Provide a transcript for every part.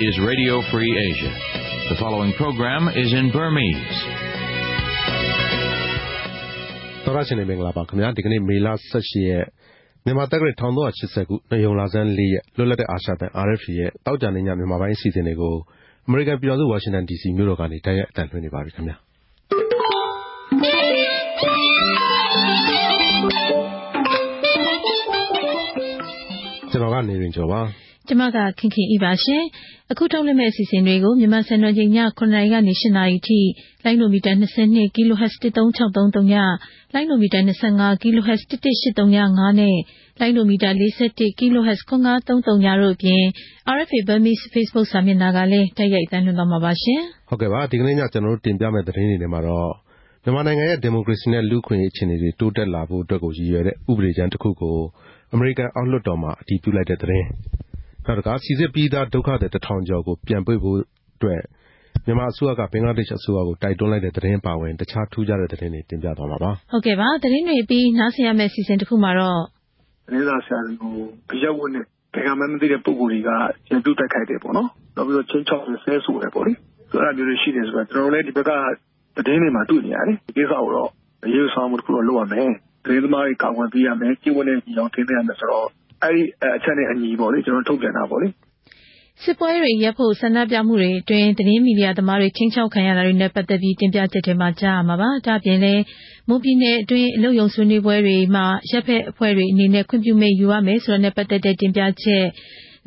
is Radio Free Asia. The following program is in Burmese. သောရရှင်နေမင်္ဂလာပါခင်ဗျာဒီကနေ့မေလ18ရက်မြန်မာတက္ကရာ1380ခုနေုံလာဆန်း4ရက်လွတ်လပ်တဲ့အာရှတန် RFA ရဲ့တောက်ကြနေညမြန်မာပိုင်းအစီအစဉ်တွေကိုအမေရိကန်ပြည်ထောင်စုဝါရှင်တန် DC မြို့တော်ကနေတိုက်ရိုက်အတန်လွှင့်နေပါပြီခင်ဗျာကျွန်တော်ကနေရင်ကျော်ပါ ကျမက ခင်ခင်ဤပါရှင်အခုထုတ်လွှင့်မဲ့အစီအစဉ်တွေကို မြန်မာစံတော်ချိန်ည9:00နာရီကနေ10:00နာရီထိ လိုင်းနိုမီတာ22 kHz 13633ညလိုင်းနိုမီတာ25 kHz 11835နဲ့ လိုင်းနိုမီတာ41 kHz 9533ညတို့အပြင် RFA Burmese Facebook စာမျက်နှာကလည်း တိုက်ရိုက်တမ်းလွှင့်သွားမှာပါရှင်ဟုတ်ကဲ့ပါဒီကနေ့ည ကျွန်တော်တို့တင်ပြမယ့် သတင်းတွေထဲမှာတော့ မြန်မာနိုင်ငံရဲ့ ဒီမိုကရေစီနဲ့ လူ့ခွင့်ရေးအခြေအနေတွေ တိုးတက်လာဖို့အတွက်ကို ရည်ရွယ်တဲ့ ဥပဒေကြမ်းတစ်ခုကို အမေရိကန်အောက်လွှတ်တော်မှာ အတည်ပြုလိုက်တဲ့သတင်း နောက်တခါစီစစ်ပြီးသား ဒုက္ခသည် တစ်ထောင်ကျော်ကို ပြန်ပွေဖို့အတွက် မြန်မာအစိုးရက ဘင်္ဂလားဒေ့ရှ်အစိုးရကို တိုက်တွန်းလိုက်တဲ့သတင်းပါဝင် တခြားထူးခြားတဲ့သတင်းတွေ တင်ပြသွားမှာပါဟုတ်ကဲ့ပါသတင်းတွေပြီး နားဆင်ရမယ့်စီစဉ်တစ်ခုမှာတော့ သတင်းစာဆရာတွေကို အရက်ဝတ်နဲ့ ဘယ်ကမှမသိတဲ့ ပုံကိုယ်တွေက ရန်ပြုတ်တိုက်ခိုက်တယ်ပေါ့နော် နောက်ပြီးတော့ချင်းချောက်ဆဲဆိုတယ်ပေါ့လေဆိုတော့မျိုးတွေရှိတယ်ဆိုတော့ကျွန်တော်လည်း ဒီဘက်က သတင်းတွေမှာ တွေ့နေရတယ် ဒီကိစ္စကိုတော့ရေးဆောင်မှု တစ်ခုတော့ လုပ်ရမယ် သတင်းသမားတွေကောင်းဝင်ပေးရမယ် ကျင့်ဝတ်နဲ့ ညီအောင် ထိန်းသိမ်းရမယ်ဆိုတော့ အဲ့ဒီအချက်နဲ့အညီပေါ့လေကျွန်တော်ထုတ်ပြန်တာပေါ့လေစစ်ပွဲတွေရပ်ဖို့ဆန္ဒပြမှုတွေအတွင်းသတင်းမီဒီယာသမားတွေချင်းချောက်ခံရတာတွေနဲ့ပတ်သက်ပြီးတင်ပြချက်တွေမှာကြားရမှာပါ။ဒါပြင်လည်းမွန်ပြည်နယ်အတွင်းအလုပ်ယုံဆွေးနွေးပွဲတွေမှာရပ်ဖက်အဖွဲ့တွေအနေနဲ့ခွင့်ပြုမိတ်ယူရမယ်ဆိုတာနဲ့ပတ်သက်တဲ့တင်ပြချက်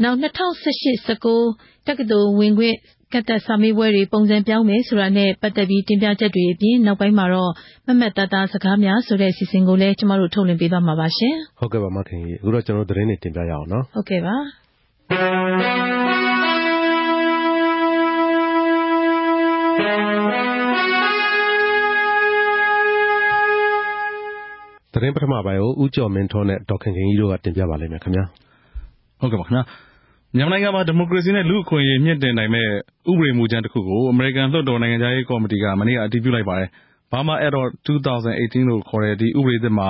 နောက်2018-19တက္ကသိုလ်ဝင်ခွင့် ကတ်သက်စာမေးပွဲတွေ ပုံစံပြောင်းမယ်ဆိုတာနဲ့ ပတ်သက်ပြီး တင်ပြချက်တွေအပြင် နောက်ပိုင်းမှာတော့မမတ်တသား စကားများဆိုတဲ့ အစီအစဉ်ကိုလည်း ကျမတို့ ထုတ်လွှင့်ပေးသွားမှာပါရှင်။ဟုတ်ကဲ့ပါ မခင်ကြီးအခုတော့ ကျွန်တော်သတင်းတွေ တင်ပြရအောင်နော်။ဟုတ်ကဲ့ပါ သတင်းပထမပိုင်းကို ဦးကျော်မင်းထွန်းနဲ့ ဒေါက်ခင်ခင်ကြီးတို့က တင်ပြပါလိမ့်မယ်ခင်ဗျာ။ဟုတ်ကဲ့ပါခင်ဗျာ မြန်မာနိုင်ငံမှာ ဒီမိုကရေစီနဲ့ လူ့အခွင့်အရေး မြှင့်တင်နိုင်မယ့် ဥပဒေမူကြမ်းတခုကို အမေရိကန်လွှတ်တော် နိုင်ငံခြားရေးကော်မတီက မနေ့က အတည်ပြုလိုက်ပါတယ်။ Burma Act of 2018 လို့ခေါ်တဲ့ ဒီဥပဒေသစ်မှာ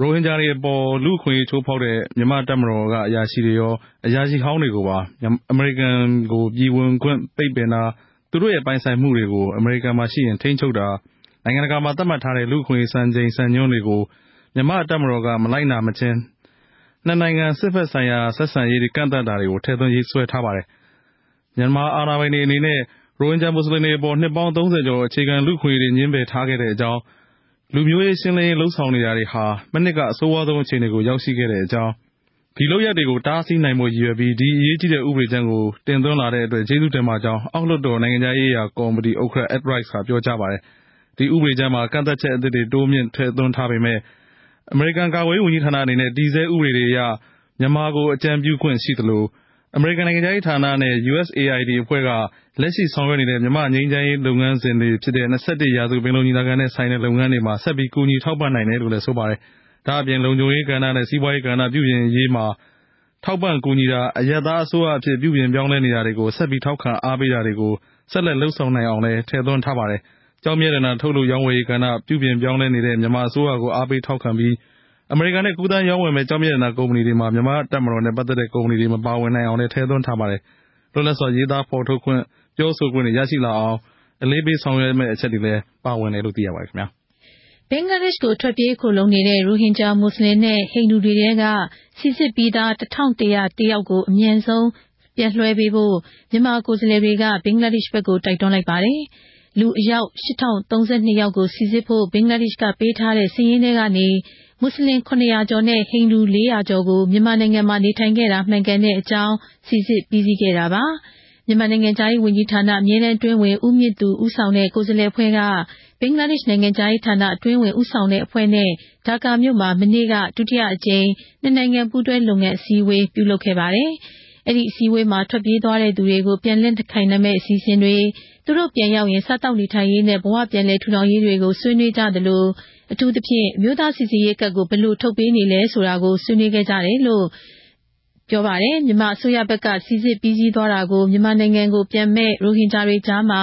ရိုဟင်ဂျာတွေအပေါ် လူ့အခွင့်အရေး ချိုးဖောက်တဲ့ မြန်မာ့တပ်မတော်က အရာရှိတွေရော အရာရှိဟောင်းတွေကိုပါ အမေရိကန်ကို ပြည်ဝင်ခွင့် ပိတ်ပင်တာ၊သူတို့ရဲ့ ပိုင်ဆိုင်မှုတွေကို အမေရိကန်မှာရှိရင် ထိန်းချုပ်တာ၊နိုင်ငံတကာမှာ သတ်မှတ်ထားတဲ့ လူ့အခွင့်အရေး စံချိန်စံညွှန်းတွေကို မြန်မာ့တပ်မတော်က မလိုက်နာမချင်း နှစ်နိုင်ငံစစ်ဘက်ဆိုင်ရာဆက်ဆံရေးကန့်သတ်တာတွေကိုထည့်သွင်းရေးဆွဲထားပါတယ်။မြန်မာအာဏာပိုင်တွေအနေနဲ့ရိုဟင်ဂျာမွတ်စလင်တွေအပေါ်နှစ်ပေါင်း၃၀ကျော်အခြေခံလူ့အခွင့်အရေးတွေငြင်းပယ်ထားခဲ့တဲ့အကြောင်း၊လူမျိုးရေးရှင်းလင်းရေးလုပ်ဆောင်နေတာတွေဟာမနှစ်ကအဆိုးဝါးဆုံးအခြေအနေကိုရောက်ရှိခဲ့တဲ့အကြောင်း၊ဒီလုပ်ရပ်တွေကိုတားဆီးနိုင်ဖို့ရည်ရွယ်ပြီးဒီအရေးကြီးတဲ့ဥပဒေကြမ်းကိုတင်သွင်းလာတဲ့အတွက်ကျေးဇူးတင်ပါကြောင်းအောက်လွှတ်တော်နိုင်ငံခြားရေးရာကော်မတီဥက္ကဋ္ဌ Ed Royce ကပြောကြားပါတယ်။ဒီဥပဒေကြမ်းမှာကန့်သတ်ချက်အသစ်တွေတိုးမြှင့်ထည့်သွင်းထားပေမယ့် အမေရိကန်ကာကွယ်ရေးဝန်ကြီးဌာနအနေနဲ့ တည်ဆဲဥပဒေတွေအရ မြန်မာကို အကြံပြုခွင့်ရှိသလို အမေရိကန်နိုင်ငံခြားရေးဌာနနဲ့ USAID အဖွဲ့က လက်ရှိဆောင်ရွက်နေတဲ့ မြန်မာ့ငြိမ်းချမ်းရေးလုပ်ငန်းစဉ်တွေဖြစ်တဲ့ ၂၁ ရာစုပင်လုံညီလာခံနဲ့ဆိုင်တဲ့ လုပ်ငန်းတွေမှာ ဆက်ပြီး ကူညီထောက်ပံ့နိုင်တယ်လို့လည်း ဆိုပါတယ်။ဒါ့အပြင် လုံခြုံရေးကဏ္ဍနဲ့ စီးပွားရေးကဏ္ဍ ပြုပြင်ရေးမှာ ထောက်ပံ့ကူညီတာ၊အရပ်သားအစိုးရအဖြစ် ပြုပြင်ပြောင်းလဲနေတာတွေကို ဆက်ပြီး ထောက်ခံအားပေးတာတွေကို ဆက်လက်လုပ်ဆောင်နိုင်အောင်လည်း ထည့်သွင်းထားပါတယ်။ ကျောက်မျက်ရတနာ ထုတ်လုပ်ရောင်းဝယ်ရေးကဏ္ဍ ပြုပြင်ပြောင်းလဲနေတဲ့ မြန်မာအစိုးရကို အားပေးထောက်ခံပြီး အမေရိကန်နဲ့ ကူးသန်းရောင်းဝယ်မယ့် ကျောက်မျက်ရတနာ ကုမ္ပဏီတွေမှာ မြန်မာ့တပ်မတော်နဲ့ ပတ်သက်တဲ့ ကုမ္ပဏီတွေ မပါဝင်နိုင်အောင်လည်း ထည့်သွင်းထားပါတယ်။လွတ်လပ်စွာ ရေးသားဖော်ထုတ်ခွင့်၊ပြောဆိုခွင့်တွေ ရရှိလာအောင် အလေးပေးဆောင်ရွက်မယ့် အချက်တွေလည်း ပါဝင်တယ်လို့ သိရပါတယ်ခင်ဗျာ။ဘင်္ဂလားဒေ့ရှ်ကို ထွက်ပြေးခိုလှုံနေတဲ့ ရိုဟင်ဂျာမွတ်စလင်နဲ့ ဟိန္ဒူတွေထဲက စိစစ်ပြီးသား ၁၁၀၁ ယောက်ကို အမြန်ဆုံး ပြန်လွှဲပေးဖို့ မြန်မာကိုယ်စားလှယ်တွေက ဘင်္ဂလားဒေ့ရှ်ဘက်ကို တိုက်တွန်းလိုက်ပါတယ်။ လူအယောက် ၈၀၃၂ ယောက်ကို စိစစ်ဖို့ ဘင်္ဂလားဒေ့ရှ်က ပေးထားတဲ့ စာရင်းထဲကနေ မွတ်စလင် ၇၀၀ ကျော်နဲ့ ဟိန္ဒူ ၄၀၀ ကျော်ကို မြန်မာနိုင်ငံမှာ နေထိုင်ခဲ့တာ မှန်ကန်တဲ့အကြောင်း စိစစ်ပြီးစီးခဲ့တာပါ။မြန်မာနိုင်ငံခြားရေးဝန်ကြီးဌာန အမြဲတမ်းအတွင်းဝန် ဦးမြင့်သူ ဦးဆောင်တဲ့ ကိုယ်စားလှယ်အဖွဲ့က ဘင်္ဂလားဒေ့ရှ် နိုင်ငံခြားရေးဌာန အတွင်းဝန် ဦးဆောင်တဲ့အဖွဲ့နဲ့ ဒါကာမြို့မှာ မနေ့က ဒုတိယအကြိမ် နှစ်နိုင်ငံ ပူးတွဲလုပ်ငန်းအစည်းအဝေး ပြုလုပ်ခဲ့ပါတယ်။အဲဒီအစည်းအဝေးမှာ ထွက်ပြေးသွားတဲ့သူတွေကို ပြန်လည်ခိုင်းနှံမယ့် အစီအစဉ်တွေ၊ သူတို့ပြန်ရောက်ရင် စားသောက်နေထိုင်ရေးနဲ့ ဘဝပြန်လည်ထူထောင်ရေးတွေကို ဆွေးနွေးကြသလို အထူးသဖြင့် အမျိုးသားစိစစ်ရေးကဒ်ကို ဘယ်လိုထုတ်ပေးနေလဲဆိုတာကို ဆွေးနွေးခဲ့ကြတယ်လို့ ပြောပါတယ်။မြန်မာအစိုးရဘက်ကစိစစ်ပြီးစီးသွားတာကို မြန်မာနိုင်ငံကိုပြန်မယ့် ရိုဟင်ဂျာတွေကြားမှာ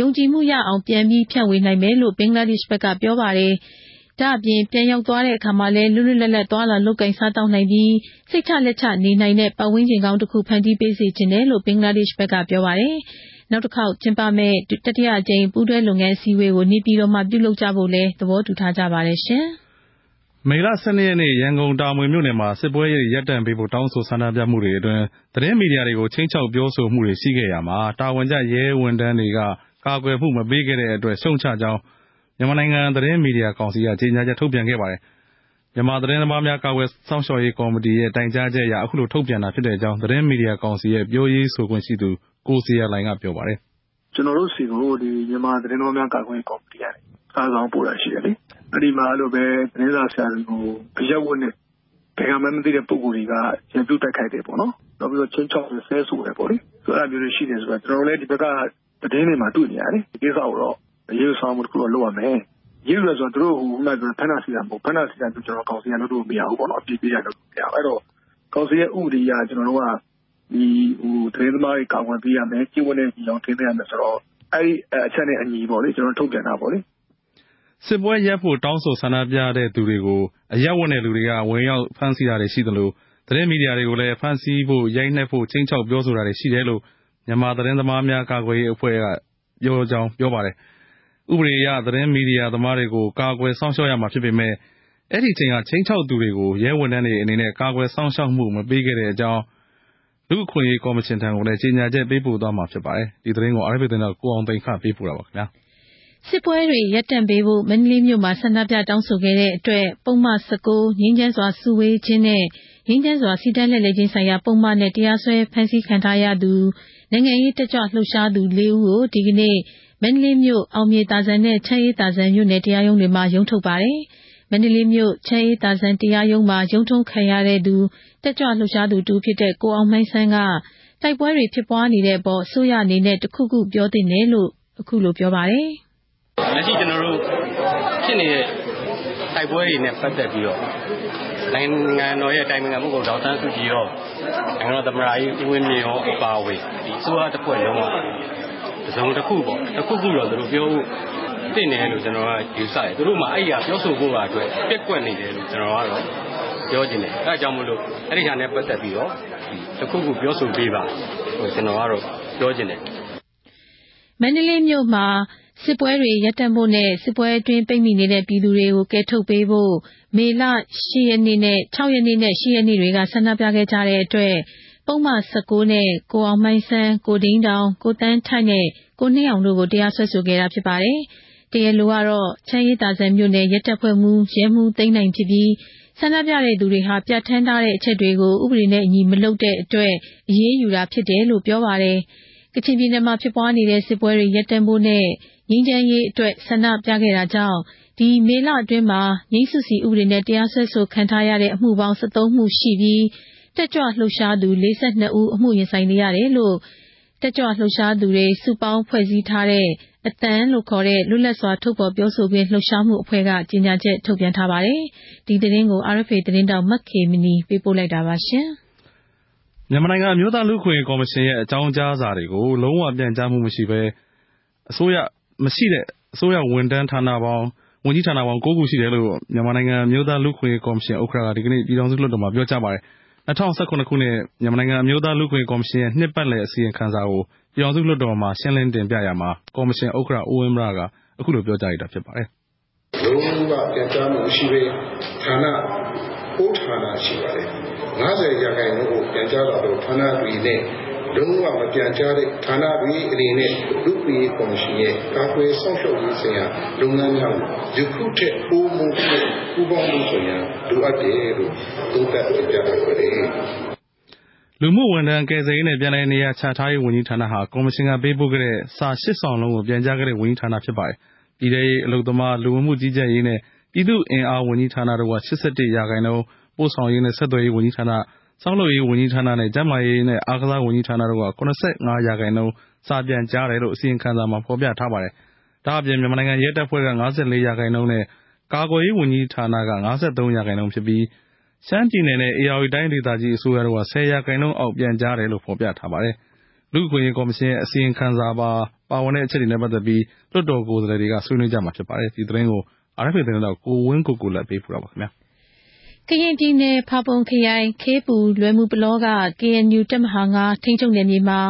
ယုံကြည်မှုရအောင် ပြန်ပြီး ဖြန့်ဝေနိုင်မယ်လို့ ဘင်္ဂလားဒေ့ရှ်ဘက်က ပြောပါတယ်။။ဒါ့အပြင် ပြန်ရောက်သွားတဲ့အခါမှာလည်း လွတ်လွတ်လပ်လပ် သွားလာလုပ်ကိုင်စားသောက်နိုင်ပြီး စိတ်ချလက်ချနေနိုင်တဲ့ ပတ်ဝန်းကျင်ကောင်းတစ်ခု ဖန်တီးပေးစေချင်တယ်လို့ ဘင်္ဂလားဒေ့ရှ်ဘက်က ပြောပါတယ်။ နောက်တစ်ခေါက်ကျင်းပမယ့် တတိယအကြိမ် ပူးတွဲလုပ်ငန်းအစည်းအဝေးကို နေပြည်တော်မှာ ပြုလုပ်ကြဖို့လည်း သဘောတူထားကြပါတယ်ရှင်။မေလ ၁၂ ရက်နေ့ ရန်ကုန် တာမွေမြို့နယ်မှာ စစ်ပွဲရပ်တန့်ပေးဖို့ တောင်းဆိုဆန္ဒပြမှုတွေအတွင်း သတင်းမီဒီယာတွေကို ခြိမ်းခြောက်ပြောဆိုမှုတွေရှိခဲ့ရာမှာ တာဝန်ကျရဲဝန်ထမ်းတွေက ကာကွယ်မှုမပေးခဲ့တဲ့အတွက် ရှုတ်ချကြောင်း မြန်မာနိုင်ငံသတင်းမီဒီယာကောင်စီက ကြေညာချက်ထုတ်ပြန်ခဲ့ပါတယ်။မြန်မာသတင်းသမားများ ကာကွယ်စောင့်ရှောက်ရေးကော်မတီရဲ့ တိုင်ကြားချက်အရ အခုလို ထုတ်ပြန်တာဖြစ်ကြောင်း သတင်းမီဒီယာကောင်စီရဲ့ ပြောရေးဆိုခွင့်ရှိသူ ကိုဇေယျာလှိုင်က ပြောပါတယ်။“ကျနော်တို့ဆီကို မြန်မာသတင်းသမားများ ကာကွယ်ရေးကော်မတီကနေ စာတစောင်ပို့တာရှိတယ်လေ။အဲဒီမှာအဲလိုပဲသတင်းစာဆရာတွေကို အရပ်ဝတ်နဲ့ ဘယ်ကမှန်းမသိတဲ့ ပုဂ္ဂိုလ်တွေက ရန်ပြုတိုက်ခိုက်တယ်ပေါ့နော်။နောက်ပြီးတော့ ခြိမ်းခြောက်တယ် ဆဲဆိုတယ်ပေါ့လေ။အဲဒါမျိုးတွေရှိတယ်ဆိုတော့ကျနော်တို့လည်း ဒီဘက်က သတင်းတွေမှာ တွေ့နေရတယ်။ဒီကိစ္စကိုတော့ အရေးယူဆောင်ရွက်မှုတစ်ခုတော့ လုပ်ရမယ်။အရေးယူတယ်ဆိုတာ သူတို့ခုနကပြောတဲ့ဖမ်းတာဆီးတာမဟုတ်ဘူး။ဖမ်းတာဆီးတာမျိုးကျနော်တို့ကောင်စီကလုပ်လို့မရဘူးပေါ့နော်။အပြစ်ပေးတာ လုပ်လို့မရဘူး။အဲဒီတော့ ကောင်စီရဲ့ ဥပဒေအရ ကျနော်တို့က သတင်းသမားတွေကာကွယ်ပေးရမယ်။ကျင့်ဝတ်နဲ့အညီအောင် ထိန်းသိမ်းရမယ်ဆိုတော့ အဲဒီအချက်နဲ့အညီပေါ့လေကျနော်တို့ ထုတ်ပြန်တာပေါ့လေ။”စစ်ပွဲရပ်ဖို့ တောင်းဆိုဆန္ဒပြတဲ့သူတွေကို အရပ်ဝတ်နဲ့လူတွေက ဝင်ရောက်ဖမ်းဆီးတာတွေရှိသလို သတင်းမီဒီယာတွေကိုလည်း ဖမ်းဆီးဖို့ ရိုက်နှက်ဖို့ ခြိမ်းခြောက်ပြောဆိုတာတွေရှိတယ်လို့ မြန်မာသတင်းသမားများ ကာကွယ်ရေးအဖွဲ့က ပြောကြောင်း ပြောပါတယ်။ဥပဒေအရ သတင်းမီဒီယာသမားတွေကို ကာကွယ်စောင့်ရှောက်ရမှာဖြစ်ပေမယ့် အဲဒီအချိန်က ခြိမ်းခြောက်သူတွေကို ရဲဝန်ထမ်းတွေအနေနဲ့ ကာကွယ်စောင့်ရှောက်မှု မပေးခဲ့တဲ့အကြောင်း လူ့အခွင့်အရေးကော်မရှင်ထံကိုလည်း ကြေညာချက်ပေးပို့သွားမှာဖြစ်ပါတယ်။ဒီသတင်းကို RFA သတင်းထောက် ကိုအောင်သိန်းက ပေးပို့ထားပါတယ်။စစ်ပွဲတွေရပ်တန့်ပေးဖို့ မန္တလေးမြို့မှာ ဆန္ဒပြတောင်းဆိုခဲ့တဲ့အတွက် ပုဒ်မ ၁၉ ငြိမ်းချမ်းစွာ စုဝေးခြင်းနဲ့ ငြိမ်းချမ်းစွာစီတန်းလှည့်လည်ခြင်းဆိုင်ရာပုဒ်မနဲ့ တရားစွဲ ဖမ်းဆီးခံထားရသူ နိုင်ငံရေးတက်ကြွလှုပ်ရှားသူ လေးဦးကို ဒီကနေ့ မန္တလေးမြို့ အောင်မြေသာစံနဲ့ ချမ်းအေးသာစံမြို့နယ် တရားရုံးတွေမှာ ရုံးထုတ်ပါတယ်။မန္တလေးမြို့ ချမ်းအေးသာစံတရားရုံးမှာ ရုံးထုတ်ခံရသူ တက်ကြွလှုပ်ရှားသူတဦးဖြစ်တဲ့ ကိုအောင်မိုင်းဆန်းက တိုက်ပွဲတွေဖြစ်ပွားနေတဲ့အပေါ် အစိုးရအနေနဲ့ တစ်ခုခုပြောသင့်တယ်လို့ အခုလို ပြောပါတယ်။“လက်ရှိ ကျနော်တို့ဖြစ်နေတဲ့ တိုက်ပွဲတွေနဲ့ပတ်သက်ပြီးတော့ နိုင်ငံတော်ရဲ့အတိုင်ပင်ခံပုဂ္ဂိုလ် ဒေါ်အောင်ဆန်းစုကြည်ရော နိုင်ငံတော်သမ္မတကြီး ဦးဝင်းမြင့်ရော အပါအဝင် အစိုးရတဖွဲ့လုံးက တစုံတခုပေါ့တခုခုတော့ သူတို့ပြောဖို့သင့်တယ်လို့ ကျနော်က ယူဆတယ်။သူတို့မှာ အဲဒီဟာပြောဆိုဖို့ရာအတွက် ပျက်ကွက်နေတယ်လို့ ကျနော်ကတော့ ပြောချင်တယ်။အဲဒါကြောင့်မို့လို့အဲဒီဟာနဲ့ပတ်သက်ပြီးတော့တခုခုပြောဆိုပေးပါလို့ကျနော်ကတော့ပြောချင်တယ်။”မန္တလေးမြို့မှာစစ်ပွဲတွေရပ်တန့်ဖို့နဲ့စစ်ပွဲအတွင်းပိတ်မိနေတဲ့ပြည်သူတွေကိုကယ်ထုတ်ပေးဖို့မေလ၆ရက်နေ့နဲ့၈ရက်နေ့တွေကဆန္ဒပြခဲ့ကြတဲ့အတွက်ပုဒ်မ၁၉နဲ့ကိုအောင်မိုင်းဆန်း၊ကိုဒိန်းတောင်၊ကိုသန်းထိုက်နဲ့ကိုနှင်းအောင်တို့ကိုတရားစွဲဆိုခဲ့တာဖြစ်ပါတယ်။တရားလိုကတော့ချမ်းအေးသာစံမြို့နယ်ရဲတပ်ဖွဲ့မှူးရဲမှူးသိန်းနိုင်ဖြစ်ပြီး ဆန္ဒပြတဲ့သူတွေဟာ ပြဌာန်းထားတဲ့အချက်တွေကို ဥပဒေနဲ့အညီ မလုပ်တဲ့အတွက် အရေးယူတာဖြစ်တယ်လို့ ပြောပါတယ်။ကချင်ပြည်နယ်မှာ ဖြစ်ပွားနေတဲ့ စစ်ပွဲတွေ ရပ်တန့်ဖို့နဲ့ ငြိမ်းချမ်းရေးအတွက် ဆန္ဒပြခဲ့တာကြောင့် ဒီမေလအတွင်းမှာ ငြိမ်းစုစီဥပဒေနဲ့ တရားစွဲဆိုခံထားရတဲ့ အမှုပေါင်း ၁၃ မှုရှိပြီး တက်ကြွလှုပ်ရှားသူ ၄၂ ဦး အမှုရင်ဆိုင်နေရတယ်လို့ တက်ကြွလှုပ်ရှားသူတွေ စုပေါင်းဖွဲ့စည်းထားတဲ့ အသံလို့ခေါ်တဲ့ လွတ်လပ်စွာ ထုတ်ဖော်ပြောဆိုခွင့် လှုပ်ရှားမှုအဖွဲ့က ကြေညာချက် ထုတ်ပြန်ထားပါတယ်။ဒီသတင်းကို RFA သတင်းထောက် မခေမနီ ပေးပို့လိုက်တာပါ။မြန်မာနိုင်ငံ အမျိုးသားလူ့အခွင့်အရေးကော်မရှင်ရဲ့ အကြောင်းကြားစာတွေကို လုံးဝပြန်ကြားမှုမရှိတဲ့ အစိုးရဝန်ကြီးဌာနပေါင်း ၉ ခုရှိတယ်လို့ မြန်မာနိုင်ငံ အမျိုးသားလူ့အခွင့်အရေးကော်မရှင် ဥက္ကဋ္ဌက ဒီကနေ့ ပြည်ထောင်စုလွှတ်တော်မှာ ပြောကြားပါတယ်။ ၂၀၁၇ ခုနှစ် မြန်မာနိုင်ငံအမျိုးသားလူ့အခွင့်အရေးကော်မရှင်ရဲ့ နှစ်ပတ်လည်အစီရင်ခံစာကို ပြည်ထောင်စုလွှတ်တော်မှာ ရှင်းလင်းတင်ပြရာမှာ ကော်မရှင်ဥက္ကဋ္ဌ ဦးဝင်းမြက အခုလိုပြောကြားလိုက်တာဖြစ်ပါတယ်။“လုံးဝပြန်ကြားမှုမရှိဘဲ ဌာန ၉ ဌာနရှိပါတယ်။၅၀ ရာခိုင်နှုန်းကို ပြန်ကြားလာသောဌာနတွေနဲ့ လုံးဝမပြန်ကြားတဲ့ဌာနတွေအနေနဲ့လူ့အခွင့်အရေးကော်မရှင်ရဲ့ကာကွယ်စောင့်ရှောက်ရေးဆိုင်ရာလုပ်ငန်းများကိုယခုထက်ပိုမိုပူးပေါင်းလုပ်ဆောင်ရန်လိုအပ်တယ်လို့သုံးသပ်တင်ပြအပ်ပါတယ်။”လူမှုဝန်ထမ်း၊ကယ်ဆယ်ရေးနဲ့ပြန်လည်နေရာချထားရေးဝန်ကြီးဌာနဟာကော်မရှင်ကပေးပို့ခဲ့တဲ့စာ၈စောင်လုံးကိုပြန်ကြားခဲ့တဲ့ဝန်ကြီးဌာနဖြစ်ပါတယ်။ပြည်ထဲရေး၊အလုပ်သမား၊လူဝင်မှုကြီးကြပ်ရေးနဲ့ပြည်သူ့အင်အားဝန်ကြီးဌာနတို့က၈၁ရာခိုင်နှုန်း၊ပို့ဆောင်ရေးနဲ့ဆက်သွယ်ရေးဝန်ကြီးဌာန၊ ဆောက်လုပ်ရေးဝန်ကြီးဌာနနဲ့ ကျန်းမာရေးနဲ့ အားကစားဝန်ကြီးဌာနတို့က ၇၅ ရာခိုင်နှုန်း စာပြန်ကြားတယ်လို့ အစီရင်ခံစာမှာ ဖော်ပြထားပါတယ်။ဒါ့အပြင် မြန်မာနိုင်ငံရဲတပ်ဖွဲ့က ၅၄ ရာခိုင်နှုန်းနဲ့ ကာကွယ်ရေးဝန်ကြီးဌာနက ၅၃ ရာခိုင်နှုန်းဖြစ်ပြီး ရှမ်းပြည်နယ်နဲ့ ဧရာဝတီတိုင်းဒေသကြီး အစိုးရတို့က ၁၀ ရာခိုင်နှုန်းအောက် ပြန်ကြားတယ်လို့ ဖော်ပြထားပါတယ်။လူ့အခွင့်အရေးကော်မရှင်ရဲ့ အစီရင်ခံစာပါ ပါဝင်တဲ့အချက်တွေနဲ့ ပတ်သက်ပြီး လွှတ်တော်ကိုယ်စားလှယ်တွေက ဆွေးနွေးကြမှာ ဖြစ်ပါတယ်။ဒီသတင်းကို RFA သတင်းထောက် ကိုဝင်းကိုကိုလတ် ပေးပို့ထားပါတယ်။ ကရင်ပြည်နယ် ဖာပွန်ခရိုင် ခေးပူ လွယ်မူပလောက KNU တပ်မဟာထိန်းချုပ်နယ်မြေမှာ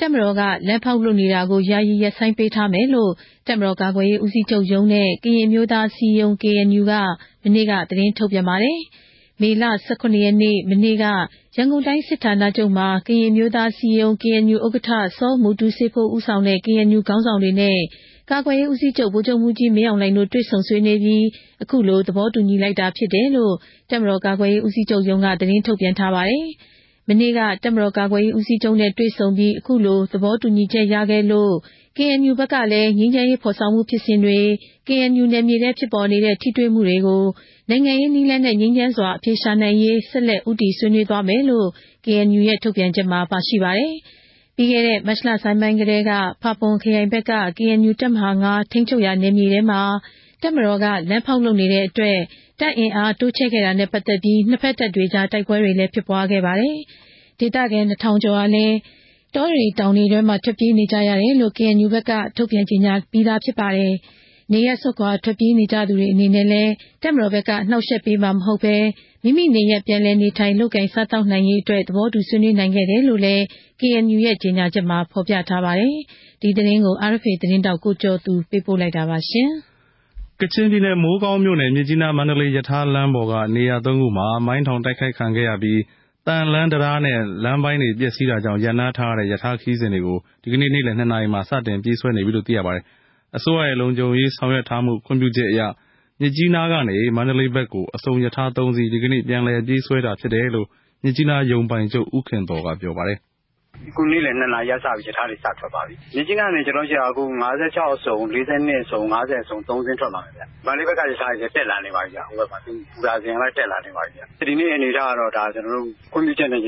တပ်မတော်က လမ်းဖောက်လုပ်နေတာကို ယာယီရပ်ဆိုင်းပေးထားမယ်လို့ တပ်မတော်ကာကွယ်ရေးဦးစီးချုပ်ရုံးနဲ့ ကရင်အမျိုးသားအစည်းအရုံး KNU က မနေ့က သတင်းထုတ်ပြန်ပါတယ်။မေလ ၁၇ ရက်နေ့ မနေ့က ရန်ကုန်တိုင်းစစ်ဌာနချုပ်မှာ ကရင်အမျိုးသားအစည်းအရုံး KNU ဥက္ကဋ္ဌ စောမူတူးစေးဖိုး ဦးဆောင်တဲ့ KNU ခေါင်းဆောင်တွေနဲ့ ကာကွယ်ရေးဦးစီးချုပ် ဗိုလ်ချုပ်မှူးကြီး မင်းအောင်လှိုင်တို့ တွေ့ဆုံဆွေးနွေးပြီး အခုလို သဘောတူညီလိုက်တာဖြစ်တယ်လို့ တပ်မတော်ကာကွယ်ရေးဦးစီးချုပ်ရုံးက သတင်းထုတ်ပြန်ထားပါတယ်။မနေ့က တပ်မတော်ကာကွယ်ရေးဦးစီးချုပ်နဲ့ တွေ့ဆုံပြီး အခုလို သဘောတူညီချက်ရခဲ့လို့ KNU ဘက်ကလည်း ငြိမ်းချမ်းရေးဖော်ဆောင်မှုဖြစ်စဉ်တွေ KNU နယ်မြေထဲဖြစ်ပေါ်နေတဲ့ ထိတွေ့မှုတွေကို နိုင်ငံရေးနည်းလမ်းနဲ့ ငြိမ်းချမ်းစွာအဖြေရှာနိုင်ရေး ဆက်လက် ဦးတည်ဆွေးနွေးသွားမယ်လို့ KNU ရဲ့ ထုတ်ပြန်ချက်မှာ ပါရှိပါတယ်။ ပြီးခဲ့တဲ့ မတ်လဆန်းပိုင်းကတည်းက ဖာပွန်ခရိုင်ဘက်က KNU တပ်မဟာထိန်းချုပ်ရာနယ်မြေထဲမှာ တပ်မတော်က လမ်းဖောက်လုပ်နေတဲ့အတွက် တပ်အင်အားတိုးချဲ့ခဲ့တာနဲ့ပတ်သက်ပြီး နှစ်ဖက်တပ်တွေကြား တိုက်ပွဲတွေလည်း ဖြစ်ပွားခဲ့ပါတယ်။ဒေသခံ ၂,၀၀၀ ကျော်ဟာလည်း တောတွေတောင်တွေထဲမှာ ထွက်ပြေးနေကြရတယ်လို့ KNU ဘက်က ထုတ်ပြန်ကြေညာပြီးသားဖြစ်ပါတယ်။ နေရပ်စွန့်ခွာထွက်ပြေးနေကြသူတွေအနေနဲ့လည်း တပ်မတော်ဘက်ကနှောင့်ယှက်ပေးမှာမဟုတ်ဘဲ မိမိနေရပ် ပြန်လည်နေထိုင်လုပ်ကိုင်စားသောက်နိုင်ရေးအတွက် သဘောတူဆွေးနွေးနိုင်ခဲ့တယ်လို့လည်း KNU ရဲ့ ကြေညာချက်မှာ ဖော်ပြထားပါတယ်။ဒီသတင်းကို RFA သတင်းထောက် ကိုကျော်သူ ပေးပို့လိုက်တာပါ။ကချင်ပြည်နယ် မိုးကောင်းမြို့နယ် မြစ်ကြီးနား-မန္တလေး ရထားလမ်းပေါ်က နေရာသုံးခုမှာ မိုင်းထောင်တိုက်ခိုက်ခံခဲ့ရပြီး သံလမ်းတံတားနဲ့ လမ်းပိုင်းတွေပျက်စီးတာကြောင့် ရပ်နားထားရတဲ့ ရထားခရီးစဉ်တွေကို ဒီကနေ့ နေ့လည် ၂ နာရီမှာ စတင်ပြေးဆွဲနေပြီလို့ သိရပါတယ်။ အစိုးရရဲ့လုံခြုံရေးဆောင်ရွက်ထားမှုခွင့်ပြုချက်အရမြစ်ကြီးနားကနေမန္တလေးဘက်ကိုအစုံရထားသုံးစီးဒီကနေ့ပြန်လည်ပြေးဆွဲတာဖြစ်တယ်လို့မြစ်ကြီးနားရုံပိုင်ချုပ်ဦးခင်သော်ကပြောပါတယ်။အခုနေ့လည်၂နာရီကစပြီးရထားတွေစထွက်ပါပြီ။မြစ်ကြီးနားကနေကျနော်တို့ဆီကအခု၅၆အစုံ၊၄၂အစုံ၊၅၀အစုံ၃စင်းထွက်လာမယ်ဗျ။မန္တလေးဘက်ကရထားတွေလည်းတက်လာနေပါပြီဗျ။ဟိုဘက်မှာဘူတာစိန်ကလည်းတက်လာနေပါပြီဗျ။ဒီနေ့အနေအထားကတော့ဒါကျနော်တို့ခွင့်ပြုချက်နဲ့ရ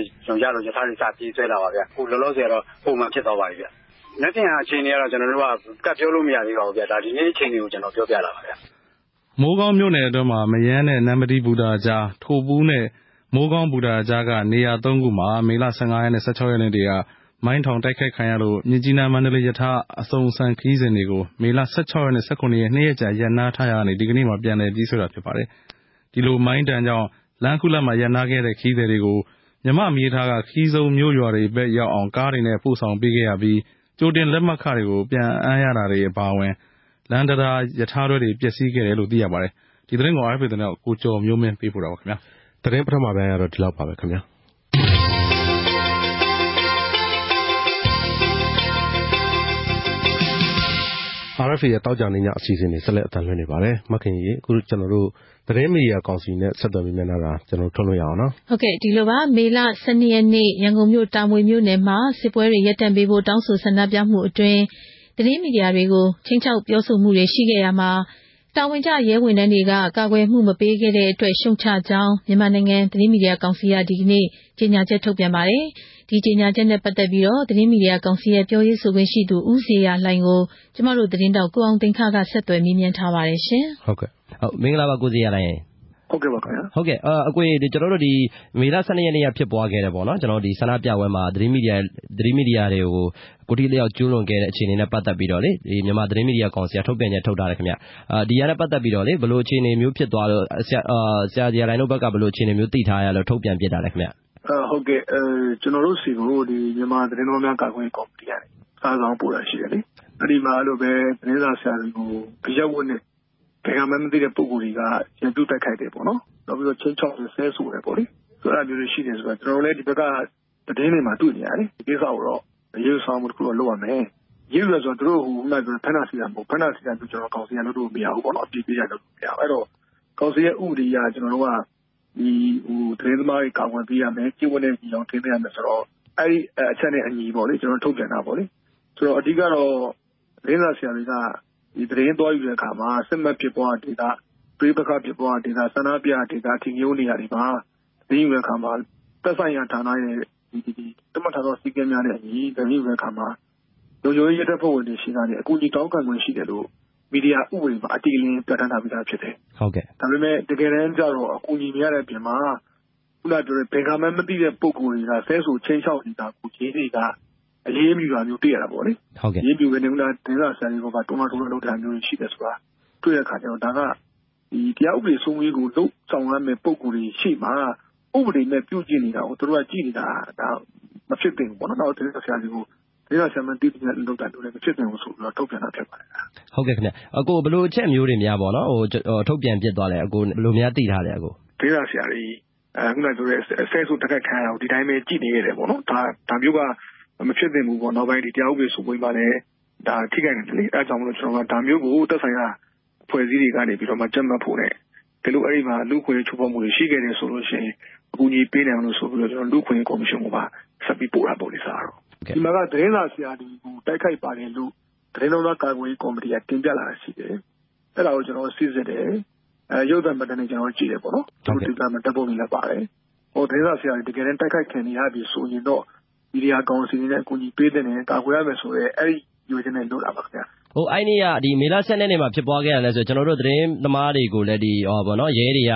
လို့ရထားတွေစပြေးဆွဲတာပါဗျ။အခုလောလောဆယ်ကတော့ပုံမှန်ဖြစ်သွားပါပြီဗျ။မ နက်ဖြန်အခြေအနေကတော့ ကျနော်တို့က ကပ်ပြောလို့မရသေးပါဘူးဗျ။ဒီနေ့အခြေအနေကို ကျနော်ပြောပြတာပါဗျ။မိုးကောင်းမြို့နယ်အတွင်းမှာ မရမ်းနဲ့ နမ္မတီးဘူတာကြား၊ထိုပူးနဲ့ မိုးကောင်းဘူတာကြားက နေရာ သုံးခုမှာ မေလ ၁၅ ရက်နဲ့ ၁၆ ရက်နေ့တွေက မိုင်းထောင်တိုက်ခိုက်ခံရလို့ မြစ်ကြီးနား-မန္တလေး ရထားအစုံအစံခရီးစဉ်တွေကို မေလ ၁၆ ရက်နဲ့ ၁၇ ရက် နှစ်ရက်ကြာ ရပ်နားထားရာကနေ ဒီကနေ့မှာ ပြန်လည်ပြေးဆွဲတာဖြစ်ပါတယ်။ဒီလိုမိုင်းဒဏ်ကြောင့် လမ်းခုလတ်မှာ ရပ်နားခဲ့တဲ့ ခရီးသည်တွေကို မြန်မာ့မီးရထားက ခရီးဆုံးမြို့ရွာတွေဘက်ရောက်အောင် ကားတွေနဲ့ ပို့ဆောင်ပေးခဲ့ရပြီး ကြိုတင်လက်မှတ်ခတွေကို ပြန်အမ်းရတာတွေအပါအဝင် လမ်းတံတား၊ရထားတွဲတွေပျက်စီးခဲ့တယ်လို့သိရပါတယ်။ဒီသတင်းကို RFA သတင်းထောက် ကိုကျော်မျိုးမင်း ပေးပို့ထားပါတယ်။သတင်းပထမပိုင်းကတော့ ဒီလောက်ပါပဲခင်ဗျာ။ RFA ရဲ့ သောကြာနေ့ည အစီအစဉ်တွေ ဆက်လက် အသံလွှင့်နေပါတယ်။မခင်ရီအခု ကျနော်တို့ သတင်းမီဒီယာကောင်စီနဲ့ဆက်သွယ်မေးမြန်းထားတာ ကျနော်တို့ထုတ်လွှင့်ရအောင်နော်။ဟုတ်ကဲ့ဒီလိုပါမေလ၁၂ရက်နေ့ရန်ကုန်မြို့တာမွေမြို့နယ်မှာစစ်ပွဲတွေရပ်တန့်ပေးဖို့တောင်းဆိုဆန္ဒပြမှုအတွင်းသတင်းမီဒီယာတွေကိုခြိမ်းခြောက်ပြောဆိုမှုတွေရှိခဲ့ရာမှာ တာဝန်ကျရဲဝန်ထမ်းတွေက ကာကွယ်မှုမပေးခဲ့တဲ့အတွက် ရှုတ်ချကြောင်း မြန်မာနိုင်ငံ သတင်းမီဒီယာကောင်စီက ဒီကနေ့ ကြေညာချက် ထုတ်ပြန်ပါတယ်။ဒီကြေညာချက်နဲ့ပတ်သက်ပြီး သတင်းမီဒီယာကောင်စီရဲ့ ပြောရေးဆိုခွင့်ရှိသူ ဦးဇေယျလှိုင်ကို ကျမတို့သတင်းထောက် ကိုအောင်သိန်းခဆက်သွယ်မေးမြန်းထားပါတယ်။ဟုတ်ကဲ့မင်္ဂလာပါ ကိုဇေယျလှိုင်ရေ။ ဟုတ်ကဲ့ပါခင်ဗျာ။ဟုတ်ကဲ့အကိုရေကျနော်တို့မေလ၁၂ရက်နေ့ကဖြစ်ပွားခဲ့တဲ့ဆန္ဒပြပွဲမှာသတင်းမီဒီယာတွေကိုကိုယ်ထိလက်ရောက်ကျူးလွန်ခဲ့တဲ့အခြေအနေနဲ့ပတ်သက်ပြီးတော့မြန်မာသတင်းမီဒီယာကောင်စီကထုတ်ပြန်ချက်ထုတ်ထားတယ်ခင်ဗျ။ဒီဟာနဲ့ပတ်သက်ပြီးတော့ဘယ်လိုအခြေအနေမျိုးဖြစ်သွားလို့ဆရာဇေယျလှိုင်တို့ဘက်ကဘယ်လိုအခြေအနေမျိုးသိထားရလို့ထုတ်ပြန်ဖြစ်တာလဲခင်ဗျ။ဟုတ်ကဲ့ကျနော်တို့ဆီကိုမြန်မာသတင်းသမားများကာကွယ်ရေးကော်မတီကနေစာတစောင်ပို့တာရှိတယ်လေ။အဲဒီမှာအဲလိုပဲသတင်းစာဆရာတွေကိုအရပ်ဝတ်နဲ့ ဘယ်ကမှန်းမသိတဲ့ ပုဂ္ဂိုလ်တွေက ရန်သူ့တိုက်ခိုက်တယ်ပေါ့နော်။နောက်ပြီးတော့ ခြိမ်းခြောက်တယ် ဆဲဆိုတယ်ပေါ့လေ။အဲဒါမျိုးတွေ ရှိတယ်ဆိုတော့ကျနော်တို့လည်း ဒီဘက်က သတင်းတွေမှာ တွေ့နေရတယ်။ဒီကိစ္စကိုတော့ အရေးယူဆောင်ရွက်မှုတခုတော့ လုပ်ရမယ်။အရေးယူတယ်ဆိုတာ သူတို့ခုနကပြောတဲ့ဖမ်းတာဆီးတာ မဟုတ်ဘူး။ဖမ်းတာဆီးတာမျိုးကျနော်တို့ကောင်စီက လုပ်လို့မရဘူးပေါ့နော်။အပြစ်ပေးတာ လုပ်လို့မရဘူး။အဲဒီတော့ ကောင်စီရဲ့ ဥပဒေအရ ကျနော်တို့က သတင်းသမားတွေကာကွယ်ပေးရမယ်။ကျင့်ဝတ်နဲ့ညီအောင် ထိန်းသိမ်းရမယ်ဆိုတော့ အဲဒီအချက်နဲ့အညီ ကျနော်တို့ ထုတ်ပြန်တာပေါ့လေ။ဆိုတော့ အဓိကတော့ သတင်းစာဆရာတွေက သတင်းသွားယူတဲ့အခါမှာ စစ်မက်ဖြစ်ပွားတဲ့ဒေသ၊ပဋိပက္ခဖြစ်ပွားတဲ့ဒေသ၊ဆန္ဒပြတဲ့ဒေသ အဓိကရုဏ်းနေရာတွေမှာ သတင်းယူတဲ့အခါမှာ သက်ဆိုင်ရာဌာနရဲ့ သတ်မှတ်ထားသော စည်းကမ်းများနဲ့အညီ သတင်းယူတဲ့အခါမှာ လုံခြုံရေးရဲတပ်ဖွဲ့ဝင်တွေဆီကနေ အကူအညီတောင်းခံခွင့်ရှိတယ်လို့ မီဒီယာဥပဒေမှာ အတိအလင်း ပြဌာန်းထားပြီးသားဖြစ်တယ်။ဒါပေမဲ့ တကယ်တမ်းကျတော့ အကူအညီမရတဲ့အပြင်မှာခုနပြောတဲ့ဘယ်ကမှန်းမသိတဲ့ ပုဂ္ဂိုလ်တွေက ဆဲဆိုခြိမ်းခြောက်နေတာကို ရဲတွေက အရေးမယူတာမျိုးတွေ့ရတာပေါ့လေ။အရေးမယူဘဲနဲ့ သတင်းစာဆရာတွေအပေါ်မှာတွန်းအားထိုးနှက်လုပ်တာမျိုးတွေ ရှိတယ်ဆိုတာတွေ့တဲ့အခါကျတော့ ဒါက တရားဥပဒေစိုးမိုးရေးကို လုပ်ဆောင်ရမယ့် ပုဂ္ဂိုလ်တွေရှေ့မှာ ဥပဒေမဲ့ ပြုကျင့်နေတာကို သူတို့က ကြည့်နေတာ ဒါမဖြစ်သင့်ဘူးပေါ့နော်။နောက် သတင်းစာဆရာတွေကို သတင်းစာဆရာမှန်းသိပညာလုပ်တာမျိုးလည်း မဖြစ်သင့်ဘူးဆိုပြီးတော့ ထုတ်ပြန်တာဖြစ်ပါတယ်။”ဟုတ်ကဲ့ခင်ဗျ။အကို ဘယ်လိုအချက်မျိုးတွေများ ထုတ်ပြန်ဖြစ်သွားလဲ။ဘယ်လိုများ သိထားလဲအကို။သတင်းစာဆရာတွေ ခုနပြောတဲ့ဆဲဆို တိုက်ခိုက်ခံရတာကို ဒီအတိုင်းပဲ ကြည့်နေခဲ့တယ်ပေါ့နော်။ဒါမျိုးက မဖြစ်သင့်ဘူးပေါ့။နောက်ပိုင်း တရားဥပဒေ စိုးမိုးရေးမှာလည်း ထိခိုက်နိုင်တယ်လေ။အဲဒါကြောင့်မို့ ကျနော်တို့က ဒါမျိုးကို သက်ဆိုင်ရာ အဖွဲ့အစည်းတွေကနေပြီးတော့မှကြပ်မတ်ဖို့နဲ့ တကယ်လို့ အဲဒီမှာ လူ့အခွင့်အရေး ချိုးဖောက်မှုတွေ ရှိခဲ့တယ်ဆိုရင် အကူအညီပေးနိုင်အောင်လို့ဆိုပြီးတော့လူ့အခွင့်အရေး ကော်မရှင်ကိုပါ ဆက်ပြီးပို့တာပေါ့လေစာကတော့။ဒီမှာက သတင်းစာဆရာတွေကို တိုက်ခိုက်ပါတယ်လို့ သတင်းလွတ်လပ်ကာကွယ်ရေးကော်မတီက တင်ပြလာတာရှိတယ်။အဲဒါကို ကျနော်တို့ စိစစ်တယ်။ရုပ်သံမှတ်တမ်းတွေ ကျနော်တို့ ကြည့်တယ်ပေါ့နော်။ရုပ်သံမှတ်တမ်းဓာတ်ပုံတွေလည်းပါတယ်။သတင်းစာဆရာတွေ တကယ်တမ်း တိုက်ခိုက်ခံနေရပြီ ဆိုရင်တော့ မီဒီယာကောင်စီအနေနဲ့ အကူအညီပေးသင့်တယ်။ကာကွယ်ရမယ်ဆိုတဲ့ အဲဒီရည်ရွယ်ချက်နဲ့ လုပ်တာပါခင်ဗျ။အဲဒီနေ့က မေလ ၁၂ ရက်နေ့မှာ ဖြစ်ပွားခဲ့တာနဲ့ဆိုကျနော်တို့ သတင်းသမားတွေကိုလည်း ရဲတွေက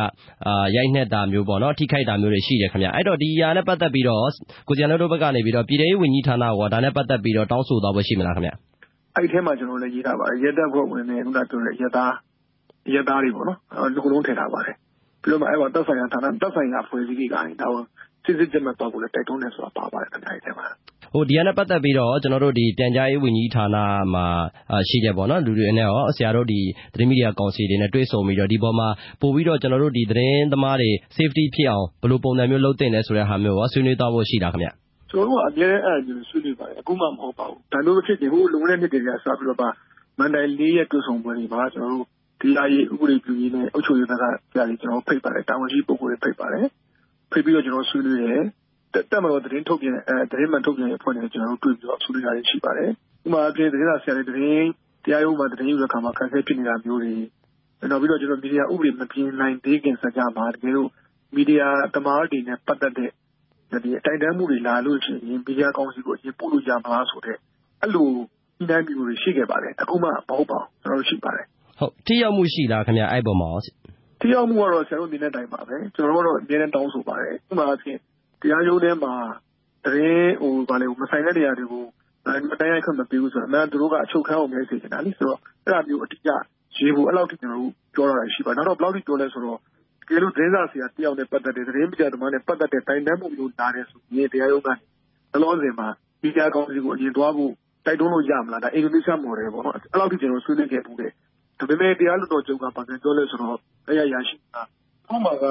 ရိုက်နှက်တာမျိုးထိခိုက်တာမျိုးတွေရှိတယ်ခင်ဗျ။အဲဒီတော့ ဒီဟာနဲ့ပတ်သက်ပြီးတော့ ကိုစံလွတ်တို့ဘက်ကနေပြည်ထဲရေးဝန်ကြီးဌာနကိုဒါနဲ့ပတ်သက်ပြီးတော့ တောင်းဆိုသွားဖွယ်ရှိမလားခင်ဗျ။အဲဒီထဲမှာ ကျနော်တို့လည်း ရေးထားပါတယ်။ရဲတပ်ဖွဲ့ဝင်နဲ့ ခုနပြောတဲ့ အရပ်သားတွေပေါ့နော် အကုန်လုံးထည့်ထားပါတယ်။ပြီးတော့မှ သက်ဆိုင်ရာဌာနသက်ဆိုင်ရာအဖွဲ့အစည်းတွေကနေ ဒါကို စစ်ဆေးကြပ်မတ်သွားဖို့လည်း တိုက်တွန်းတယ်ဆိုတာ ပါပါတယ်ခင်ဗျ အဲဒီထဲမှာ။ဒီဟာနဲ့ပတ်သက်ပြီးတော့ကျနော်တို့ပြန်ကြားရေးဝန်ကြီးဌာနမှာရှိတဲ့ လူတွေနဲ့ရော ဆရာတို့ သတင်းမီဒီယာကောင်စီတွေနဲ့ တွေ့ဆုံပြီးတော့ ဒီအပေါ်မှာ ပိုပြီးတော့ကျနော်တို့သတင်းသမားတွေ Safety ဖြစ်အောင် ဘယ်လိုပုံစံမျိုး လုပ်သင့်တယ်ဆိုတဲ့ဟာမျိုးရော ဆွေးနွေးသွားဖို့ရှိလားခင်ဗျ။ကျနော်တို့က အမြဲတမ်း အဲဒါမျိုးဆွေးနွေးပါတယ်။အခုမှ မဟုတ်ပါဘူး။ဒါမျိုးမဖြစ်ခင် ဟိုးလွန်ခဲ့တဲ့ နှစ်တွေကစပြီးတော့မှ မဏ္ဍိုင် ၄ရက်တွေ့ဆုံပွဲတွေမှာ ကျနော်တို့ တရားရေး၊ဥပဒေပြုရေးနဲ့ အုပ်ချုပ်ရေးဘက်က ဆရာတွေကျနော်တို့ ဖိတ်ပါတယ်။တာဝန်ရှိပုဂ္ဂိုလ်တွေ ဖိတ်ပါတယ်။ ဖိတ်ပြီးတော့ ကျနော်တို့ ဆွေးနွေးတယ် တပ်မတော် သတင်းထုတ်ပြန်သတင်းမှန်ထုတ်ပြန်ရေးအဖွဲ့နဲ့ကျနော်တို့ တွေ့ပြီးတော့ ဆွေးနွေးတာတွေ ရှိပါတယ်။ဥပမာအားဖြင့် သတင်းစာဆရာတွေသတင်းတရားရုံးမှာ သတင်းယူတဲ့အခါမှာ အခက်အခဲ ဖြစ်နေတာမျိုးတွေ နောက်ပြီးတော့ မီဒီယာဥပဒေ မပြင်နိုင်သေးခင်စကြာမှာ တကယ်လို့ မီဒီယာသမားတွေနဲ့ ပတ်သက်တဲ့ တိုင်တန်းမှုတွေလာလို့ရှိရင် မီဒီယာကောင်စီကို အရင်ပို့လို့ရမလားဆိုတဲ့ အဲလို ညှိနှိုင်းမှုတွေ ရှိခဲ့ပါတယ်။အခုမှ မဟုတ်ပါဘူး။ကျနော်တို့ရှိပါတယ်။ထိရောက်မှု ရှိလားခင်ဗျအဲဒီအပေါ်မှာရော။ ထိရောက်မှုကတော့ ဆရာတို့ မြင်တဲ့အတိုင်းပါပဲ။ကျနော်တို့ကတော့ အမြဲတမ်း တောင်းဆိုပါတယ်။ဥပမာအားဖြင့် တရားရုံးထဲမှာ သတင်းမဆိုင်တဲ့နေရာတွေကို တိုက်ရိုက်ခွင့် မပေးဘူးဆိုတာ အမှန်က သူတို့က အချုပ်ခန်းကိုမဲစေချင်တာလေ။ဆိုတော့ အဲဒါမျိုး အတိအကျရေးဖို့ အဲဒီလောက်အထိ ကျနော်တို့ ပြောထားတာရှိပါတယ်။နောက်တော့ဘယ်လောက်အထိ ပြောလဲဆိုတော့ တကယ်လို့ သတင်းစာဆရာတယောက်နဲ့ ပတ်သက်တဲ့ သတင်းမီဒီယာသမားနဲ့ ပတ်သက်တဲ့ တိုင်တန်းမှုမျိုး လာတယ်ဆိုရင် တရားရုံးကနေ လောလောဆယ်မှာ မီဒီယာကောင်စီကို အရင်သွားဖို့ တိုက်တွန်းလို့ ရမလား။ဒါ အင်ဒိုနီးရှားမော်ဒယ်ပေါ့နော်။အဲဒီလောက်အထိ ကျနော်တို့ ဆွေးနွေးခဲ့ဖူးတယ်။ ဒါပေမဲ့ တရားလွှတ်တော်ချုပ်က ဘာပြန်ပြောလဲဆိုတော့အဲဒီအရာရှိက သူ့မှာက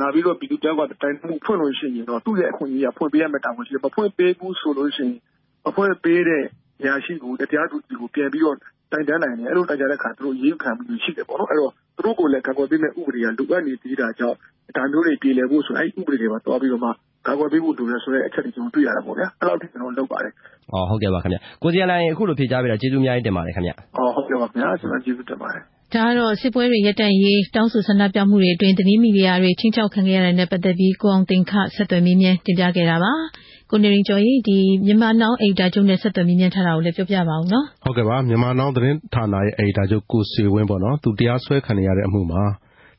လာပြီးတော့ ပြည်သူတယောက်က တိုင်တန်းမှုဖွင့်လို့ရှိရင်တော့ သူ့ရဲ့အခွင့်အရေးကဖွင့်ပေးရမယ့်တာဝန်ရှိတယ်။မဖွင့်ပေးဘူးဆိုလို့ရှိရင် မဖွင့်ပေးတဲ့အရာရှိကို တရားသူကြီးကို ပြန်ပြီးတော့ တိုင်တန်းနိုင်တယ်။အဲဒီလို တိုင်တန်းတဲ့အခါ သူတို့ အရေးယူခံရမှုတွေ ရှိတယ်ပေါ့နော်။အဲဒီတော့ သူတို့ကိုလည်း ကာကွယ်ပေးမယ့် ဥပဒေက လိုအပ်နေသေးတာကြောင့် ဒါမျိုးတွေ ပြေလည်ဖို့ဆိုအဲဒီ ဥပဒေတွေမှာသွားပြီးတော့မှ ကာကွယ်ပေးဖို့ လိုတယ်ဆိုတဲ့အချက်တွေ ကျနော်တို့ တွေ့ရတာပေါ့ဗျာ။အဲဒီလောက်အထိ ကျနော်တို့ လုပ်ပါတယ်။ဟုတ်ကဲ့ပါခင်ဗျ။ကိုဇေယျာလှိုင် အခုလို ဖြေကြားပေးတာ ကျေးဇူးအများကြီးတင်ပါတယ်ခင်ဗျ။ဟုတ်ကဲ့ပါခင်ဗျာ။ကျနော် ကျေးဇူးတင်ပါတယ်။ဒါကတော့ စစ်ပွဲတွေ ရပ်တန့်ရေး တောင်းဆိုဆန္ဒပြမှုတွေအတွင်း သတင်းမီဒီယာတွေ ခြိမ်းခြောက်ခံခဲ့ရတာနဲ့ ပတ်သက်ပြီး ကိုအောင်သိန်းခဆက်သွယ်မေးမြန်း တင်ပြခဲ့တာပါ။ ကိုနေရင်ကျော်ရေမြန်မာနောင်းအယ်ဒီတာချုပ်နဲ့ဆက်သွယ်မေးမြန်းထားတာကိုလည်းပြောပြပါဦးနော်။ဟုတ်ကဲ့ပါ။မြန်မာနောင်းသတင်းဌာနရဲ့အယ်ဒီတာချုပ်ကိုဆွေဝင်းပေါ့နော်။သူတရားစွဲခံနေရတဲ့အမှုမှာ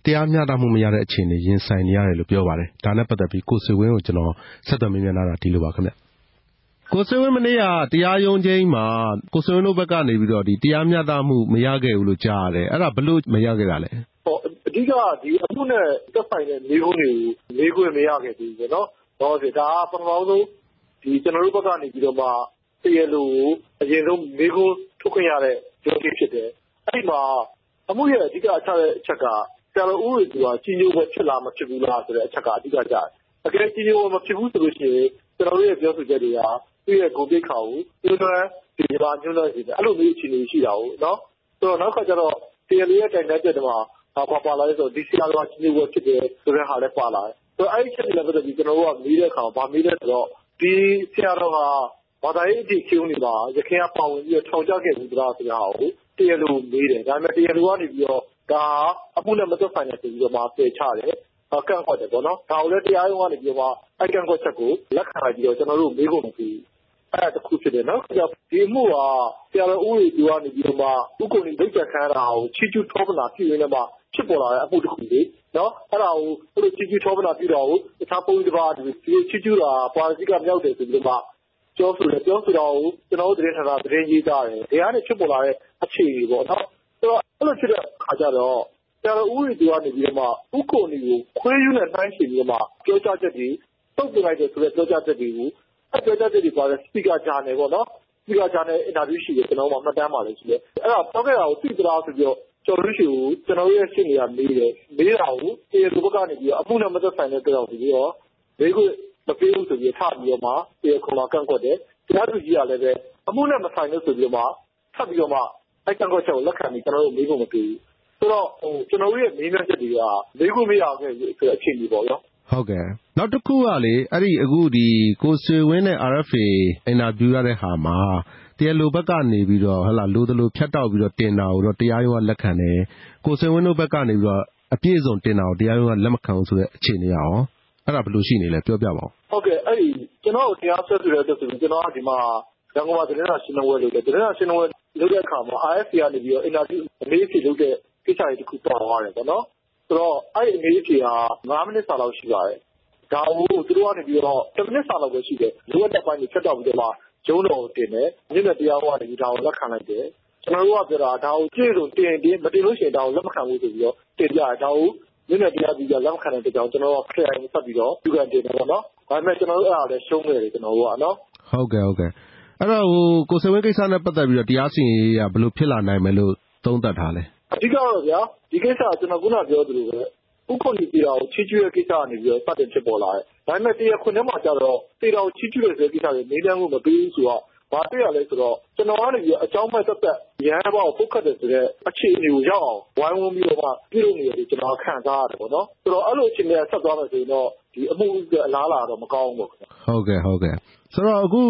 တရားမျှတမှုမရတဲ့အခြေအနေရင်ဆိုင်နေရတယ်လို့ပြောပါတယ်။ဒါနဲ့ပတ်သက်ပြီးကိုဆွေဝင်းကိုကျနော်ဆက်သွယ်မေးမြန်းထားတာဒီလိုပါခင်ဗျ။ကိုဆွေဝင်းမနေ့ကတရားရုံးချိန်းမှာကိုဆွေဝင်းတို့ဘက်ကနေပြီးတော့တရားမျှတမှုမရခဲ့ဘူးလို့ကြားရတယ်။အဲဒါဘယ်လိုမရခဲ့တာလဲ။အဓိကဒီအမှုနဲ့သက်ဆိုင်တဲ့မေးခွန်းတွေကိုမေးခွင့်မရခဲ့သေးဘူးပေါ့နော်။လောလောဆယ်ဒါကပထမဆုံး ကျနော်တို့ဘက်ကနေပြီးတော့မှ တရားလိုကို အရင်ဆုံး မေးခွန်းထုတ်ခွင့်ရတဲ့ ရုံးချိန်းဖြစ်တယ်။အဲဒီမှာ အမှုရဲ့ အဓိကအချက်က ဆရာတော်ဦးဝေသူကကြီးညိုပွဲဖြစ်လား မဖြစ်ဘူးလားဆိုတဲ့အချက်က အဓိကကျတယ်။တကယ်ကြီးညိုပွဲမဖြစ်ဘူးဆိုရင် ကျနော်တို့ရဲ့ ပြောဆိုချက်တွေကသူ့ရဲ့ ဂုဏ်သိက္ခာကို ညှိုးနွမ်းစေချင်မှ ညှိုးနွမ်းစေမယ်။အဲလိုမျိုး အခြေအနေရှိတာကိုး။နောက်တခါကျတော့ တရားလိုရဲ့ တိုင်တန်းချက်ထဲမှာ ဘာပါလာလဲဆိုတော့ ဒီဆရာတော်ကကြီးညိုပွဲဖြစ်တယ်ဆိုတဲ့ဟာလည်း ပါလာတယ်။အဲဒီအချက်တွေနဲ့ ပတ်သက်ပြီး ကျနော်တို့က မေးတဲ့အခါမှာ ဘာမေးလဲဆိုတော့ ဒီဆရာတော်ဟာ ဘာသာရေးအဓိကရုဏ်းတွေမှာ ယခင်က ပါဝင်ပြီးတော့ ထောင်ကျခဲ့ဖူးသလား ဆိုတဲ့ဟာကို တရားလိုကို မေးတယ်။ဒါပေမဲ့ တရားလိုကနေပြီးတော့ ဒါဟာ အမှုနဲ့ မသက်ဆိုင်တယ်ဆိုပြီးတော့ပယ်ချတယ်။ကန့်ကွက်တယ်ပေါ့နော်။ဒါကိုလည်း တရားရုံးကနေပြီးတော့အဲဒီကန့်ကွက်ချက်ကို လက်ခံလိုက်ပြီးတော့ ကျနော်တို့ကို မေးခွန်းမပေးဘူး။အဲဒါတခုဖြစ်တယ်။နောက်တခုက ဒီအမှုဟာ ဆရာတော် ဦးဝေသူကနေပြီးတော့မှ ဦးကိုနီ လုပ်ကြံခံရတာကို ချီးကျူးထောပနာပြုရင်းနဲ့မှ ဖြစ်ပေါ်လာတဲ့အမှုတခုလေ။အဲဒါကိုအဲဒီလိုချီးကျူးထောပနာပြုတာကို တခြားဘုန်းကြီးတပါးက ဒီလိုချီးကျူးတာ ပါရဇိက မြောက်တယ်ဆိုပြီးတော့မှ ပြောဆိုတယ်။ပြောဆိုတာကို ကျနော်တို့ သတင်းဌာနက သတင်းရေးသားတယ်။ဒီကနေ ဖြစ်ပေါ်လာတဲ့ အခြေအနေပေါ့နော်။ဆိုတော့ အဲလိုဖြစ်တဲ့အခါကျတော့ ဆရာတော် ဦးဝီသူကနေပြီးတော့မှဦးကိုနီကို ခွေးယူနဲ့ နှိုင်းယှဉ်ပြီးတော့မှ ပြောကြားချက်တွေတုတ်ပြန်လိုက်တယ်ဆိုတဲ့ ပြောကြားချက်တွေကို အဲပြောကြားချက်တွေပါတဲ့ speaker channel ပေါ့နော် speaker channel interview ရှိတယ် ကျွန်တော်တို့မှမှတ်တမ်းပါလေရှိတယ် အဲ့ဒါပြောခဲ့တာကို သိသလားဆိုပြီးတော့ ကျော်လူရှိကို ကျွန်တော်ရဲ့ ရှင်းနေတာမေးတယ် မေးတာကို တရားလိုဘက်ကနေပြီးတော့အမှုနဲ့ မသက်ဆိုင်တဲ့ကြောင့်ပြီးတော့ မေးခွင့်မပေးဘူးဆိုပြီး ထပ်ပြီးတော့မှ တရားခုံမှာ ကန့်ကွက်တယ် တရားသူကြီးကလည်းပဲအမှုနဲ့ မဆိုင်လို့ဆိုပြီးတော့မှထပ်ပြီးတော့မှ အဲ့ကန့်ကွက်ချက်ကို လက်ခံပြီး ကျွန်တော်တို့မေးခွင့်မပေးဘူး ဆိုတော့ဟိုကျွန်တော်တို့ရဲ့ မေးမြန်းချက်တွေက မေးခွင့်မရခဲ့ဘူးဆိုတဲ့ အခြေအနေပေါ့နော်ဟုတ်ကဲ့ နောက်တစ်ခုကလေအဲ့ဒီအခုဒီကိုဆွေဝင်းနဲ့ RFA အင်တာဗျူးရတဲ့ဟာမှာ တရားလိုဘက်ကနေပြီးတော့ဟလာလိုသလိုဖြတ်တောက်ပြီးတော့ တင်တာကိုတော့ တရားရုံးက လက်ခံတယ် ကိုဆွေဝင်းတို့ဘက်ကနေပြီးတော့ အပြည့်စုံတင်တာကို တရားရုံးက လက်မခံဘူးဆိုတဲ့ အခြေအနေရော အဲ့ဒါ ဘယ်လိုရှိနေလဲ ပြောပြပါဦး ဟုတ်ကဲ့အဲ့ဒီကျွန်တော်တရားဆွဲဆိုတဲ့အတွက်ဆိုရင်ကျွန်တော်က ဒီမှာ ရန်ကုန်မှာ သတင်းစာရှင်းလင်းပွဲလုပ်တယ် သတင်းစာရှင်းလင်းပွဲ လုပ်တဲ့အခါမှာ RFC ကနေပြီးတော့ interview အမေးဖြေလုပ်တဲ့ ကိစ္စတွေတခုပေါ်သွားတယ်ပေါ့နော် ဆိုတော့ အဲ့ဒီအမေးဖြေဟာ9မိနစ်စာလောက် ရှိပါတယ် ဒါကို သူတို့ကနေပြီးတော့10မိနစ်စာလောက်ပဲရှိတယ် လိုအပ်တဲ့ပိုင်းတွေ ဖြတ်တော့ပြီးတော့မှ ကျုံးတော်ကိုတင်တယ် မြင့်တဲ့တရားဟောကနေ ဒါကိုလက်ခံလိုက်တယ် ကျွန်တော်တို့ကပြောတာဒါကိုကြည့်လို့တင်တင် မတင်လို့ရှိရင် ဒါကိုလက်မခံဘူးဆိုပြီးတော့ တင်ပြတယ် ဒါကို မြင့်တဲ့တရားကြီးက လက်မခံတဲ့အတွက်ကြောင့် ကျွန်တော်တို့ခရိုင်ဆက်ပြီးတော့ပြုကန်တင်တယ်ပေါ့နော် ဒါပေမဲ့ ကျွန်တော်တို့ အဲ့ဒါလည်း ရှုံးခဲ့တယ်ကျွန်တော်တို့ကနော်ဟုတ်ကဲ့ဟုတ်ကဲ့ အဲ့တော့ဟိုကိုစေဝင်းကိစ္စနဲ့ ပတ်သက်ပြီးတော့ တရားစီရင်ရေးကဘယ်လိုဖြစ်လာနိုင်မယ်လို့ သုံးသပ်ထားလဲ အဓိကတော့ဗျာ ဒီကိစ္စက ကျွန်တော် ခုနပြောသလိုပဲ ဥက္ကုဏီပြည်တော်ကို ချီးကျူးတဲ့ကိစ္စကနေပြီးတော့စတင်ဖြစ်ပေါ်လာတယ်။ဒါပေမဲ့ တရားခွင်ထဲမှာကျတော့ပြည်တော်ကို ချီးကျူးတဲ့ကိစ္စတွေမေးမြန်းမှုမပေးဘူးဆိုတော့ ဘာတွေ့ရလဲဆိုတော့ ကျွန်တော်ကနေပြီးအကြောင်းမဲ့သက်သက် ရဟန်းဘောက်ပုတ်ခတ်တယ်ဆိုတဲ့ အခြေအနေကိုရောက်အောင် ဝိုင်းဝန်းပြီးတော့မှ ပြုလုပ်နေတယ်ကျွန်တော်ခံစားရတယ်ပေါ့နော် ဆိုတော့ အဲ့လိုအခြေအနေဆက်သွားမယ်ဆိုရင်တော့ဒီအမှုအလားလာတော့ မကောင်းဘူးပေါ့ဟုတ်ကဲ့ ဟုတ်ကဲ့ ဆိုတော့ အခု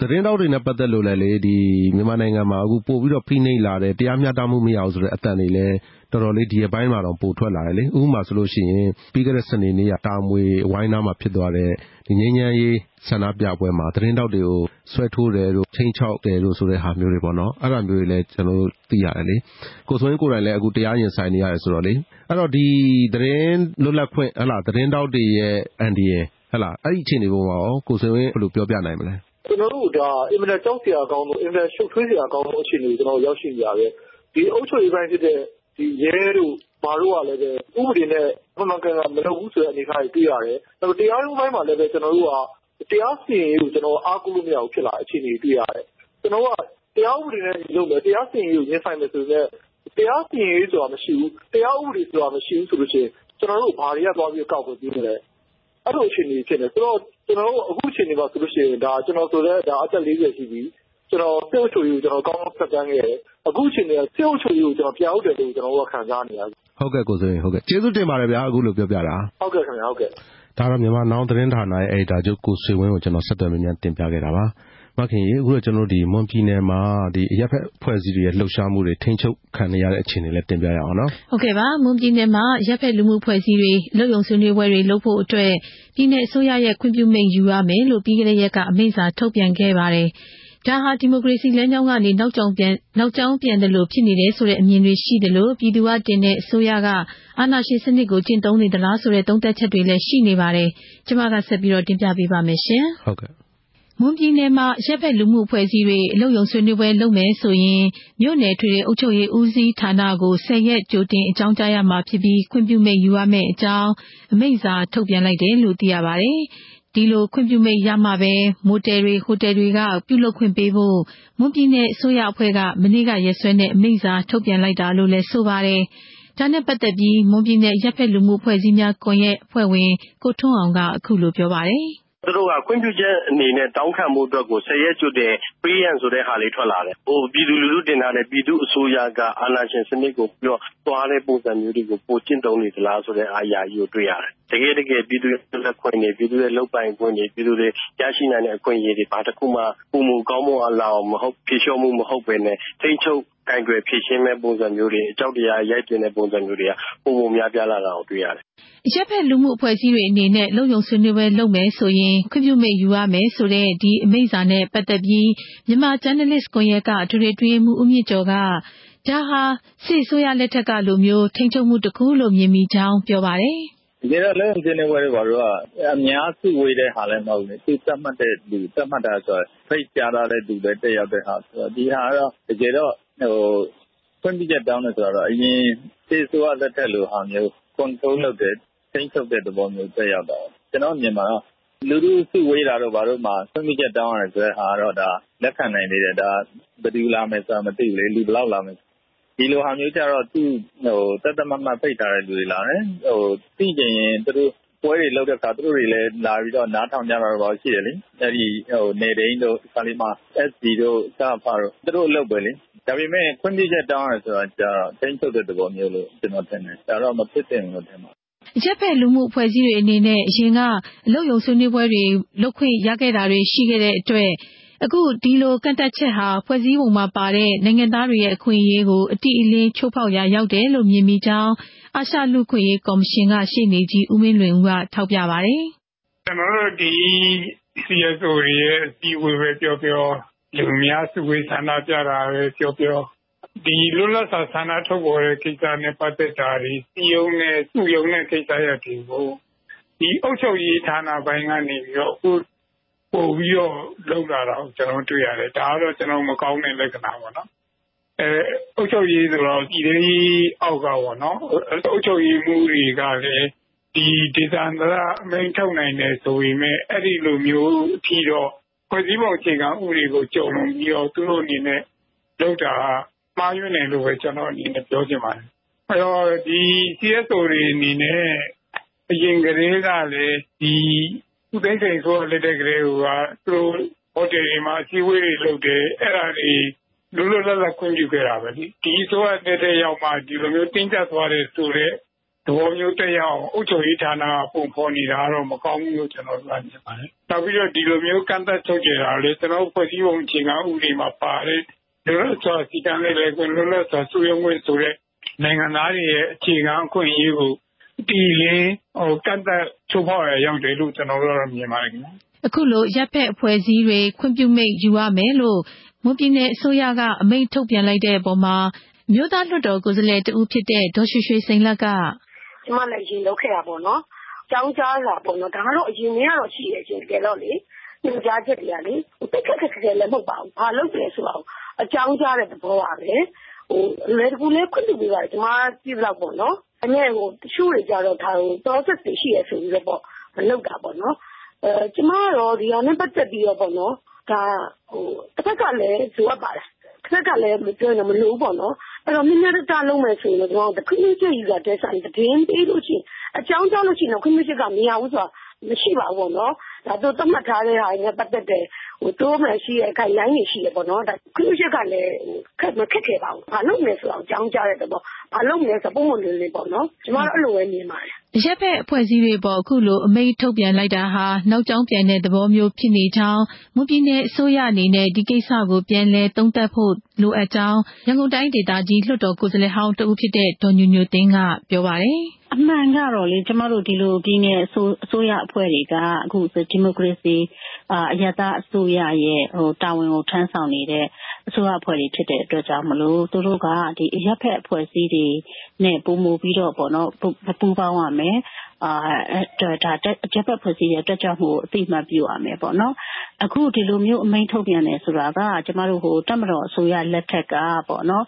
သတင်းတောက်တွေနဲ့ ပတ်သက်လို့လည်းလေဒီမြန်မာနိုင်ငံမှာအခုပို့ပြီးတော့ ဖိနှိပ်လာတယ် တရားမျှတမှု မရအောင်ဆိုတဲ့အတန်တွေလည်း တော်တော်လေးဒီအပိုင်းမှာတော့ပိုထွက်လာတယ်လေ ဥပမာဆိုလို့ရှိရင် ပြီးခဲ့တဲ့စနေနေ့က တာမွေဝိုင်းနာမှာဖြစ်သွားတဲ့ဒီငញ្ញမ်းရေးဆန္ဒပြပွဲမှာ သတင်းတောက်တွေကို ဆွဲထိုးတယ်တို့ချင်းချောက်တယ်တို့ဆိုတဲ့ဟာမျိုးတွေပေါ့နော် အဲ့ဒါမျိုးတွေလည်း ကျွန်တော်တို့သိရတယ်လေ ကိုစွန်းကိုယ်တိုင်လည်း အခုတရားရင်ဆိုင်နေရတယ်ဆိုတော့လေ အဲ့တော့ ဒီသတင်းလွတ်လပ်ခွင့်ဟလာသတင်းတောက်တွေရဲ့အန်ဒီရယ်ဟလာအဲ့ဒီအခြေအနေပေါ်မှာရော ကိုစွန်း ဘယ်လိုပြောပြနိုင်မလဲ ကျွန်တော်တို့ ဒါ အင်မတန်ကြောက်စရာကောင်းလို့ အင်မတန်ရှုပ်ထွေးစရာကောင်းလို့ အခြေအနေကို ကျွန်တော်ရောက်ရှိနေရတယ်ဒီအုပ်ချုပ်ရေးပိုင်းဖြစ်တဲ့ဒီ ရဲတို့ ဘာတို့ကလည်းပဲဥပဒေနဲ့ မှန်မှန်ကန်ကန် မလုပ်ဘူးဆိုတဲ့ အနေအထားတွေ တွေ့ရတယ်။နောက်တရားရုံးပိုင်းမှာလည်းပဲကျွန်တော်တို့က တရားစီရင်ရေးကိုကျွန်တော်အားကိုးလို့မရဘူး ဖြစ်လာအခြေအနေတွေ့ရတယ်။ကျွန်တော်ကတရားဥပဒေနဲ့လုပ်မယ် တရားစီရင်ရေးကို ရင်ဆိုင်မယ်ဆိုရင်တရားစီရင်ရေးဆိုတာ မရှိဘူး။တရားဥပဒေဆိုတာ မရှိဘူးဆိုလို့ရှိရင် ကျွန်တော်တို့ဘာတွေက သွားပြီးကောက်ပြီးပြီးမလဲ။အဲ့လို အခြေအနေဖြစ်နေဆိုတော့ကျွန်တော်တို့အခု အခြေအနေမှာဆိုလို့ရှိရင်ဒါကျွန်တော်ဆိုတဲ့ဒါအသက်40ရှိပြီ ကျွန်တော်စိတ်အုပ်ချုပ်ရေးကိုကျွန်တော်ကောင်းကောင်းဆက်တန်းခဲ့တယ် အခုချိန်ကစိတ်အုပ်ချုပ်ရေးကိုကျွန်တော်ပြောင်းတယ်လို့ ကျွန်တော်တို့ကခံစားနေရတယ် ဟုတ်ကဲ့ ကိုစိုးရင်ဟုတ်ကဲ့ကျေးဇူးတင်ပါတယ်ဗျာ အခုလိုပြောပြတာ ဟုတ်ကဲ့ခင်ဗျာဟုတ်ကဲ့ဒါတော့မြန်မာနောင်သတင်းဌာနရဲ့ အယ်ဒီတာချုပ် ကိုဆွေဝင်းကို ကျွန်တော် ဆက်သွယ်မြင်တင်ပြခဲ့တာပါ မခင်ရေ အခုတော့ကျွန်တော်တို့ဒီမွန်ပြည်နယ်မှာဒီအရက်ဖက်ဖွဲ့စည်းတွေရဲ့ လှုပ်ရှားမှုတွေ ထိန်းချုပ်ခံနေရတဲ့ အခြေအနေလည်း တင်ပြရအောင်နော် ဟုတ်ကဲ့ပါ မွန်ပြည်နယ်မှာရက်ဖက်လူမှုဖွဲ့စည်းတွေလုံယုံဆွေးနွေးပွဲတွေ လုပ်ဖို့အတွက် ပြည်내အစိုးရရဲ့ ခွင့်ပြုမိန့်ယူရမယ်လို့ ပြီးခဲ့တဲ့ရက်က အမိန့်စာ ထုတ်ပြန်ခဲ့ပါတယ် ဒါဟာ ဒီမိုကရေစီလမ်းကြောင်းကနေ နောက်ကြောင်ပြန်နောက်ကြောင်းပြန်တယ်လို့ဖြစ်နေတယ်ဆိုတဲ့ အမြင်တွေရှိတယ်လို့ပြည်သူကတင်တဲ့ အစိုးရက အာဏာရှင်စနစ်ကို ကျင့်သုံးနေသလားဆိုတဲ့ သုံးသပ်ချက်တွေလည်း ရှိနေပါတယ်။ကျွန်မကဆက်ပြီးတော့တင်ပြပေးပါမယ်ရှင်။ဟုတ်ကဲ့မွန်ပြည်နယ်မှာရက်ဖက်လူမှုအဖွဲ့အစည်းတွေ အလုံယုံဆွေးနွေးပွဲလုပ်မယ်ဆိုရင် မြို့နယ်ထွေအုပ်ချုပ်ရေးဦးစီးဌာနကို ၁၀ ရက်ကြိုတင်အကြောင်းကြားရမှာဖြစ်ပြီး ခွင့်ပြုမိတ်ယူရမယ့်အကြောင်း အမိန့်စာထုတ်ပြန်လိုက်တယ်လို့ သိရပါတယ်။ ဒီလိုခွင့်ပြုမိန့်ရမှပဲ မိုတယ်တွေ ဟိုတယ်တွေက ပြုလုပ်ခွင့်ပေးဖို့ မွန်ပြည်နယ်အစိုးရအဖွဲ့က မနေ့ကရက်စွဲနဲ့ အမိန့်စာထုတ်ပြန်လိုက်တာလို့လည်း ဆိုပါတယ်။ဒါနဲ့ပတ်သက်ပြီး မွန်ပြည်နယ် အရပ်ဘက်လူမှုအဖွဲ့အစည်းများကွန်ရက် အဖွဲ့ဝင် ကိုထွန်းအောင်က အခုလိုပြောပါတယ်။သူတို့က ခွင့်ပြုချက်အနေနဲ့ တောင်းခံဖို့အတွက်ကို ၁၀ ရက်ကြိုတင်ပေးရန်ဆိုတဲ့ဟာလေး ထွက်လာတယ်။ပြည်သူလူထုတင်ထားတဲ့ ပြည်သူ့အစိုးရက အာဏာရှင်စနစ်ကိုသွားတဲ့ပုံစံမျိုးတွေကို ပိုကျင့်သုံးနေသလားဆိုတဲ့ အရာကြီးကို တွေ့ရတယ်။တ ကယ့်တကယ် ပြည်သူ့ရဲ့ လွတ်လပ်ခွင့်တွေ၊ပြည်သူ့ရဲ့ လုပ်ပိုင်ခွင့်တွေ၊ပြည်သူတွေ ရရှိနိုင်တဲ့ အခွင့်အရေးတွေ ဘာတခုမှ ပိုမိုကောင်းမွန်လာအောင် ဖြေလျှော့မှု မဟုတ်ဘဲနဲ့ ထိန်းချုပ်ကိုင်တွယ် ဖြေရှင်းမယ့် ပုံစံမျိုးတွေ အကြောက်တရား ရိုက်သွင်းတဲ့ ပုံစံမျိုးတွေက ပိုမိုများပြားလာတာကို တွေ့ရတယ်။အရပ်ဘက် လူမှုအဖွဲ့အစည်းတွေအနေနဲ့ လုံခြုံဆွေးနွေးပွဲလုပ်မယ်ဆိုရင် ခွင့်ပြုမိန့်ယူရမယ်ဆိုတဲ့ ဒီအမိန့်စာနဲ့ပတ်သက်ပြီး မြန်မာဂျာနယ်လစ်ကွန်ရက်ကဒုတိယတွင်းမှုဦးမြင့်ကျော်က ဒါဟာ စစ်အစိုးရလက်ထက်ကလိုမျိုး ထိန်းချုပ်မှုတစ်ခုလို့ မြင်မိကြောင်း ပြောပါတယ်။ တကယ်တော့လုံခြုံဆွေးနွေးပွဲတွေ ဘာလို့က အများစုဝေးတဲ့ဟာလည်း မဟုတ်ဘူး။သူသတ်မှတ်တဲ့လူ သတ်မှတ်တာဆိုဖိတ်ကြားထားတဲ့လူတွေတက်ရောက်တဲ့ဟာဆိုတော့ ဒီဟာကတော့ တကယ်တော့ဟိုခွင့်ပြုချက်တောင်းတယ်ဆိုတာတော့ အရင်စစ်အစိုးရလက်ထက်လိုဟာမျိုး control လုပ်တယ် ထိန်းချုပ်တဲ့သဘောမျိုး သက်ရောက်တာပေါ့။ကျနော့်အမြင်မှာတော့ လူထုစုဝေးတာတို့ ဘာတို့မှာ ခွင့်ပြုချက်တောင်းရတယ်ဆိုတဲ့ဟာကတော့ဒါလက်ခံနိုင်သေးတယ်။ဒါ ဘယ်သူလာမယ်ဆိုတာ မသိဘူးလေ။လူဘယ်လောက်လာမယ် ဒီလိုဟာမျိုးကျတော့ သူ့သတ်သတ်မှတ်မှတ်ဖိတ်ထားတဲ့လူတွေလာတယ်။သိချင်ရင် သူတို့ပွဲတွေလုပ်တဲ့အခါ သူတို့တွေလည်း လာပြီးတော့ နားထောင်ကြတာတို့ ရှိတယ်လေ။အဲဒီ နယ်ထိန်းတို့ခါလီမာ SD တို့ စအဖတို့ သူတို့အလုပ်ပဲလေ။ဒါပေမဲ့ ခွင့်ပြုချက်တောင်းရတယ်ဆိုတာကျတော့ ထိန်းချုပ်တဲ့သဘောမျိုးလို့ ကျနော်ထင်တယ်။ဒါတော့ မဖြစ်သင့်ဘူးလို့ ထင်ပါတယ် အရပ်ဘက်လူမှုအဖွဲ့အစည်းတွေအနေနဲ့ အရင်က အလုပ်ရုံဆွေးနွေးပွဲတွေ လုပ်ခွင့်ရခဲ့တာတွေ ရှိခဲ့တဲ့အတွက် အခု ဒီလိုကန့်သတ်ချက်ဟာ ဖွဲ့စည်းပုံမှာပါတဲ့ နိုင်ငံသားတွေရဲ့ အခွင့်အရေးကို အတိအလင်း ချိုးဖောက်ရာရောက်တယ်လို့ မြင်မိကြောင်း အာရှလူ့အခွင့်အရေးကော်မရှင်က ရှေ့နေကြီး ဦးမင်းလွင်ဦးက ထောက်ပြပါတယ်။“ကျနော်တို့ ဒီ CSO တွေရဲ့ အစည်းအဝေးပဲပြောပြော၊လူအများစုဝေး ဆန္ဒပြတာပဲပြောပြော ဒီလွတ်လပ်စွာ ဆန္ဒထုတ်ဖော်တဲ့ကိစ္စနဲ့ပတ်သက်တာတွေ စည်းရုံးတဲ့စုရုံးတဲ့ကိစ္စရပ်တွေကို ဒီအုပ်ချုပ်ရေးဌာနပိုင်းကနေပြီးတော့ အခု ပိုပြီးတော့ လုပ်လာတာကို ကျနော်တို့ တွေ့ရတယ်။ဒါကတော့ ကျနော်တို့ မကောင်းတဲ့ လက္ခဏာပေါ့နော်။အုပ်ချုပ်ရေးဆိုတော့ပြည်ထဲရေးအောက်ကပေါ့နော်။အုပ်ချုပ်ရေးမှူးတွေကလည်း ဒီဒေသန္တရ အမိန့်ထုတ်နိုင်တယ် ဆိုပေမဲ့အဲဒီလိုမျိုးအထိတော့ ဖွဲ့စည်းပုံအခြေခံဥပဒေကို ကျော်လွန်ပြီးတော့ သူတို့အနေနဲ့ လုပ်တာမှားယွင်းတယ်လို့ပဲ ကျနော့်အနေနဲ့ ပြောချင်ပါတယ်။အဲဒီတော့ ဒီ CSO တွေအနေနဲ့ အရင်ကတည်းကလည်း ဒီ ဦးသိန်းစိန်အစိုးရလက်ထက်ကတည်းကသူတို့ဟိုတယ်တွေမှာ အစည်းအဝေးတွေလုပ်တယ်။အဲဒါတွေ လွတ်လွတ်လပ်လပ် ခွင့်ပြုခဲ့တာပဲလေ။ဒီအစိုးရလက်ထက်ရောက်မှ ဒီလိုမျိုး တင်းကျပ်သွားတယ်ဆိုတဲ့ သဘောမျိုးသက်ရောက်အောင် အုပ်ချုပ်ရေးဌာနက ပုံဖော်နေတာကတော့ မကောင်းဘူးလို့ ကျနော်တို့က မြင်ပါတယ်။နောက်ပြီးတော့ ဒီလိုမျိုး ကန့်သတ်ချုပ်ချယ်တာလည်း ကျနော်တို့ ဖွဲ့စည်းပုံအခြေခံဥပဒေမှာပါတဲ့ လွတ်လပ်စွာ စီတန်းလှည့်လည်ခွင့် လွတ်လပ်စွာ စုရုံးခွင့်ဆိုတဲ့ နိုင်ငံသားတွေရဲ့ အခြေခံအခွင့်အရေးကို အတိအလင်းကန့်သတ်ချိုးဖောက်ရာရောက်တယ်လို့ ကျနော်တို့ကတော့ မြင်ပါတယ်ခင်ဗျ။အခုလို အရပ်ဘက်အဖွဲ့အစည်းတွေ ခွင့်ပြုမိန့်ယူရမယ်လို့ မွန်ပြည်နယ်အစိုးရက အမိန့်ထုတ်ပြန်လိုက်တဲ့အပေါ်မှာ အမျိုးသားလွှတ်တော်ကိုယ်စားလှယ်တဦးဖြစ်တဲ့ ဒေါ်ရွှေရွှေစိန်လတ်က“ကျမလည်း အရင်လုပ်ခဲ့တာပေါ့နော်။အကြောင်းကြားစာပေါ့နော်။ဒါကတော့ အရင်ကတည်းကတော့ရှိတယ်တကယ်တော့လေ။ညွှန်ကြားချက်တွေကလေ သိပ်ခက်ခက်ခဲခဲလည်း မဟုတ်ပါဘူး။ဘာလုပ်တယ်ဆိုတာကို အကြောင်းကြားတဲ့သဘောပါပဲ။အလွယ်တကူလည်း ခွင့်ပြုပေးပါတယ် ကျမသိသလောက်ပေါ့နော်။ ဒါပေမဲ့ တချို့တွေကျတော့ ဒါကို process တွေ ရှိတယ်ဆိုပြီးတော့ မလုပ်တာပေါ့နော်။ကျမကတော့ ဒီဟာနဲ့ ပတ်သက်ပြီးတော့ပေါ့နော်ဒါတဖက်ကလည်း လိုအပ်ပါတယ်။တဖက်ကလည်း ပြောရင်မလိုဘူးပေါ့နော်။အဲဒီတော့ မျှမျှတတ လုပ်မယ်ဆိုရင်တော့ ခွင့်ပြုချက်ယူတာထက်စာရင် သတင်းပေးလို့ရှိရင် အကြောင်းကြားလို့ရှိရင်ခွင့်ပြုချက်က မရဘူးဆိုတာ မရှိပါဘူးပေါ့နော်။ဒါသူတို့ သတ်မှတ်ထားတဲ့ဟာတွေနဲ့ ပတ်သက်တဲ့ တိုးမယ်ရှိတဲ့ guideline တွေရှိတယ်ပေါ့နော်။ခွင့်ပြုချက်ကလည်း မခက်ခဲပါဘူး။ဘာလုပ်မယ်ဆိုတာကို အကြောင်းကြားတဲ့သဘော။ဘာလုပ်မလဲဆိုတာ ပွင့်ပွင့်လင်းလင်းပေါ့နော်။ကျမတော့ အဲလိုပဲမြင်ပါတယ်။”အရပ်ဘက်အဖွဲ့အစည်းတွေအပေါ် အခုလို အမိန့်ထုတ်ပြန်လိုက်တာဟာ နောက်ကြောင်းပြန်တဲ့သဘောမျိုး ဖြစ်နေကြောင်း မွန်ပြည်နယ်အစိုးရအနေနဲ့ ဒီကိစ္စကို ပြန်လည်သုံးသပ်ဖို့လိုအပ်ကြောင်း ရန်ကုန်တိုင်းဒေသကြီး လွှတ်တော်ကိုယ်စားလှယ်ဟောင်းတဦးဖြစ်တဲ့ဒေါ်ညိုညိုသင်းက ပြောပါတယ်။“အမှန်ကတော့လေ ကျမတို့ ဒီလို ပြည်နယ်အစိုးရအဖွဲ့တွေကအခုဒီမိုကရေစီ အရပ်သားအစိုးရရဲ့တာဝန်ကိုထမ်းဆောင်နေတဲ့အစိုးရအဖွဲ့တွေဖြစ်တဲ့အတွက်ကြောင့်မို့သူတို့ကအရပ်ဘက်အဖွဲ့အစည်းတွေနဲ့ပိုမိုပြီးတော့ပူးပေါင်းရမယ်။အရပ်ဘက်အဖွဲ့အစည်းတွေရဲ့တက်ကြွမှုကိုအသိအမှတ်ပြုရမယ်ပေါ့နော်။အခုဒီလိုမျိုးအမိန့်ထုတ်ပြန်တယ်ဆိုတာကကျမတို့တပ်မတော်အစိုးရလက်ထက်ကပေါ့နော်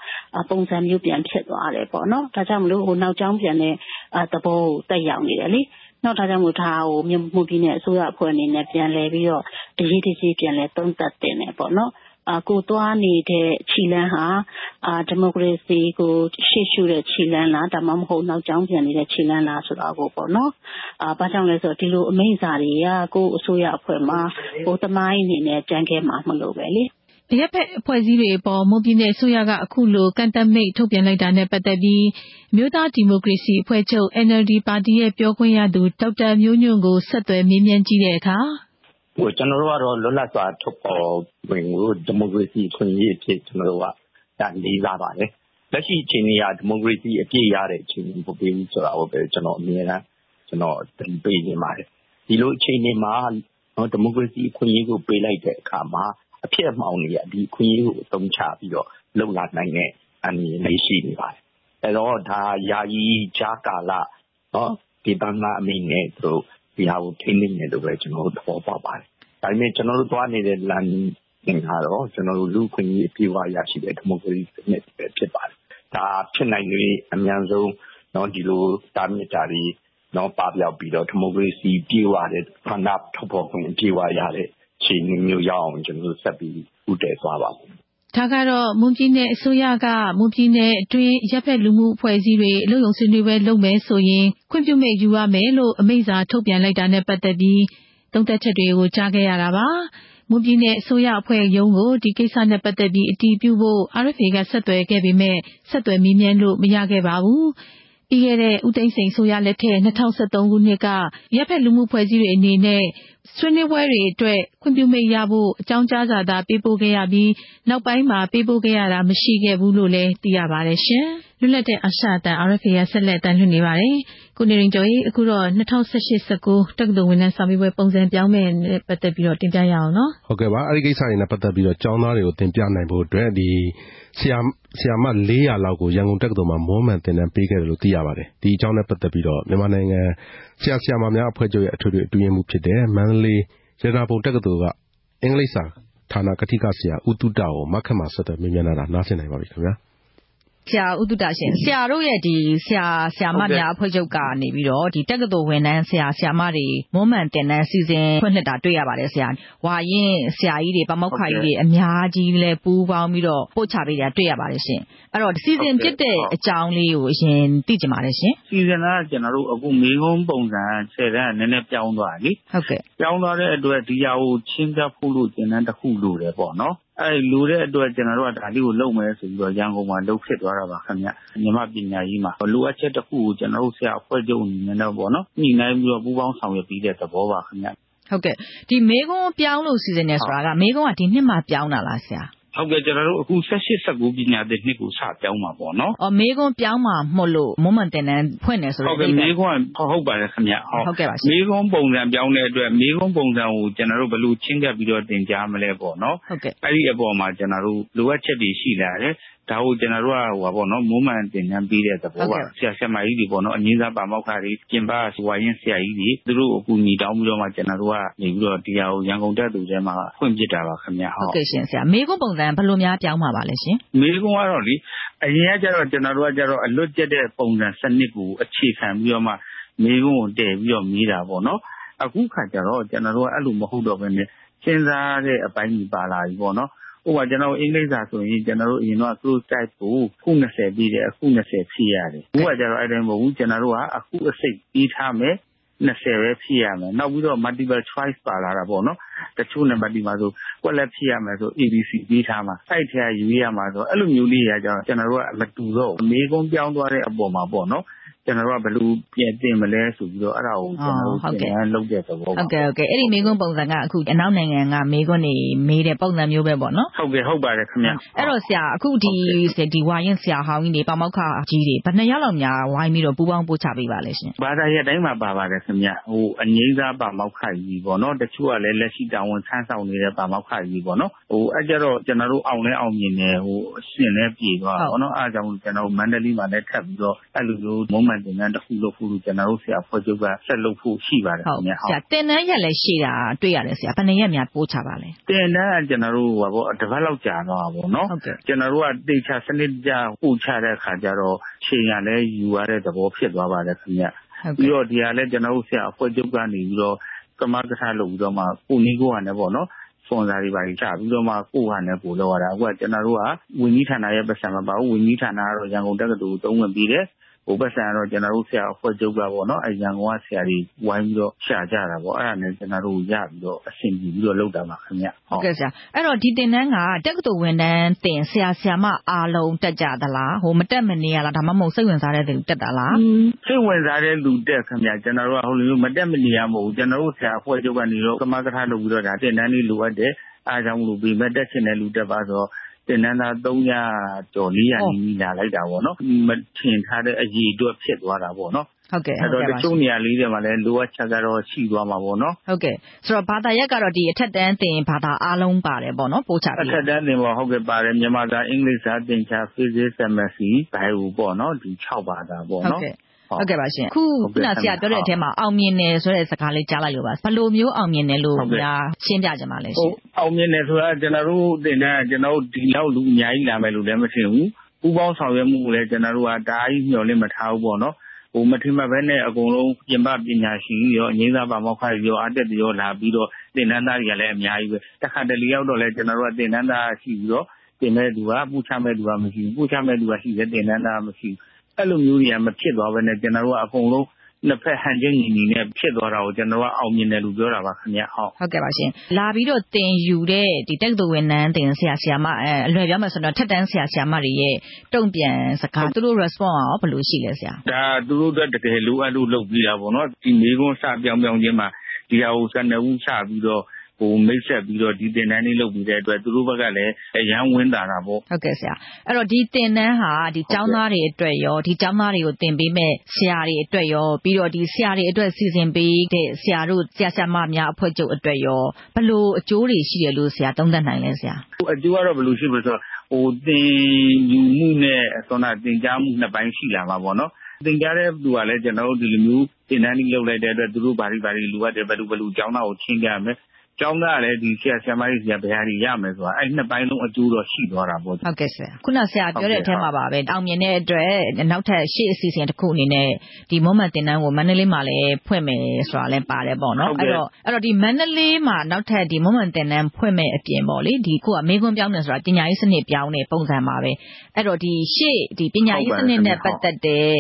ပုံစံမျိုးပြန်ဖြစ်သွားတယ်ပေါ့နော်။ဒါကြောင့်မို့နောက်ကြောင်းပြန်တဲ့သဘောကိုသက်ရောက်နေတယ်လေ။ ဒါကြောင့်မို့ဒါကိုမွန်ပြည်နယ်အစိုးရအဖွဲ့အနေနဲ့ပြန်လည်ပြီးတော့အရေးတကြီးပြန်လည်သုံးသပ်သင့်တယ်ပေါ့နော်။ကိုယ်သွားနေတဲ့ခြေလှမ်းဟာဒီမိုကရေစီကိုရှေ့ရှုတဲ့ခြေလှမ်းလားဒါမှမဟုတ်နောက်ကြောင်းပြန်နေတဲ့ခြေလှမ်းလားဆိုတာကိုပေါ့နော်။ဘာကြောင့်လဲဆိုတော့ဒီလိုအမိန့်စာတွေကကိုယ့်အစိုးရအဖွဲ့မှာသမိုင်းအနေနဲ့ကျန်ခဲ့မှာမို့လို့ပဲလေ။” အရပ်ဘက်အဖွဲ့အစည်းတွေအပေါ် မွန်ပြည်နယ်အစိုးရက အခုလို ကန့်သတ်မိန့် ထုတ်ပြန်လိုက်တာနဲ့ ပတ်သက်ပြီး အမျိုးသားဒီမိုကရေစီအဖွဲ့ချုပ် NLD ပါတီရဲ့ ပြောခွင့်ရသူ ဒေါက်တာမျိုးညွန့်ကို ဆက်သွယ်မေးမြန်းကြည့်တဲ့အခါ ကျနော်တို့ကတော့ လွတ်လပ်စွာ ထုတ်ဖော်ခွင့်ကို ဒီမိုကရေစီအခွင့်အရေးအဖြစ်ကျနော်တို့ကလေးစားပါတယ်။လက်ရှိအခြေအနေက ဒီမိုကရေစီအပြည့်ရတဲ့ အခြေအနေမဟုတ်သေးဘူးဆိုတာကိုပဲ ကျနော်အမြဲတမ်း သတိပေးချင်ပါတယ်။ဒီလိုအခြေအနေမှာ ဒီမိုကရေစီအခွင့်အရေးကို ပေးလိုက်တဲ့အခါမှာ အဖျက်အမှောင့်တွေက ဒီအခွင့်အရေးကို အသုံးချပြီးတော့ လုပ်လာနိုင်တဲ့ အန္တရာယ်လည်း ရှိနေပါတယ်။အဲဒီတော့ ဒါ ယာယီကြားကာလ ဒေသန္တရအမိန့်နဲ့ သူတို့ ဒီဟာကို ထိန်းသိမ်းတယ်လို့ပဲ ကျနော်တို့ သဘောပေါက်ပါတယ်။ဒါပေမဲ့ ကျနော်တို့ သွားနေတဲ့ လမ်းစဉ်ကတော့ကျနော်တို့လူ့အခွင့်အရေး အပြည့်အဝရရှိတဲ့ ဒီမိုကရေစီစနစ်ပဲ ဖြစ်ပါတယ် ဒါ ဖြစ်နိုင်လေအမြန်ဆုံး ဒီလို တားမြစ်တာတွေ ပပျောက်ပြီးတော့ ဒီမိုကရေစီ ပြည့်ဝတဲ့ ဆန္ဒထုတ်ဖော်ခွင့်ပြည့်ဝရတဲ့ အခြေအနေမျိုးရောက်အောင် ကျနော်တို့ ဆက်ပြီး ဦးတည်သွားပါမယ် ဒါကတော့ မွန်ပြည်နယ်အစိုးရက မွန်ပြည်နယ်အတွင်း အရပ်ဘက်လူမှုအဖွဲ့အစည်းတွေ အလုပ်ရုံဆွေးနွေးပွဲလုပ်မယ်ဆိုရင် ခွင့်ပြုမိန့်ယူရမယ်လို့ အမိန့်စာထုတ်ပြန်လိုက်တာနဲ့ ပတ်သက်ပြီး သုံးသပ်ချက်တွေကို ကြားခဲ့ရတာပါ။မွန်ပြည်နယ်အစိုးရအဖွဲ့ရုံးကို ဒီကိစ္စနဲ့ပတ်သက်ပြီး အတည်ပြုဖို့ RFA က ဆက်သွယ်ခဲ့ပေမယ့် ဆက်သွယ်မေးမြန်းလို့ မရခဲ့ပါဘူး။ပြီးခဲ့တဲ့ ဦးသိန်းစိန်အစိုးရလက်ထက် ၂၀၁၃ ခုနှစ်က အရပ်ဘက်လူမှုအဖွဲ့အစည်းတွေအနေနဲ့ ဆွေးနွေးပွဲတွေအတွက် ခွင့်ပြုမိန့်ရဖို့ အကြောင်းကြားစာသာ ပေးပို့ခဲ့ရပြီး နောက်ပိုင်းမှာ ပေးပို့ခဲ့ရတာ မရှိခဲ့ဘူးလို့လည်း သိရပါတယ်။လွတ်လပ်တဲ့ အာရှအသံ RFA က ဆက်လက်အသံလွှင့်နေပါတယ်။ ကိုနေရိန်ကျော်ရေအခုတော့၂၀၁၈-၁၉တက္ကသိုလ်ဝင်တန်းစာမေးပွဲပုံစံပြောင်းမယ့်နဲ့ပတ်သက်ပြီးတင်ပြရအောင်နော်။ဟုတ်ကဲ့ပါ။အဲဒီကိစ္စတွေနဲ့ပတ်သက်ပြီးကျောင်းသားတွေကိုသင်ပြနိုင်ဖို့အတွက်ဆရာမလေးရာလောက်ကိုရန်ကုန်တက္ကသိုလ်မှာမွမ်းမံသင်တန်းပေးခဲ့တယ်လို့သိရပါတယ်။ဒီအကြောင်းနဲ့ပတ်သက်ပြီးမြန်မာနိုင်ငံဆရာ၊ဆရာမများအဖွဲ့ချုပ်ရဲ့အထွေထွေအတွင်းရေးမှူးဖြစ်တဲ့မန္တလေးရတနာပုံတက္ကသိုလ်ကအင်္ဂလိပ်စာဌာနကထိကဆရာဦးသုတကိုမခက်မှာဆက်သွယ်မေးမြန်းထားတာနားဆင်နိုင်ပါပြီခင်ဗျာ။ ဆရာဦးသုတရှင်ဆရာတို့ရဲ့ ဆရာ၊ဆရာမများအဖွဲ့ချုပ်ကနေပြီးတော့ တက္ကသိုလ်ဝင်တန်း ဆရာ၊ဆရာမတွေ မွမ်းမံသင်တန်းစီစဉ်ဖွင့်လှစ်တာ တွေ့ရပါတယ်။ဝါရင့်ဆရာကြီးတွေ၊ပါမောက္ခကြီးတွေ အများကြီးလည်း ပူးပေါင်းပြီးတော့ ပို့ချပေးတာ တွေ့ရပါတယ်။အဲဒီတော့ စီစဉ်ဖြစ်တဲ့အကြောင်းလေးကို အရင်သိချင်ပါတယ်ရှင်။စီစဉ်တာက ကျနော်တို့ အခု မေးခွန်းပုံစံ၁၀တန်းက နည်းနည်းပြောင်းသွားတယ်လေ။ပြောင်းသွားတဲ့အတွက် ဒီဟာကို ချဉ်းကပ်ဖို့သင်တန်းတခု လိုတယ်ပေါ့နော် အဲဒီလိုတဲ့အတွက် ကျနော်တို့က ဒါလေးကိုလုပ်မယ်ဆိုပြီးတော့ ရန်ကုန်မှာ လုပ်ဖြစ်သွားတာပါခင်ဗျ။မြန်မာ့ပညာရေးမှာ လိုအပ်ချက်တခုကို ကျနော်တို့ ဆရာအဖွဲ့ချုပ်အနေနဲ့ညှိနှိုင်းပြီးတော့ ပူးပေါင်းဆောင်ရွက်ပေးတဲ့သဘောပါခင်ဗျ။ဟုတ်ကဲ့။ဒီမေးခွန်းပြောင်းလို့ စီစဉ်တယ်ဆိုတာက မေးခွန်းက ဒီနှစ်မှ ပြောင်းတာလားဆရာ ဟုတ်ကဲ့ ကျနော်တို့ အခု ၁၈-၁၉ ပညာသင်နှစ်ကို စပြောင်းမှာပေါ့နော်။မေးခွန်းပြောင်းမှာမို့လို့ မွမ်းမံသင်တန်းဖွင့်တယ်ဆိုတဲ့အဓိပ္ပါယ်။မေးခွန်းက ဟုတ်ပါတယ်ခင်ဗျ။မေးခွန်းပုံစံပြောင်းတဲ့အတွက် မေးခွန်းပုံစံကို ကျနော်တို့ ဘယ်လိုချဉ်းကပ်ပြီးတော့ သင်ကြားမလဲပေါ့နော်။အဲဒီအပေါ်မှာ ကျနော်တို့ လိုအပ်ချက်တွေရှိလာတယ် ဒါကို ကျနော်တို့က မွမ်းမံသင်တန်းပေးတဲ့ သဘောပါ။ဆရာ၊ဆရာမကြီးတွေ အငြိမ်းစား ပါမောက္ခတွေ၊ပြင်ပက ဝါရင့်ဆရာကြီးတွေ သူတို့ကို အကူအညီတောင်းပြီးတော့မှ ကျနော်တို့ကနေပြီးတော့ ဒီဟာကို ရန်ကုန်တက္ကသိုလ်ထဲမှာ ဖွင့်ဖြစ်တာပါခင်ဗျ။ဟုတ်ကဲ့ရှင်ဆရာ။မေးခွန်းပုံစံ ဘယ်လိုများ ပြောင်းမှာပါလဲရှင်။မေးခွန်းကတော့လေ အရင်ကကျတော့ ကျနော်တို့က အလွတ်ကျက်တဲ့ ပုံစံစနစ်ကို အခြေခံပြီးတော့မှ မေးခွန်းကိုတည်ပြီးတော့ မေးတာပေါ့နော်။အခုအခါကျတော့ ကျနော်တို့က အဲဒီလို မဟုတ်တော့ဘဲနဲ့ စဉ်းစားတဲ့အပိုင်းတွေ ပါလာပြီပေါ့နော် ဥပမာ ကျနော်တို့ အင်္ဂလိပ်စာဆိုရင် ကျနော်တို့ အရင်တုန်းက close type ကို အခု ၂၀ ပေးတယ် အခု ၂၀ ဖြည့်ရတယ်။အခုကကျတော့အဲဒီလိုမဟုတ်ဘူး။ကျနော်တို့က အခုအစိတ်ပေးထားမယ် ၂၀ ပဲ ဖြည့်ရမယ်။နောက်ပြီးတော့ multiple choice ပါလာတာပေါ့နော်။တချို့နံပါတ်တွေမှာဆို ကွက်လက်ဖြည့်ရမယ်ဆို ABC ပေးထားမှာ။အဲဒီထဲက ရွေးရမှာဆိုတော့ အဲလိုမျိုးလေးတွေက ကျနော်တို့က မတူတော့ဘူး။မေးခွန်းပြောင်းသွားတဲ့အပေါ်မှာပေါ့နော် ကျနော်တို့ကဘယ်လိုပြင်သင့်မလဲဆိုပြီးတော့အဲဒါကိုကျနော်တို့သင်တန်းလုပ်တဲ့သဘောပါ။ဟုတ်ကဲ့။အဲဒီမေးခွန်းပုံစံကအခုအနောက်နိုင်ငံကမေးခွန်းတွေမေးတဲ့ပုံစံမျိုးပဲပေါ့နော်။ဟုတ်ကဲ့။ဟုတ်ပါတယ်ခင်ဗျ။အဲဒီတော့ဆရာအခုဒီဝါရင့်ဆရာဟောင်းကြီးတွေ၊ပါမောက္ခကြီးတွေဘယ်နှစ်ယောက်လောက်များဝိုင်းပြီးတော့ပူးပေါင်းပို့ချပေးပါလဲရှင်။ဘာသာရပ်တိုင်းမှာပါပါတယ်ခင်ဗျ။အငြိမ်းစားပါမောက္ခကြီးပေါ့နော်။တချို့ကလည်းလက်ရှိတာဝန်ထမ်းဆောင်နေတဲ့ပါမောက္ခကြီးပေါ့နော်။အဲဒီကျတော့ကျနော်တို့အောင်လည်းအောင်မြင်တယ်။အဆင့်လည်းပြေသွားတာပေါ့နော်။အဲဒါကြောင့်မို့ကျနော်တို့မန္တလေးမှာလည်းထပ်ပြီးတော့အဲဒီလိုမျိုးမွမ်းမံသင်တန်းတခုလုပ်ဖို့ ကျနော်တို့ ဆရာအဖွဲ့ချုပ်က ဆက်လုပ်ဖို့ရှိပါတယ်ခင်ဗျ။သင်တန်းရက်လည်း ရှည်တာတွေ့ရတယ်ဆရာ။ဘယ်နှစ်ရက်များ ပို့ချပါလဲ။သင်တန်းက ကျနော်တို့ တပတ်လောက်ကြာသွားတာပေါ့နော်။ကျနော်တို့က သေချာစနစ်တကျ ပို့ချတဲ့အခါကျတော့ အချိန်ကလည်း ယူရတဲ့သဘောဖြစ်သွားပါတယ်ခင်ဗျ။ပြီးတော့ ဒီဟာလည်း ကျနော်တို့ ဆရာအဖွဲ့ချုပ်ကနေပြီးတော့ ကမကထလုပ်ပြီးတော့မှ ကိုယ့်နည်းကိုယ့်ဟန်နဲ့ပေါ့နော်စပွန်ဆာတွေ ဘာတွေ ချပြီးတော့မှ ကိုယ့်ဟာနဲ့ကိုယ်လုပ်ရတာ။အခုက ကျနော်တို့က ဝန်ကြီးဌာနရဲ့ ပိုက်ဆံမပါဘူး။ဝန်ကြီးဌာနကတော့ ရန်ကုန်တက္ကသိုလ်ကိုအသုံးဝင်ပေးတယ် ဟိုပိုက်ဆံကတော့ ကျနော်တို့ ဆရာအဖွဲ့ချုပ်ကပေါ့နော် ရန်ကုန်က ဆရာတွေ ဝိုင်းပြီးတော့ ရှာကြတာပေါ့။အဲဒါနဲ့ ကျနော်တို့ ရပြီးတော့ အဆင်ပြေပြီးတော့ လုပ်တာပါခင်ဗျ။ဟုတ်ကဲ့ဆရာ။အဲဒီတော့ ဒီသင်တန်းက တက္ကသိုလ်ဝန်ထမ်းသင် ဆရာ၊ဆရာမ အားလုံးတက်ကြသလား။မတက်မနေရလား။ဒါမှမဟုတ် စိတ်ဝင်စားတဲ့သူ တက်တာလား။စိတ်ဝင်စားတဲ့သူ တက်ခင်ဗျ။ကျနော်တို့က မတက်မနေရ မဟုတ်ဘူး။ကျနော်တို့ ဆရာအဖွဲ့ချုပ်ကနေကမကထလုပ်ပြီးတော့ သင်တန်းလေးလိုအပ်တယ်။အဲဒါကြောင့်မို့ပေမယ့်တက်ချင်တဲ့လူတက်ပါဆိုတော့ သင်တန်းသား ၃၀၀ ကျော် ၄၀၀ နီးနီး လာလိုက်တာပေါ့နော်။မထင်ထားတဲ့ အရေအတွက် ဖြစ်သွားတာပေါ့နော်။အဲဒီတော့တချို့နေရာလေးတွေမှာလည်း လိုအပ်ချက်ကတော့ ရှိသွားမှာပေါ့နော်။ဟုတ်ကဲ့။ဆိုတော့ဘာသာရပ်ကတော့ အထက်တန်းသင်ဘာသာ အားလုံးပါတယ်ပေါ့နော် ပို့ချပေးတာ။အထက်တန်းသင်ပါတယ်။မြန်မာစာ၊အင်္ဂလိပ်စာ၊သင်္ချာ၊ဖေဇစ်၊ကက်မစတြီ၊ဘိုင်အို ပေါ့နော် ဒီ ၆ ဘာသာပေါ့နော်။ ဟုတ်ကဲ့ပါရှင်။အခုခုနဆရာပြောတဲ့အထဲမှာအောင်မြင်တယ်ဆိုတဲ့စကားလေးကြားလိုက်လို့ပါ။ဘယ်လိုမျိုးအောင်မြင်တယ်လို့များရှင်းပြချင်ပါလဲရှင်။အောင်မြင်တယ်ဆိုတာကျနော်တို့သင်တန်းကဒီလောက်လူအများကြီးလာမယ်လို့လည်းမထင်ဘူး။ကိုပူးပေါင်းဆောင်ရွက်မှုကိုလည်းကျနော်တို့ကတအားကြီးမျှော်လင့်မထားဘူးပေါ့နော်။မထင်မှတ်ဘဲနဲ့အကုန်လုံးပြင်ပပညာရှင်တွေရော၊အငြိမ်းစားပါမောက္ခတွေရော၊အားတက်တွေရောလာပြီးတော့သင်တန်းသားတွေကလည်းအများကြီးပဲ။တခါတလေရောက်တော့လည်းကျနော်တို့ကသင်တန်းသားရှိပြီးတော့သင်မယ့်သူကပို့ချမယ့်သူကမရှိဘူး။ပို့ချမယ့်သူကရှိတယ်၊သင်တန်းသားကမရှိဘူး။ အဲလိုမျိုးတွေက မဖြစ်သွားဘဲနဲ့ ကျနော်တို့က အကုန်လုံး နှစ်ဖက် ဟန်ချက်ညီညီနဲ့ ဖြစ်သွားတာကို ကျနော်တို့က အောင်မြင်တယ်လို့ ပြောတာပါခင်ဗျ။ဟုတ်ဟုတ်ကဲ့ပါရှင်။လာပြီးတော့ သင်ယူတဲ့ တက္ကသိုလ်ဝင်တန်းသင် ဆရာ၊ဆရာမ အလွယ်ပြောမယ်ဆိုရင်တော့ အထက်တန်း ဆရာ၊ဆရာမတွေရဲ့ တုံ့ပြန်စကား သူတို့ Response ကရော ဘယ်လိုရှိလဲဆရာ။ဒါ သူတို့အတွက် တကယ်လိုအပ်လို့ လုပ်ပေးတာပေါ့နော်။ဒီမေးခွန်း စပြောင်ပြောင်ချင်းမှာ ဒီဟာကို ကနဦးချပြီးတော့ မိတ်ဆက်ပြီးတော့ ဒီသင်တန်းလေးလုပ်ပေးတဲ့အတွက် သူတို့ဘက်ကလည်း အရမ်းဝမ်းသာတာပေါ့။ဟုတ်ကဲ့ဆရာ။အဲဒီတော့ ဒီသင်တန်းဟာ ကျောင်းသားတွေအတွက်ရော၊ဒီကျောင်းသားတွေကို သင်ပေးမယ့် ဆရာတွေအတွက်ရော၊ပြီးတော့ ဆရာတွေအတွက် စီစဉ်ပေးတဲ့ ဆရာတို့ ဆရာ၊ဆရာမများအဖွဲ့ချုပ်အတွက်ရော ဘယ်လိုအကျိုးတွေရှိတယ်လို့ ဆရာသုံးသပ်နိုင်လဲဆရာ။အကျိုးကတော့ ဘယ်လိုရှိမလဲဆိုတော့ သင်ယူမှုနဲ့ သင်ကြားမှု နှစ်ပိုင်းရှိလာမှာပေါ့နော်။သင်ကြားတဲ့သူကလည်း ကျနော်တို့ ဒီလိုမျိုး သင်တန်းကြီးလုပ်လိုက်တဲ့အတွက် သူတို့ ဘာတွေ ဘာတွေလိုအပ်တယ်၊ဘယ်လို ကျောင်းသားကို ချဉ်းကပ်ရမယ် ကျောင်းသားကလည်းဒီဆရာ၊ဆရာမတွေဆီက ဘယ်ဟာတွေရမယ်ဆိုတာ အဲဒီနှစ်ပိုင်းလုံး အကျိုးတော့ ရှိသွားတာပေါ့။ဟုတ်ကဲ့ဆရာ။ခုန ဆရာပြောတဲ့အထဲမှာပါပဲ အောင်မြင်တဲ့အတွက် နောက်ထပ်ရှေ့အစီအစဉ်တခုအနေနဲ့ဒီမွမ်းမံသင်တန်းကို မန္တလေးမှာလည်း ဖွင့်မယ်ဆိုတာလည်း ပါတယ်ပေါ့နော်။အဲဒီတော့ဒီမန္တလေးမှာ နောက်ထပ် မွမ်းမံသင်တန်းဖွင့်မယ့်အပြင်ပေါ့လေအခုက မေးခွန်းပြောင်းတယ်ဆိုတာ ပညာရေးစနစ်ပြောင်းတဲ့ ပုံစံပါပဲ။အဲဒီတော့ ရှေ့ပညာရေးစနစ်နဲ့ ပတ်သက်တဲ့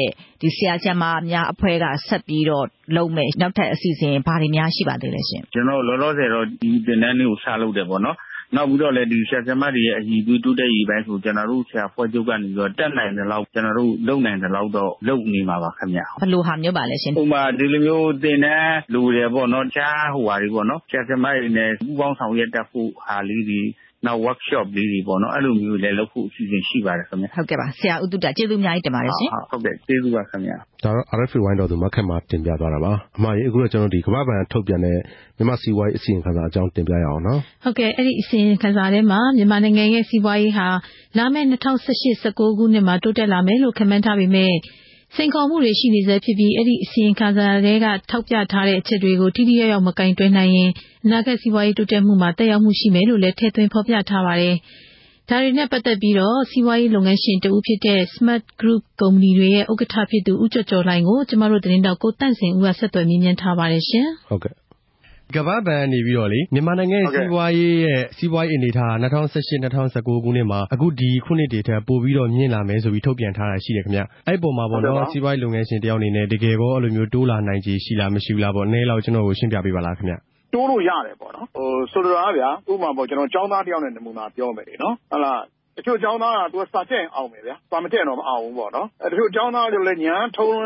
ဆရာ၊ဆရာမများအဖွဲ့က ဆက်ပြီးတော့လုပ်မယ့် နောက်ထပ်အစီအစဉ် ဘာတွေများ ရှိပါသေးလဲရှင့်။ကျနော်တို့ လောလောဆယ်တော့ ဒီသင်တန်းလေးကို စလုပ်တယ်ပေါ့နော်။နောက်ပြီးတော့လည်း ဆရာ၊ဆရာမတွေရဲ့ အရည်အသွေး တိုးတက်ရေးပိုင်းကို ကျနော်တို့ ဆရာအဖွဲ့ချုပ်ကနေပြီးတော့ တတ်နိုင်သလောက် ကျနော်တို့ လုပ်နိုင်သလောက်တော့ လုပ်နေမှာပါခင်ဗျ။ဘယ်လိုဟာမျိုးပါလဲရှင်။ဥပမာ ဒီလိုမျိုးသင်တန်းလိုတယ်ပေါ့နော်။တခြားဟိုဟာတွေပေါ့နော်။ဆရာ၊ဆရာမတွေနဲ့ ပူးပေါင်းဆောင်ရွက်တတ်ဖို့ဟာလေးတွေ နောက် workshop လေးတွေပေါ့နော် အဲလိုမျိုးလည်းလုပ်ဖို့ အစီအစဉ်ရှိပါတယ်ခင်ဗျ ဟုတ်ကဲ့ပါ ဆရာဦးတုဒ္ဒကျေးဇူးအများကြီးတင်ပါတယ်ရှင် ဟုတ်ကဲ့ ကျေးဇူးပါခင်ဗျ ဒါတော့ RFA ဝိုင်းတော်သူ မခက်မှာတင်ပြသွားတာပါ အမကြီးအခုတော့ကျွန်တော်ဒီကမ္ဘာ့ဘဏ်ထုတ်ပြန်တဲ့ မြန်မာစီးပွားရေး အစီရင်ခံစာအကြောင်း တင်ပြရအောင်နော် ဟုတ်ကဲ့ အဲ့ဒီအစီရင်ခံစာထဲမှာ မြန်မာနိုင်ငံရဲ့ စီးပွားရေးဟာ လာမယ့်2018-19ခုနှစ်မှာ တိုးတက်လာမယ်လို့ ခန့်မှန်းထားပေမဲ့ စိန်ခေါ်မှုတွေရှိနေဆဲဖြစ်ပြီး အဲဒီအစီရင်ခံစာထဲက ထောက်ပြထားတဲ့အချက်တွေကို ထိထိရောက်ရောက် မကိုင်တွယ်နိုင်ရင် အနာဂတ်စီးပွားရေးတိုးတက်မှုမှာ သက်ရောက်မှုရှိမယ်လို့လည်း ထည့်သွင်းဖော်ပြထားပါတယ်။ဒါတွေနဲ့ပတ်သက်ပြီး စီးပွားရေးလုပ်ငန်းရှင်တဦးဖြစ်တဲ့ Smart Group ကုမ္ပဏီတွေရဲ့ ဥက္ကဋ္ဌဖြစ်သူ ဦးကျော်ကျော်လှိုင်ကိုကျမတို့သတင်းထောက်ကိုသန့်စင်ဦးက ဆက်သွယ်မေးမြန်းထားပါတယ်။ ကမ္ဘာ့ဘဏ်ကနေပြီးတော့မြန်မာနိုင်ငံရဲ့ စီးပွားရေးအနေအထားဟာ ၂၀၁၈-၂၀၁၉ ခုနှစ်မှာ အခုဒီခုနှစ်တွေထက် ပိုပြီးတော့ မြင့်လာမယ်ဆိုပြီး ထုတ်ပြန်ထားတာရှိတယ်ခင်ဗျ။အဲဒီအပေါ်မှာစီးပွားရေးလုပ်ငန်းရှင်တယောက်အနေနဲ့ တကယ်ကော အဲဒီလိုမျိုး တိုးလာနိုင်ခြေရှိလား မရှိဘူးလားပေါ့ နည်းနည်းလောက် ကျနော့်ကို ရှင်းပြပေးပါလားခင်ဗျ။တိုးလို့ရတယ်ပေါ့နော်။ဆိုလိုတာကဗျာ ဥပမာကျောင်းသားတယောက်ရဲ့ နမူနာပြောမယ်လေ။ဟုတ်လား တချို့ကျောင်းသားက စာတက်ရင်အောင်မယ်ဗျာ။စာမတက်ရင်တော့ မအောင်ဘူးပေါ့နော်။တချို့ကျောင်းသားတွေလည်း ဉာဏ်ထုံး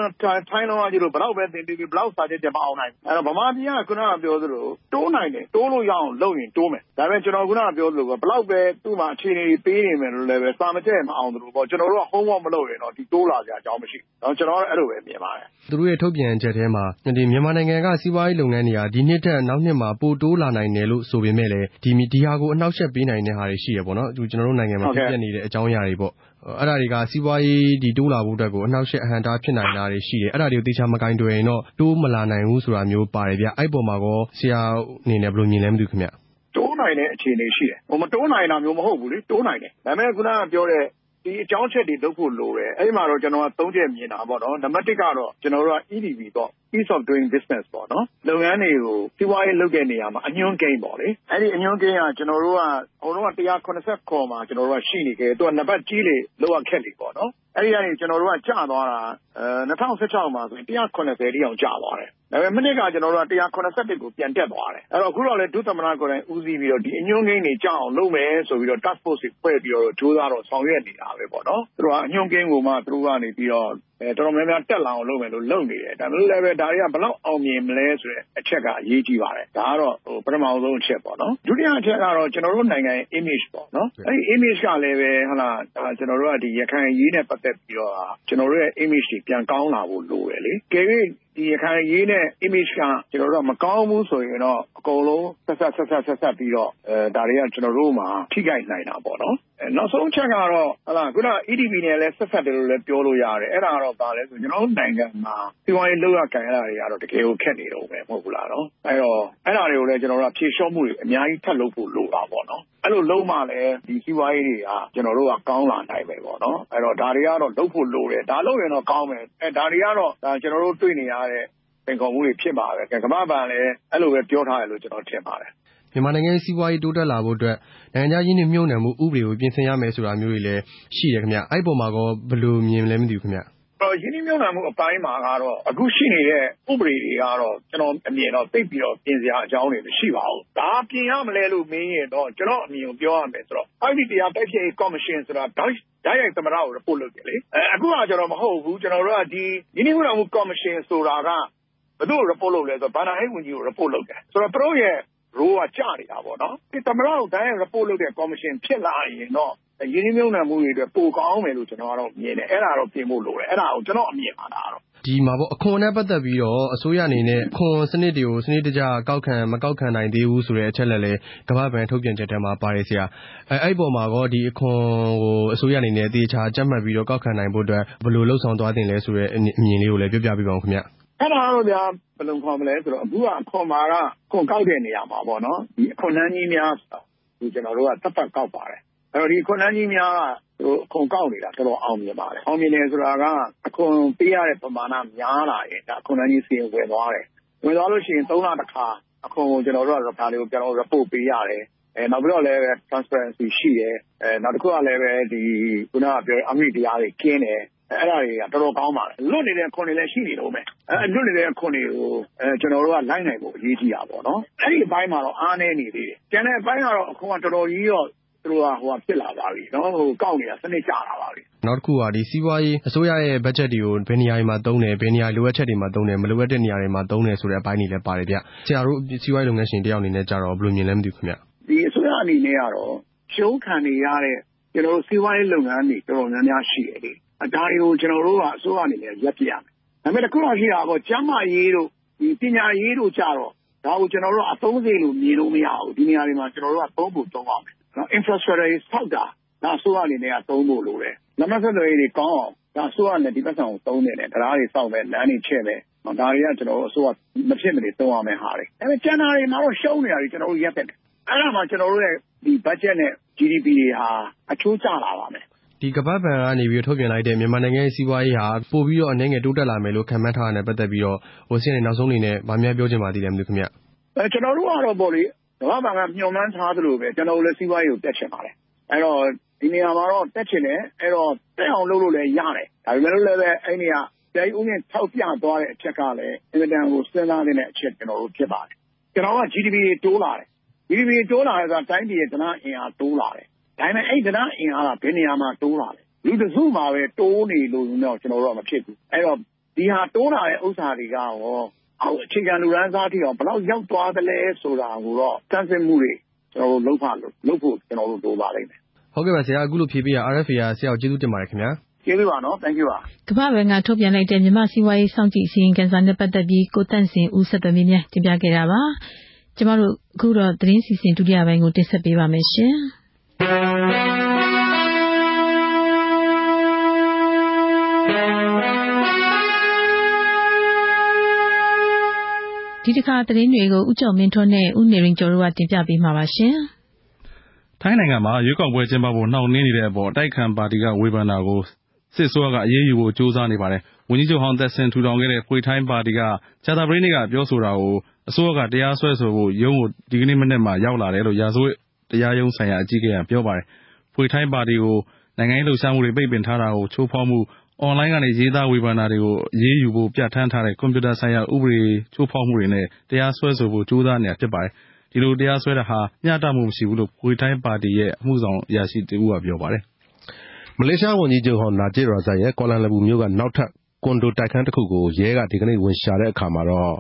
ထိုင်းလွန်းအားကြီးလို့ ဘယ်လောက်ပဲ သင်ပေးပေး ဘယ်လောက်စာတက်တက်မအောင်နိုင်ဘူး။အဲဒီတော့ ဗမာပြည်ကခုနကပြောသလို တိုးနိုင်တယ်။တိုးလို့ရအောင်လုပ်ရင် တိုးမယ်။ဒါပေမဲ့ ကျနော်ခုနကပြောသလိုဘယ်လောက်ပဲ သူ့မှာ အခြေအနေတွေ ပေးနေမယ်လို့လည်း စာမတက်ရင် မအောင်သလိုပေါ့။ကျနော်တို့က Homework မလုပ်ရင်တော့ တိုးလာစရာအကြောင်း မရှိဘူး။ကျနော်ကတော့ အဲဒီလိုပဲ မြင်ပါတယ်။သူတို့ရဲ့ ထုတ်ပြန်ချက်ထဲမှာ မြန်မာနိုင်ငံက စီးပွားရေးလုပ်ငန်းတွေဟာ ဒီနှစ်ထက် နောက်နှစ်မှာ ပိုတိုးလာနိုင်တယ်လို့ ဆိုပေမယ့်လည်း ဒီဟာကို အနှောင့်အယှက်ပေးနိုင်တဲ့ဟာတွေ ရှိတယ်ပေါ့နော်။ကျနော်တို့နိုင်ငံမှာဖြစ်ပျက်နေတဲ့အကြောင်းအရာတွေပေါ့။အဲဒါတွေက စီးပွားရေးတိုးလာဖို့အတွက်ကို အနှောင့်အယှက်အဟန့်အတားဖြစ်နိုင်တာတွေရှိတယ်။အဲဒါတွေကို သေချာမကိုင်တွယ်ရင်တော့ တိုးမလာနိုင်ဘူးဆိုတာမျိုးပါတယ်ဗျ။အဲဒီအပေါ်မှာရော ဆရာအနေနဲ့ ဘယ်လိုမြင်လဲမသိဘူးခင်ဗျ။တိုးနိုင်တဲ့အခြေအနေရှိတယ်။မတိုးနိုင်တာမျိုးမဟုတ်ဘူးလေ။တိုးနိုင်တယ်။ဒါပေမဲ့ ခုနကပြောတဲ့ ဒီအကြောင်းအချက်တွေလုပ်ဖို့လိုတယ်။အဲဒီမှာတော့ ကျနော်က သုံးချက်မြင်တာပေါ့နော်။နံပတ်တစ်ကတော့ ကျနော်တို့က EDB ပေါ့ Ease of Doing Business ပေါ့နော်။လုပ်ငန်းတွေကို စီးပွားရေးလုပ်တဲ့နေရာမှာ အညွှန်းကိန်းပေါ့လေ။အဲဒီအညွှန်းကိန်းက ကျနော်တို့က ဟိုတုန်းက၁၇၇မှာကျနော်တို့ကရှိနေခဲ့တယ်။သူကနံပတ်ကြီးလေ လုပ်ရခက်လေပေါ့နော်။အဲဒီကနေ ကျနော်တို့က ကျသွားတာ ၂၀၁၆ မှာဆိုရင်၁၇၀အထိအောင် ကျသွားတယ်။ဒါပေမဲ့ မနှစ်က ကျနော်တို့က၁၇၁ကို ပြန်တက်သွားတယ်။အဲဒီတော့အခုတော့လည်းဒုသမ္မတကိုယ်တိုင် ဦးစီးပြီးတော့ ဒီအညွှန်းကိန်းတွေကျအောင် လုပ်မယ်ဆိုပြီးတော့ Task Force တွေဖွဲ့ပြီးတော့ ကြိုးစားတော့ ဆောင်ရွက်နေတာပဲပေါ့နော်။သူတို့က အညွှန်းကိန်းကိုမှ သူတို့ကနေပြီး တော့တော်တော်များများ တက်လာအောင်လုပ်မယ်လို့ လုပ်နေတယ်။ဒါပေမဲ့လည်း ဒါတွေက ဘယ်လောက်အောင်မြင်မလဲဆိုတဲ့ အချက်က အရေးကြီးပါတယ်။ဒါကတော့ ပထမဦးဆုံးအချက်ပေါ့နော်။ဒုတိယအချက်ကတော့ ကျနော်တို့နိုင်ငံရဲ့ Image ပေါ့နော်။အဲဒီ Image ကလည်းပဲ ကျနော်တို့က ရခိုင်အရေးနဲ့ ပတ်သက်ပြီးတော့ ကျနော်တို့ရဲ့ Image တွေ ပြန်ကောင်းလာဖို့ လိုတယ်လေ။အကယ်၍ဒီရခိုင်ရေးနဲ့ image ကကျွန်တော်တို့ကမကောင်းဘူးဆိုရင်တော့ အကုန်လုံး ဆက်ဆက်ဆက်ဆက်ဆက်ဆက်ပြီးတော့အဲဒါတွေက ကျွန်တော်တို့မှာ ထိခိုက်နိုင်တာပေါ့နော် နောက်ဆုံးချက်ကတော့ဟလာခုန EDB နဲ့လည်း ဆက်ဆက်တယ်လို့လည်းပြောလို့ရတယ် အဲ့ဒါကတော့ဗာလဲဆိုကျွန်တော်တို့နိုင်ငံမှာ စီးပွားရေးလောက်ရကန်ရတာတွေကတော့ တကယ်ကို ခက်နေတော့ပဲ မဟုတ်ဘူးလားနော်အဲ့တော့ အဲ့ဒါတွေကိုလည်းကျွန်တော်တို့ကဖြေလျှော့မှုတွေ အများကြီး ထပ်လုပ်ဖို့ လိုတာပေါ့နော် အဲ့လိုလုံးမှလည်းဒီစီးပွားရေးတွေက ကျွန်တော်တို့က ကောင်းလာနိုင်မယ်ပေါ့နော် အဲ့တော့ ဒါတွေကတော့ လုပ်ဖို့လိုတယ် ဒါလုပ်ရင်တော့ ကောင်းမယ်အဲဒါတွေကတော့ဒါကျွန်တော်တို့ တွေ့နေရတဲ့သင်္ကောမှုတွေ ဖြစ်ပါပဲ ကမ္ဘာ့ဘဏ်လည်း အဲ့လိုပဲ ပြောထားတယ်လို့ ကျွန်တော် ထင်ပါတယ် မြန်မာနိုင်ငံစီးပွားရေး တိုးတက်လာဖို့အတွက် နိုင်ငံခြားရင်းနှီးမြှုပ်နှံမှု ဥပဒေကို ပြင်ဆင်ရမယ်ဆိုတာမျိုးတွေလည်း ရှိတယ်ခင်ဗျ အဲ့ပေါ်မှာကော ဘယ်လိုမြင်လဲ မသိဘူးခင်ဗျတော့ရင်းနှီးမြှုပ်နှံမှုအပိုင်းမှာကတော့ အခုရှိနေတဲ့ ဥပဒေတွေကတော့ ကျွန်တော်အမြင်တော့ သိပြီးတော့ ပြင်စရာအကြောင်းတွေ မရှိပါဘူး။ဒါပြင်ရမလဲလို့မင်းရင်တော့ ကျွန်တော်အမြင်ကို ပြောရမယ်ဆိုတော့ IT တရားတိုက်ဖြစ်ရေး ကော်မရှင်ဆိုတာဓာတ်ရိုက်သမရကို report လုပ်တယ်လေ။အဲအခုကကျွန်တော်မဟုတ်ဘူး ကျွန်တော်တို့က ဒီရင်းနှီးမြှုပ်နှံမှု ကော်မရှင်ဆိုတာက ဘယ်သူ့ကို report လုပ်လဲဆိုတော့ဘာသာရေးဝန်ကြီးကို report လုပ်တယ်။ဆိုတော့ သူတို့ရဲ့ role ကကျနေတာပေါ့နော်။ဒီသမရကိုဓာတ်ရိုက် report လုပ်တဲ့ ကော်မရှင် ဖြစ်လာရင်တော့ ရင်းနှီးမြှုပ်နှံမှုတွေအတွက် ပိုကောင်းမယ်လို့ ကျွန်တော်ကတော့မြင်တယ် အဲ့ဒါတော့ ပြင်ဖို့လိုတယ် အဲ့ဒါကိုကျွန်တော်အမြင်ပါတာတော့ဒီမှာပေါ့အခွန်နဲ့ ပတ်သက်ပြီးတော့ အစိုးရအနေနဲ့ခွန်စနစ်တွေကို စနစ်တကျ ကောက်ခံ မကောက်ခံနိုင်သေးဘူးဆိုတဲ့ အချက်လက်လည်း ကမ္ဘာ့ဘဏ်ထုတ်ပြန်ချက်ထဲမှာ ပါတယ်ဆရာ အဲအဲ့ပေါ်မှာကောဒီအခွန်ကို အစိုးရအနေနဲ့တေချာကြက်မှတ်ပြီးတော့ ကောက်ခံနိုင်ဖို့အတွက် ဘယ်လိုလှုပ်ဆောင်သွားတင်လဲဆိုတဲ့ အမြင်လေးကိုလည်း ပြောပြပေးပါဦးခင်ဗျ အဲ့ဒါတော့ဗျာဘယ်လိုခေါ်မလဲဆိုတော့ အခုက အခွန်မှာကခွန်ကောက်တဲ့နေရာမှာပေါ့နော်ဒီအခွန်နှန်းကြီးများဒီကျွန်တော်တို့ကတပ်ပတ်ကောက်ပါတယ် အဲ့တော့ဒီခွန်နှန်းကြီးများကသူအခွန်ကောက်နေတာ တော်တော်အောင်မြင်ပါတယ် အောင်မြင်တယ်ဆိုတာက အခွန်ပေးရတဲ့ ပမာဏများလာရင်ဒါခွန်နှန်းကြီးစီရင်ဝင်သွားတယ် ဝင်သွားလို့ရှိရင်3လတစ်ခါ အခွန်ကို ကျွန်တော်တို့ကဒါတွေကိုကျွန်တော် report ပေးရတယ်အဲနောက်ပြီးတော့လည်း transparency ရှိတယ်အဲနောက်တစ်ခုကလည်းပဲဒီခုနကပြောအမိတရားတွေကျင်းတယ် အဲ့ဒါတွေက တော်တော်ကောင်းပါတယ် လွတ်နေတဲ့ခွန်တွေလည်း ရှိနေတော့မယ်အဲလွတ်နေတဲ့ခွန်တွေကိုအဲကျွန်တော်တို့က လိုက်နိုင်ဖို့ အရေးကြီးတာပေါ့နော် အဲ့ဒီအပိုင်းမှာတော့ အားနည်းနေသေးတယ် ကျန်တဲ့အပိုင်းကတော့ အခွန်က တော်တော်ကြီးတော့ သူတို့ကဟိုဖြစ်လာပါပြီနော်ဟိုကောက်နေတာ စနစ်ကျလာပါပြီ နောက်တစ်ခုကဒီစီးပွားရေး အစိုးရရဲ့ budget တွေကို ဘယ်နေရာတွေမှာသုံးတယ် ဘယ်နေရာ လိုအပ်ချက်တွေမှာသုံးတယ် မလိုအပ်တဲ့နေရာတွေမှာ သုံးတယ်ဆိုတဲ့အပိုင်းတွေလည်း ပါတယ်ဗျ ဆရာတို့ စီးပွားရေးလုပ်ငန်းရှင်တယောက်အနေနဲ့ကြတော့ ဘယ်လိုမြင်လဲ မသိဘူးခင်ဗျ ဒီအစိုးရအနေနဲ့ကတော့ရှုံးခံနေရတဲ့ကျွန်တော်တို့စီးပွားရေးလုပ်ငန်းတွေ တော်တော်များများရှိတယ်လေအ ဒါတွေကို ကျွန်တော်တို့က အစိုးရအနေနဲ့ ရပ်ပြရမယ် ဒါပေမဲ့တစ်ခုတော့ရှိတာပေါ့ ကျန်းမာရေးတို့ဒီပညာရေးတို့ကြတော့ ဒါကို ကျွန်တော်တို့အသုံးစေလို့ မြင်လို့မရဘူး ဒီနေရာတွေမှာ ကျွန်တော်တို့က သုံးဖို့သုံးအောင်နော် infrastructure တွေ ဆောက်တာဒါအစိုးရအနေနဲ့ကသုံးဖို့လိုတယ် လမ်းမဆက်သွယ်ရေးတွေကောင်းအောင်ဒါအစိုးရနဲ့ ဒီပတ်စံကို သုံးနေတယ်တရားတွေစောက်မယ် လမ်းတွေချဲ့မယ် ဒါတွေက ကျွန်တော်တို့ အစိုးရ မဖြစ်မနေ သုံးရမယ်ဟာတွေ ဒါပေမဲ့ ကျန်တာတွေမှာတော့ ရှုံးနေတာတွေကျွန်တော်တို့ရက်တယ် အဲ့ဒါမှ ကျွန်တော်တို့ရဲ့ဒီ budget နဲ့ GDP တွေဟာ အချိုးကျလာပါမယ် ဒီကမ္ဘာ့ဘဏ်ကနေပြီးထုတ်ပြန်လိုက်တဲ့ မြန်မာနိုင်ငံရဲ့ စီးပွားရေးဟာ ပိုပြီးတော့ အနည်းငယ်တိုးတက်လာမယ်လို့ ခန့်မှန်းထားတာနဲ့ ပတ်သက်ပြီးတော့ဟိုဆင်းနေနောက်ဆုံးအနေနဲ့ဗာများပြောချင်ပါသေးတယ်မသိခင်ဗျအဲကျွန်တော်တို့ကတော့ပေါ့လေ ကမ္ဘာ့ဘဏ်က မျှော်မှန်းထားသလိုပဲ ကျွန်တော်တို့လည်း စီးပွားရေးကို တက်ချင်ပါတယ် အဲ့တော့ ဒီနေရာမှာတော့ တက်ချင်တယ် အဲ့တော့ တက်အောင်လုပ်လို့လည်းရတယ် ဒါပေမဲ့လည်းပဲ အဲ့နေရာတိုင်ဦးနဲ့ထောက်ပြသွားတဲ့အချက်ကလည်း အင်မတန်ကို စဉ်းစားတဲ့အချက်ကျွန်တော်တို့ဖြစ်ပါတယ် ကျွန်တော်က GDP တိုးလာတယ် GDP တိုးလာတယ်ဆိုတာ တိုင်းပြည်ရဲ့ကဏ္ဍအင်အား တိုးလာတယ် ဒါပေမဲ့ အဲ့ကဏ္ဍအင်အားက ဘယ်နေရာမှာ တိုးလာလဲ လူတစုမှာပဲ တိုးနေလို့တော့ ကျွန်တော်တို့က မဖြစ်ဘူး အဲ့တော့ ဒီဟာ တိုးလာတဲ့ဥစ္စာတွေကရော အောက်အခြေခံလူရန်စားတိအောင်ဘယ်လောက်ရောက်သွားသလဲဆိုတာကိုတော့စမ်းစစ်မှုတွေကျွန်တော်တို့လုပ်ပါလို့လုပ်ဖို့ ကျွန်တော်တို့ လိုပါလိမ့်မယ် ဟုတ်ကဲ့ပါဆရာ အခုလိုဖြေပေးရ RFA က ဆရာကို ကျေးဇူးတင်ပါတယ်ခင်ဗျာ ကျေးဇူးပါနော် thank you ပါ ကမ္ဘာ့ဘဏ်က ထုတ်ပြန်လိုက်တဲ့ မြန်မာစီးပွားရေးစောင့်ကြည့် အစီရင်ခံစာနဲ့ ပတ်သက်ပြီး ကိုတန့်စင်ဦး ဆက်သွယ်မြင်း တင်ပြခဲ့တာပါ ကျမတို့ အခုတော့ သတင်းစီစဉ် ဒုတိယပိုင်းကို တင်ဆက်ပေးပါမယ်ရှင် ဒီတစ်ခါ သတင်းတွေကို ဦးကျော်မင်းထွန်းနဲ့ ဦးနေရင်ကျော်တို့က တင်ပြပေးမှာပါရှင်။ထိုင်းနိုင်ငံမှာ ရွေးကောက်ပွဲကျင်းပဖို့ နှောင့်နှေးနေတဲ့အပေါ် အတိုက်အခံပါတီက ဝေဖန်တာကို စစ်အစိုးရက အရေးယူဖို့ ကြိုးစားနေပါတယ်။ဝန်ကြီးချုပ်ဟောင်း သက်ဆင် ထူထောင်ခဲ့တဲ့ Pheu Thai ပါတီက ကြာသပတေးနေ့က ပြောဆိုတာကို အစိုးရက တရားစွဲဆိုဖို့ ရုံးကို ဒီကနေ့မနက်မှာ ရောက်လာတယ်လို့ ရာဇဝတ် တရားရုံးဆိုင်ရာ အကြီးအကဲက ပြောပါတယ်။ Pheu Thai ပါတီကို နိုင်ငံရေးလှုပ်ရှားမှုတွေ ပိတ်ပင်ထားတာကို ချိုးဖောက်မှု အွန်လိုင်းကနေ ရေးသားဝေဖန်တာတွေကို အရေးယူဖို့ ပြဌာန်းထားတဲ့ ကွန်ပျူတာဆိုင်ရာ ဥပဒေ ချိုးဖောက်မှုတွေနဲ့ တရားစွဲဆိုဖို့ ကြိုးစားနေတာ ဖြစ်ပါတယ်။ဒီလိုတရားစွဲတာဟာ မျှတမှုမရှိဘူးလို့ဖွေထိုင်းပါတီရဲ့ အမှုဆောင်အရာရှိတဦးက ပြောပါတယ်။မလေးရှားဝန်ကြီးချုပ်ဟောင်း နာဂျစ်ရာဇတ်ရဲ့ ကွာလာလမ်ပူမြို့က နောက်ထပ် ကွန်ဒိုတိုက်ခန်းတခုကို ရဲက ဒီကနေ့ ဝင်ရှာတဲ့အခါမှာတော့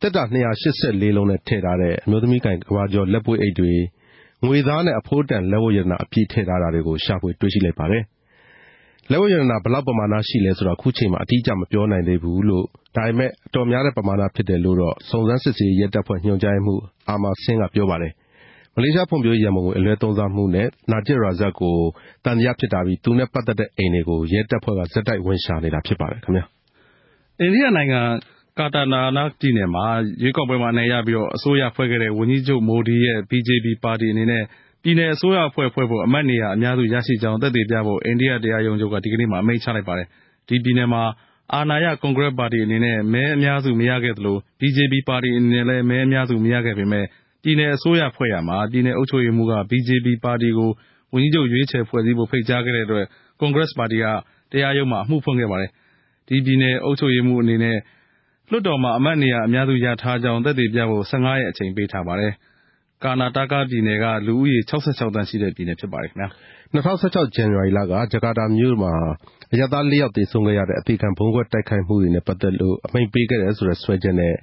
တက်တာ ၂၈၄ လုံးနဲ့ ထည့်ထားတဲ့ အမျိုးသမီးကိုင် ကမ္ဘာကျော် လက်ပွေးအိတ်တွေ ငွေသားနဲ့ အဖိုးတန်လက်ဝတ်ရတနာ အပြည့်ထည့်ထားတာတွေကို ရှာဖွေတွေ့ရှိလိုက်ပါတယ်။လက်ဝတ်ရတနာ ဘယ်လောက်ပမာဏရှိလဲဆိုတာအခုချိန်မှာ အတိအကျမပြောနိုင်သေးဘူးလို့ ဒါပေမဲ့ အတော်များတဲ့ပမာဏဖြစ်တယ်လို့တော့ စုံစမ်းစစ်ဆေးရေးရဲတပ်ဖွဲ့ ညွှန်ကြားရေးမှူး အာမာဆင်း က ပြောပါတယ်။မလေးရှားဖွံ့ဖြိုးရေးရန်ပုံငွေ အလွဲသုံးစားမှုနဲ့ နာဂျစ်ရာဇတ်ကို သံသယဖြစ်ထားပြီး သူနဲ့ပတ်သက်တဲ့အိမ်တွေကို ရဲတပ်ဖွဲ့က ဆက်တိုက်ဝင်ရှာနေတာ ဖြစ်ပါတယ်ခင်ဗျာ။အိန္ဒိယနိုင်ငံ ကာတာနာနာပြည်နယ်မှာ ရွေးကောက်ပွဲမှာအနိုင်ရပြီးအစိုးရဖွဲ့ခဲ့တဲ့ ဝန်ကြီးချုပ်မိုဒီရဲ့ BJP ပါတီအနေနဲ့ ပြည်နယ်အစိုးရအဖွဲ့ဖွဲ့ဖို့ အမတ်နေရာအများစုရရှိကြောင်း သက်သေပြဖို့ အိန္ဒိယတရားရုံးချုပ်က ဒီကနေ့မှာ အမိန့်ချလိုက်ပါတယ်။ဒီပြည်နယ်မှာ အာဏာရ ကွန်ဂရက်ပါတီအနေနဲ့ မဲအများစုမရခဲ့သလို BJP ပါတီအနေနဲ့လည်း မဲအများစုမရခဲ့ပေမယ့် ပြည်နယ်အစိုးရဖွဲ့ရာမှာ ပြည်နယ်အုပ်ချုပ်ရေးမှူးက BJP ပါတီကို ဝန်ကြီးချုပ်ရွေးချယ်ဖွဲ့စည်းဖို့ ဖိတ်ကြားခဲ့တဲ့အတွက် ကွန်ဂရက်ပါတီက တရားရုံးမှာ အမှုဖွင့်ခဲ့ပါတယ်။ဒီပြည်နယ်အုပ်ချုပ်ရေးမှူးအနေနဲ့ လွှတ်တော်မှာ အမတ်နေရာအများစုရထားကြောင်း သက်သေပြဖို့ ၁၅ ရက်အချိန်ပေးထားပါတယ်။ကာနာတာကာပြည်နယ်က လူဦးရေ ၆၆ သန်းရှိတဲ့ ပြည်နယ်ဖြစ်ပါတယ်။၂၀၁၆ ဇန်နဝါရီလက ဂျကာတာမြို့မှာ အရပ်သား ၄ ယောက် သေဆုံးခဲ့ရတဲ့ အသေခံဗုံးခွဲတိုက်ခိုက်မှုတွေနဲ့ ပတ်သက်လို့ အမိန့်ပေးခဲ့တယ်ဆိုတဲ့ စွဲချက်နဲ့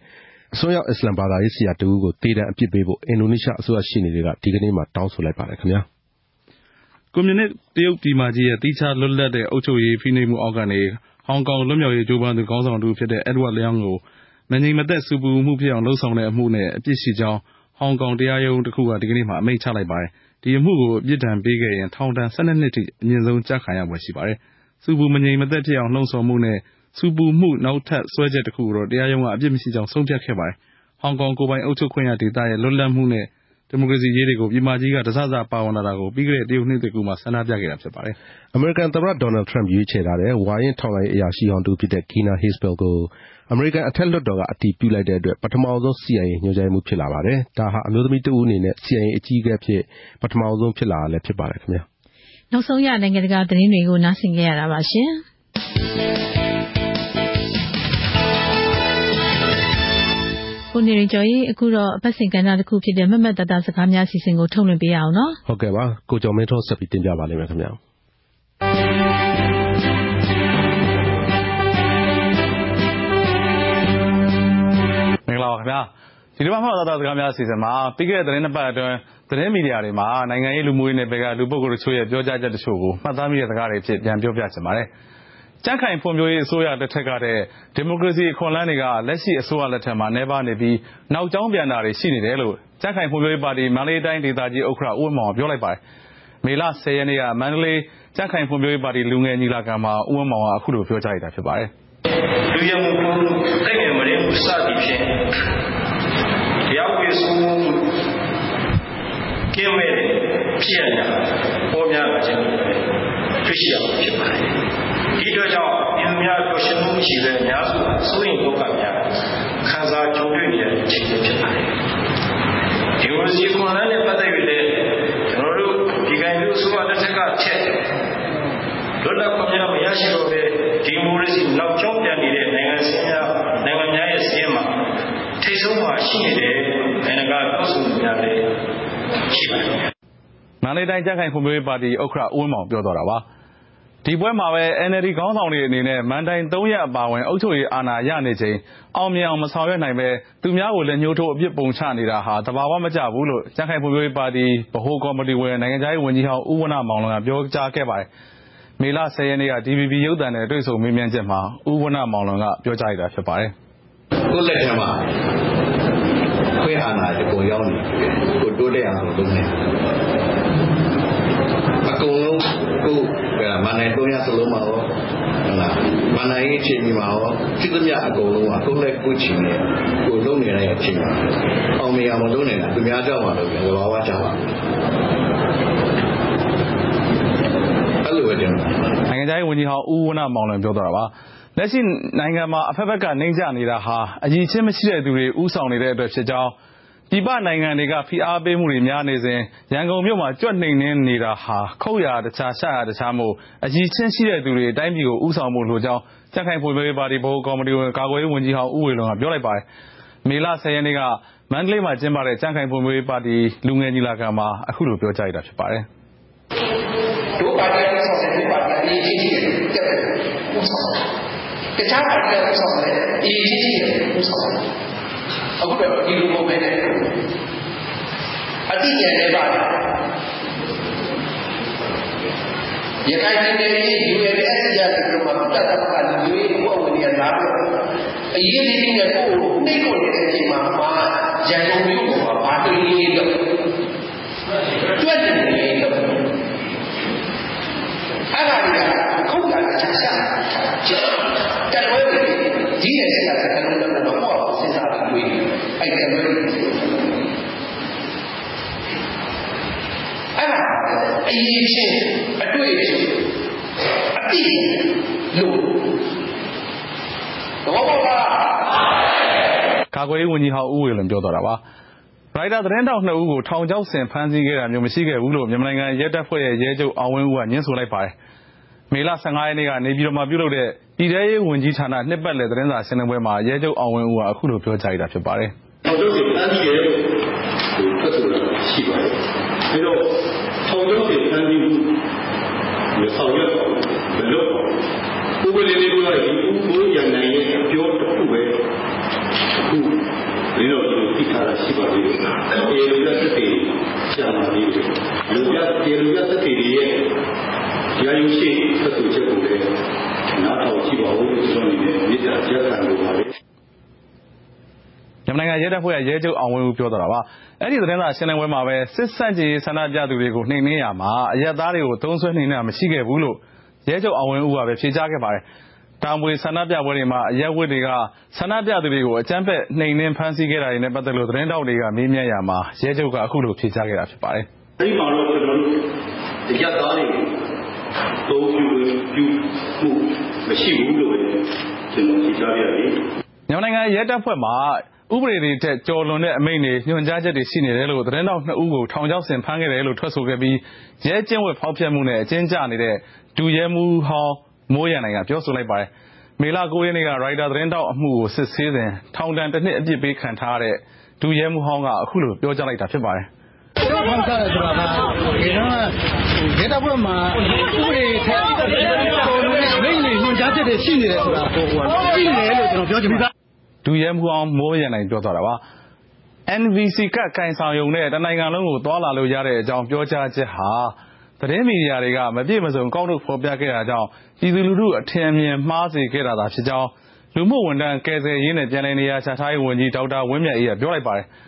အစွန်းရောက် အစ္စလာမ်ဘာသာရေးဆရာတဦးကို သေဒဏ်အပြစ်ပေးဖို့ အင်ဒိုနီးရှားအစိုးရ ရှေ့နေတွေက ဒီကနေ့မှာ တောင်းဆိုလိုက်ပါတယ်ခင်ဗျာ။ကွန်မြူနစ်တရုတ်ပြည်မကြီးရဲ့ သီးခြားလွတ်လပ်တဲ့ အုပ်ချုပ်ရေး ဖိနှိပ်မှုအောက်ကနေ ဟောင်ကောင်လွတ်မြောက်ရေးကြိုးပမ်းသူ ခေါင်းဆောင်တဦးဖြစ်တဲ့ Edward Leong ကို မငြိမ်မသက် ဆူပူမှုဖြစ်အောင် လုပ်ဆောင်တဲ့အမှုနဲ့ အပြစ်ရှိကြောင်း ဟောင်ကောင်တရားရုံးတခုက ဒီကနေ့မှာ အမိန့်ချလိုက်ပါတယ်။ဒီအမှုကိုပြစ်ဒဏ်ပေးခဲ့ရင် ထောင်ဒဏ် ၁၂ နှစ်ထိ အမြင့်ဆုံး ကျခံရဖွယ်ရှိပါတယ်။ဆူပူမငြိမ်မသက်ဖြစ်အောင် လှုံ့ဆော်မှုနဲ့ ဆူပူမှု နောက်ထပ်စွဲချက်တခုကိုတော့ တရားရုံးက အပြစ်မရှိကြောင်း ဆုံးဖြတ်ခဲ့ပါတယ်။ဟောင်ကောင်ကိုယ်ပိုင်အုပ်ချုပ်ခွင့်ရဒေသရဲ့ လွတ်လပ်မှုနဲ့ ဒီမိုကရေစီရေးတွေကို ပြည်မကြီးက တစစပါဝင်လာတာကို ပြီးခဲ့တဲ့ တရုတ်နှစ်သစ်ကူးမှာ ဆန္ဒပြခဲ့တာဖြစ်ပါတယ်။အမေရိကန်သမ္မတ ဒေါ်နယ်ထရမ့် ရွေးချယ်ထားတဲ့ ဝါရင့်ထောက်လှမ်းရေးအရာရှိဟောင်းတဦးဖြစ်တဲ့ Gina Haspel ကို အမေရိကန်အထက်လွှတ်တော်က အတည်ပြုလိုက်တဲ့အတွက် ပထမဆုံး CIA ညွှန်ကြားရေးမှူး ဖြစ်လာပါတယ်။ဒါဟာ အမျိုးသမီးတဦးအနေနဲ့ CIA အကြီးအကဲအဖြစ် ပထမဆုံးဖြစ်လာတာလည်း ဖြစ်ပါတယ်ခင်ဗျာ။နောက်ဆုံးရ နိုင်ငံတကာသတင်းတွေကို နားဆင်ကြရတာပါ ကိုနေရင်ကျော်ကြီးအခုတော့အပတ်စဉ်ကဏ္ဍတစ်ခုဖြစ်တဲ့မမတ်တတစကားများစီစဉ်ကိုထုတ်လွှင့်ပေးရအောင်နော်ဟုတ်ကဲ့ပါကိုကျော်မင်းထွန်းဆက်ပြီးတင်ပြပါလိမ့်မယ်ခင်ဗျာမင်္ဂလာပါခင်ဗျာဒီတစ်ပတ်မှသာစကားများအစီအစဉ်မှာပြီးခဲ့တဲ့သတင်းနှစ်ပတ်အတွင်းသတင်းမီဒီယာတွေမှာနိုင်ငံရေးလူမှုရေးနယ်ပယ်ကလူပုဂ္ဂိုလ်တို့ရဲ့ပြောကြားချက်တချို့ကိုမှတ်သားမိတဲ့စကားတွေဖြစ်ပြန်ပြောပြချင်ပါတယ် ကြန့်ခိုင်ဖွံ့ဖြိုးရေးအစိုးရလက်ထက်ကတဲ့ဒီမိုကရေစီအခွင့်အလမ်းတွေက လက်ရှိအစိုးရလက်ထက်မှာနှဲပါနေပြီး နောက်ကျောင်းပြန်တာတွေ ရှိနေတယ်လို့ ကြန့်ခိုင်ဖွံ့ဖြိုးရေးပါတီ မန္တလေးတိုင်းဒေသကြီးဥက္ကဋ္ဌ ဦးဝင်းမောင်က ပြောလိုက်ပါတယ်။မေလ10ရက်နေ့က မန္တလေးကြန့်ခိုင်ဖွံ့ဖြိုးရေးပါတီ လူငယ်ညီလာခံမှာ ဦးဝင်းမောင်က အခုလို ပြောကြားလိုက်တာ ဖြစ်ပါတယ်။လူရမှုကိုတိုက်ငယ်မရင်းကိုစသည်ဖြင့် တရားဝေဆုံးမှု ကင်းမဲ့ဖြစ်ရတာပေါ်များလာခြင်း တွေ့ရှိရမှာ ဖြစ်ပါတယ်။ဒီ အတွက်ကြောင့်ပြည်သူများပျော်ရွှင်မှုရှိတဲ့အများစုစိုးရိမ်ဒုက္ခများခံစားကြုံတွေ့နေရတဲ့အခြေအနေဖြစ်ပါတယ်။ဒီလိုစီကွန်လန်းနဲ့ပတ်သက်ပြီးလည်းကျွန်တော်တို့ဒီကံမျိုးအစိုးရလက်ထက်ကထက်လွတ်လပ်ခွင့်များမရရှိတော့ပဲဒီမိုကရေစီနောက်ကျောင်းပြန်နေတဲ့နိုင်ငံစင်းများနိုင်ငံများရဲ့စင်းမှာထိတ်ဆုံးမှာရှိနေတဲ့နိုင်ငံကပြောဆိုမှုများလည်းရှိပါတယ်။မန္တလေးတိုင်းကြက်ခိုင်ဖွံ့ဖြိုးရေးပါတီဥက္ကဋ္ဌဦးဝင်းမောင်ပြောသွားတာပါ။ ဒီပွဲမှာပဲ NLD ခေါင်းဆောင်တွေအနေနဲ့ မဏ္ဍိုင် ၃ ရပ်အပါအဝင် အုပ်ချုပ်ရေးအာဏာရနေချိန် အောင်မြင်အောင် မဆောင်ရွက်နိုင်ဘဲ သူများကို လက်ညှိုးထိုး အပြစ်ပုံချနေတာဟာ သဘာဝမကျဘူးလို့ ကြံ့ခိုင်ဖွံ့ဖြိုးရေးပါတီ ဗဟိုကော်မတီဝင် နိုင်ငံခြားရေးဝန်ကြီးဟောင်း ဦးဝဏ္ဏမောင်လွင်က ပြောကြားခဲ့ပါတယ်။မေလ ၁၀ ရက်နေ့က DVB ရုပ်သံနဲ့ တွေ့ဆုံမေးမြန်းချက်မှာ ဦးဝဏ္ဏမောင်လွင်က ပြောကြားလိုက်တာ ဖြစ်ပါတယ်။ကိုယ့်လက်ထဲမှာ ခွင့်အာဏာအကုန်ရောက်နေပြီ။ကိုတိုးတက်အောင် လုပ်နေအကုန်လုံး ကို မန္တန်၃ရက်စလုံးမှာရောဟုတ်လားမန္တန်ရေးအချိန်ကြီးမှာရောဖြစ်သမျှအကုန်လုံးကကိုယ်လက်ကိုချင်နေကိုလုံးနေတဲ့အချိန်မှာအောင်မြင်အောင်လုပ်နေတာသူများကြောက်မှလုပ်တယ်ဘာဝကြောက်ပါအဲ့လိုပဲကျွန်တော်နိုင်ငံခြားရေးဝန်ကြီးဟောင်းဦးဝဏ္ဏမောင်လွင်ပြောသွားတာပါလက်ရှိနိုင်ငံမှာအဖက်ဖက်ကနှိမ့်ချနေတာဟာအကြီးချင်းမရှိတဲ့သူတွေဥဆောင်နေတဲ့အတွက်ဖြစ်ကြောင်း ပြည်ပနိုင်ငံတွေက ဖိအားပေးမှုတွေများနေစဉ် ရန်ကုန်မြို့မှာ ကြွက်နှိမ်နင်းနေတာဟာ ခုတ်ရာတခြား ရှရာတခြားမို့အကြီးချင်းရှိတဲ့သူတွေ တိုင်းပြည်ကိုဥဆောင်မှုလိုကြောင်း ကြက်ခိုင်ဖွံ့ဖြိုးရေးပါတီ ဗဟိုကော်မတီဝင် ကာကွယ်ရေးဝန်ကြီးဟောင်း ဦးဝေလွန်က ပြောလိုက်ပါတယ်။မေလ10ရက်နေ့က မန္တလေးမှာကျင်းပတဲ့ ကြက်ခိုင်ဖွံ့ဖြိုးရေးပါတီ လူငယ်ညီလာခံမှာ အခုလို ပြောကြားလိုက်တာ ဖြစ်ပါတယ်။တို့ပါတီဆောက်တဲ့ပါတီအရေးကြီးတယ်တက်တယ်ဥဆောင်တခြားပါတီဥဆောင်တယ် အရေးကြီးတယ်ဥဆောင် အခုတော့ဒီလိုပုံပဲနဲ့အတိညာနဲ့ပါရခိုင်ပြည်နယ်ရဲ့ UNS ရတဲ့ကမှာတတ်တတ်ကလူတွေဘဝဝင်ရလာတော့အရေးကြီးတဲ့ကိုနှိတ်ကုန်တဲ့အချိန်မှာမှာရန်ကုန်မြို့ပေါ်မှာဘာတွေ့ရလို့တွက်တယ်လေအဲ့ဒါကခုတ်တာချက်စားတယ်ဝဲဒီရဲ့ဆရာကလည်းတော့တော့စဉ်းစားပြီးအဲ့ဒါမျိုးအဲ့ဒါ အရေးချင်းအတွေ့အကြုံအတိလို့တော့ပါပါကာကွယ်ရေးဝန်ကြီးဟောင်းဦးဝေလွန်ပြောသွားတာပါရိုက်တာသတင်းတောက်နှစ်ဦးကိုထောင်ချောက်ဆင်ဖမ်းဆီးခဲ့တာမျိုးမရှိခဲ့ဘူးလို့မြန်မာနိုင်ငံရဲတပ်ဖွဲ့ရဲ့ရဲချုပ်အောင်ဝင်းဦးကညင်းဆိုလိုက်ပါတယ်မေလ15ရက်နေ့ကနေပြည်တော်မှာပြုလုပ်တဲ့ပြည်ထရေးဝန်ကြီးဌာနနှစ်ပတ်လည်သတင်းစာရှင်းလင်းပွဲမှာရဲချုပ်အောင်ဝင်းဦးကအခုလိုပြောကြားလိုက်တာဖြစ်ပါတယ်ထောင်ချောက်ဆင်ဖမ်းဆီးတယ်လို့ထွက်ဆိုတာရှိပါတယ်ပြီးတော့ ထောင်ချောက်ဆင်ဖမ်းဆီးမှုမဆောင်ရွက်ပါဘူးမလုပ်ပါဘူးဥပဒေလေးကဒီဥပဒေရနိုင်ရဲ့အပြောတစ်ခုပဲအခုဒီတော့ဒီသိထားတာရှိပါသေးတယ်။အေလူကသက်တည်ရှာပါသေးတယ်။လူကတေလူကသက်တည်ရဲ့ရာယုရှိသက်သူချက်ကိုလည်းနားထောင်ကြည့်ပါဦးလို့ကျွန်တော်အနေနဲ့မြေတာရက်ခံလိုပါတယ်။မြ န်မာနိုင်ငံရဲတပ်ဖွဲ့ရဲချုပ်အောင်ဝင်းဦး ပြောသွားတာပါ အဲ့ဒီသတင်းစာရှင်းလင်းပွဲမှာပဲ စစ်ဆန့်ကျင်ရေး ဆန္ဒပြသူတွေကို နှိမ်နင်းရမှာ အရက်သားတွေကို သုံးဆွဲနှိမ်နင်းတာ မရှိခဲ့ဘူးလို့ ရဲချုပ်အောင်ဝင်းဦးကပဲဖြေကြားခဲ့ပါတယ် တာမွေဆန္ဒပြပွဲတွေမှာ အရက်ဝတ်တွေက ဆန္ဒပြသူတွေကို အကြမ်းဖက်နှိမ်နင်း ဖမ်းဆီးခဲ့တာတွေနဲ့ ပတ်သက်လို့ သတင်းတောက်တွေက မေးမြန်းရမှာ ရဲချုပ်က အခုလို ဖြေကြားခဲ့တာ ဖြစ်ပါတယ် အဲဒီမှာတော့ ကျွန်တော်တို့ အရက်သားတွေသုံးပြုပြုမှု မရှိဘူးလို့ကျွန်တော် ဖြေကြားရတယ် မြန်မာနိုင်ငံရဲတပ်ဖွဲ့မှာ ဥပဒေတွေတက်ကြော်လွန်တဲ့အမိန့်တွေညွှန်ကြားချက်တွေရှိနေတယ်လို့သတင်းတောက်နှစ်ဦးကိုထောင်ချောက်ဆင်ဖမ်းခဲ့တယ်လို့ထွက်ဆိုခဲ့ပြီးရဲကျင့်ဝတ်ဖောက်ဖျက်မှုနဲ့အကျဉ်းကျနေတဲ့ဒူရဲမှုဟောင်းမိုးရန်နိုင်ကပြောဆိုလိုက်ပါတယ်မေလ9ရက်နေ့ကရိုက်တာသတင်းတောက်အမှုကိုစစ်ဆေးစဉ်ထောင်ဒဏ်တစ်နှစ်အပြစ်ပေးခံထားရတဲ့ဒူရဲမှုဟောင်းကအခုလိုပြောကြားလိုက်တာဖြစ်ပါတယ်ကျွန်တော်ဖန်ဆရတယ်ဆိုတာကဒီတော့ဒေတာဘွဲမှာဥပဒေထက်ပေါ်လို့မိတ်နေညွှန်ကြားချက်တွေရှိနေတယ်ဆိုတာဟိုရှိနေတယ်လို့ကျွန်တော်ပြောချင်ပါတယ် ဒူရဲမှုအောင်မိုးရန်နိုင် ပြောသွားတာပါ NVC ကတ်ကင်ဆောင်ယုံနဲ့ တနိုင်ငံလုံးကို သွာလာလို့ရတဲ့အကြောင်း ပြောကြားချက်ဟာ သတင်းမီဒီယာတွေက မပြည့်မစုံ ကောက်ထုတ်ဖော်ပြခဲ့တာကြောင့် ပြည်သူလူထု အထင်မြင် မှားစေခဲ့တာသာဖြစ်ကြောင်း လူမှုဝန်ထမ်း ကယ်ဆယ်ရေးနဲ့ ပြည်내နေရာချထားရေးဝန်ကြီး ဒေါက်တာဝင်းမြတ်အေးက ပြောလိုက်ပါတယ်။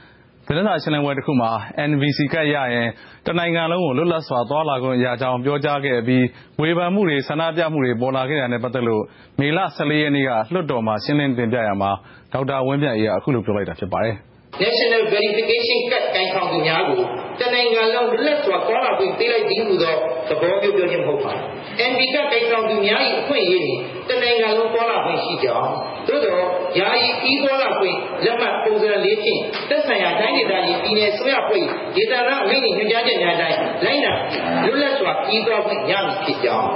သတင်းစာရှင်းလင်းပွဲတစ်ခုမှာ NVC ကတ်ရရင် တနိုင်ငံလုံးကို လွတ်လပ်စွာ သွားလာခွင့်ရကြောင်း ပြောကြားခဲ့ပြီး ဝေဖန်မှုတွေ ဆန္ဒပြမှုတွေ ပေါ်လာခဲ့တာနဲ့ ပတ်သက်လို့ မေလ14ရက်နေ့က လွှတ်တော်မှာ ရှင်းလင်းတင်ပြရမှာ ဒေါက်တာဝင်းမြတ်အေးက အခုလိုပြောလိုက်တာ ဖြစ်ပါတယ်။ National Verification Card ကိုင်ဆောင်သူများကိုတနိုင်ငံလုံးလက်စွာကောလာခွင့်ပေးလိုက်သည်ဟူသောသဘောမျိုးပြောခြင်းမဟုတ်ပါဘူး။ NB ကကိုင်ဆောင်သူများ၏အခွင့်အရေးတွင်တနိုင်ငံလုံးကောလာခွင့်ရှိကြောင်းသို့သောယာယီပြီးကောလာခွင့်လက်မှတ်ပုံစံလေးဖြင့်သက်ဆိုင်ရာတိုင်းဒေသကြီးပြည်နယ်ဆွေးရဖွဲ့ဒေသနာအမိန့်နှင့်ညွှန်ကြားချက်များတိုင်းလိုက်နာလွတ်လပ်စွာပြီးသွားခွင့်ရမည်ဖြစ်ကြောင်း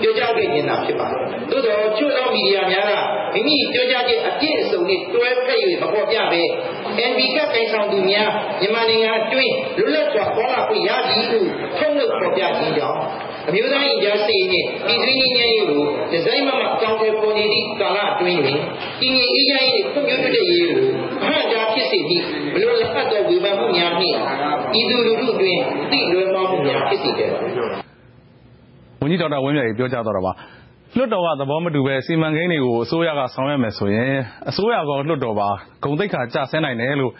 ပြောကြားခဲ့ခြင်းသာဖြစ်ပါတယ်။သို့သောချို့သောမီဒီယာများကမိမိပြောကြားချက်အပြည့်အစုံနှင့်တွဲဖက်၍မပေါ်ပြဘဲ NB ကကိုင်ဆောင်သူများမြန်မာနိုင်ငံအတွင်းလွတ်လပ်စွာပေါ်လာခွင့်ရပြီဟုထုံးလို့ပေါ်ပြခြင်းကြောင့်အမျိုးသားရင်ကြားစေနဲ့ပြည်စည်းငြိမ်းချမ်းရေးကိုဒီဇိုင်းမမအကောင့်တွေပေါ်နေသည့်ကာလအတွင်းတွင်ပြည်ငြိမ်းအေးချမ်းရေးဖွံ့ဖြိုးတိုးတက်ရေးကိုအဟန့်ကြားဖြစ်စေသည့်ဘလို့လက်ဖက်သောဝေဖန်မှုများနှင့်ပြည်သူလူထုတွင်သိလွယ်မောမှုများဖြစ်စေခဲ့ပါသည်။ဝန်ကြီးဒေါက်တာဝင်းမြတ်ကြီးပြောကြားသွားတာပါ။ လွှတ်တော်က သဘောမတူဘဲ စီမံကိန်းတွေကို အစိုးရက ဆောင်ရွက်မယ်ဆိုရင် အစိုးရကော လွှတ်တော်ပါ ဂုဏ်သိက္ခာ ကျဆင်းနိုင်တယ်လို့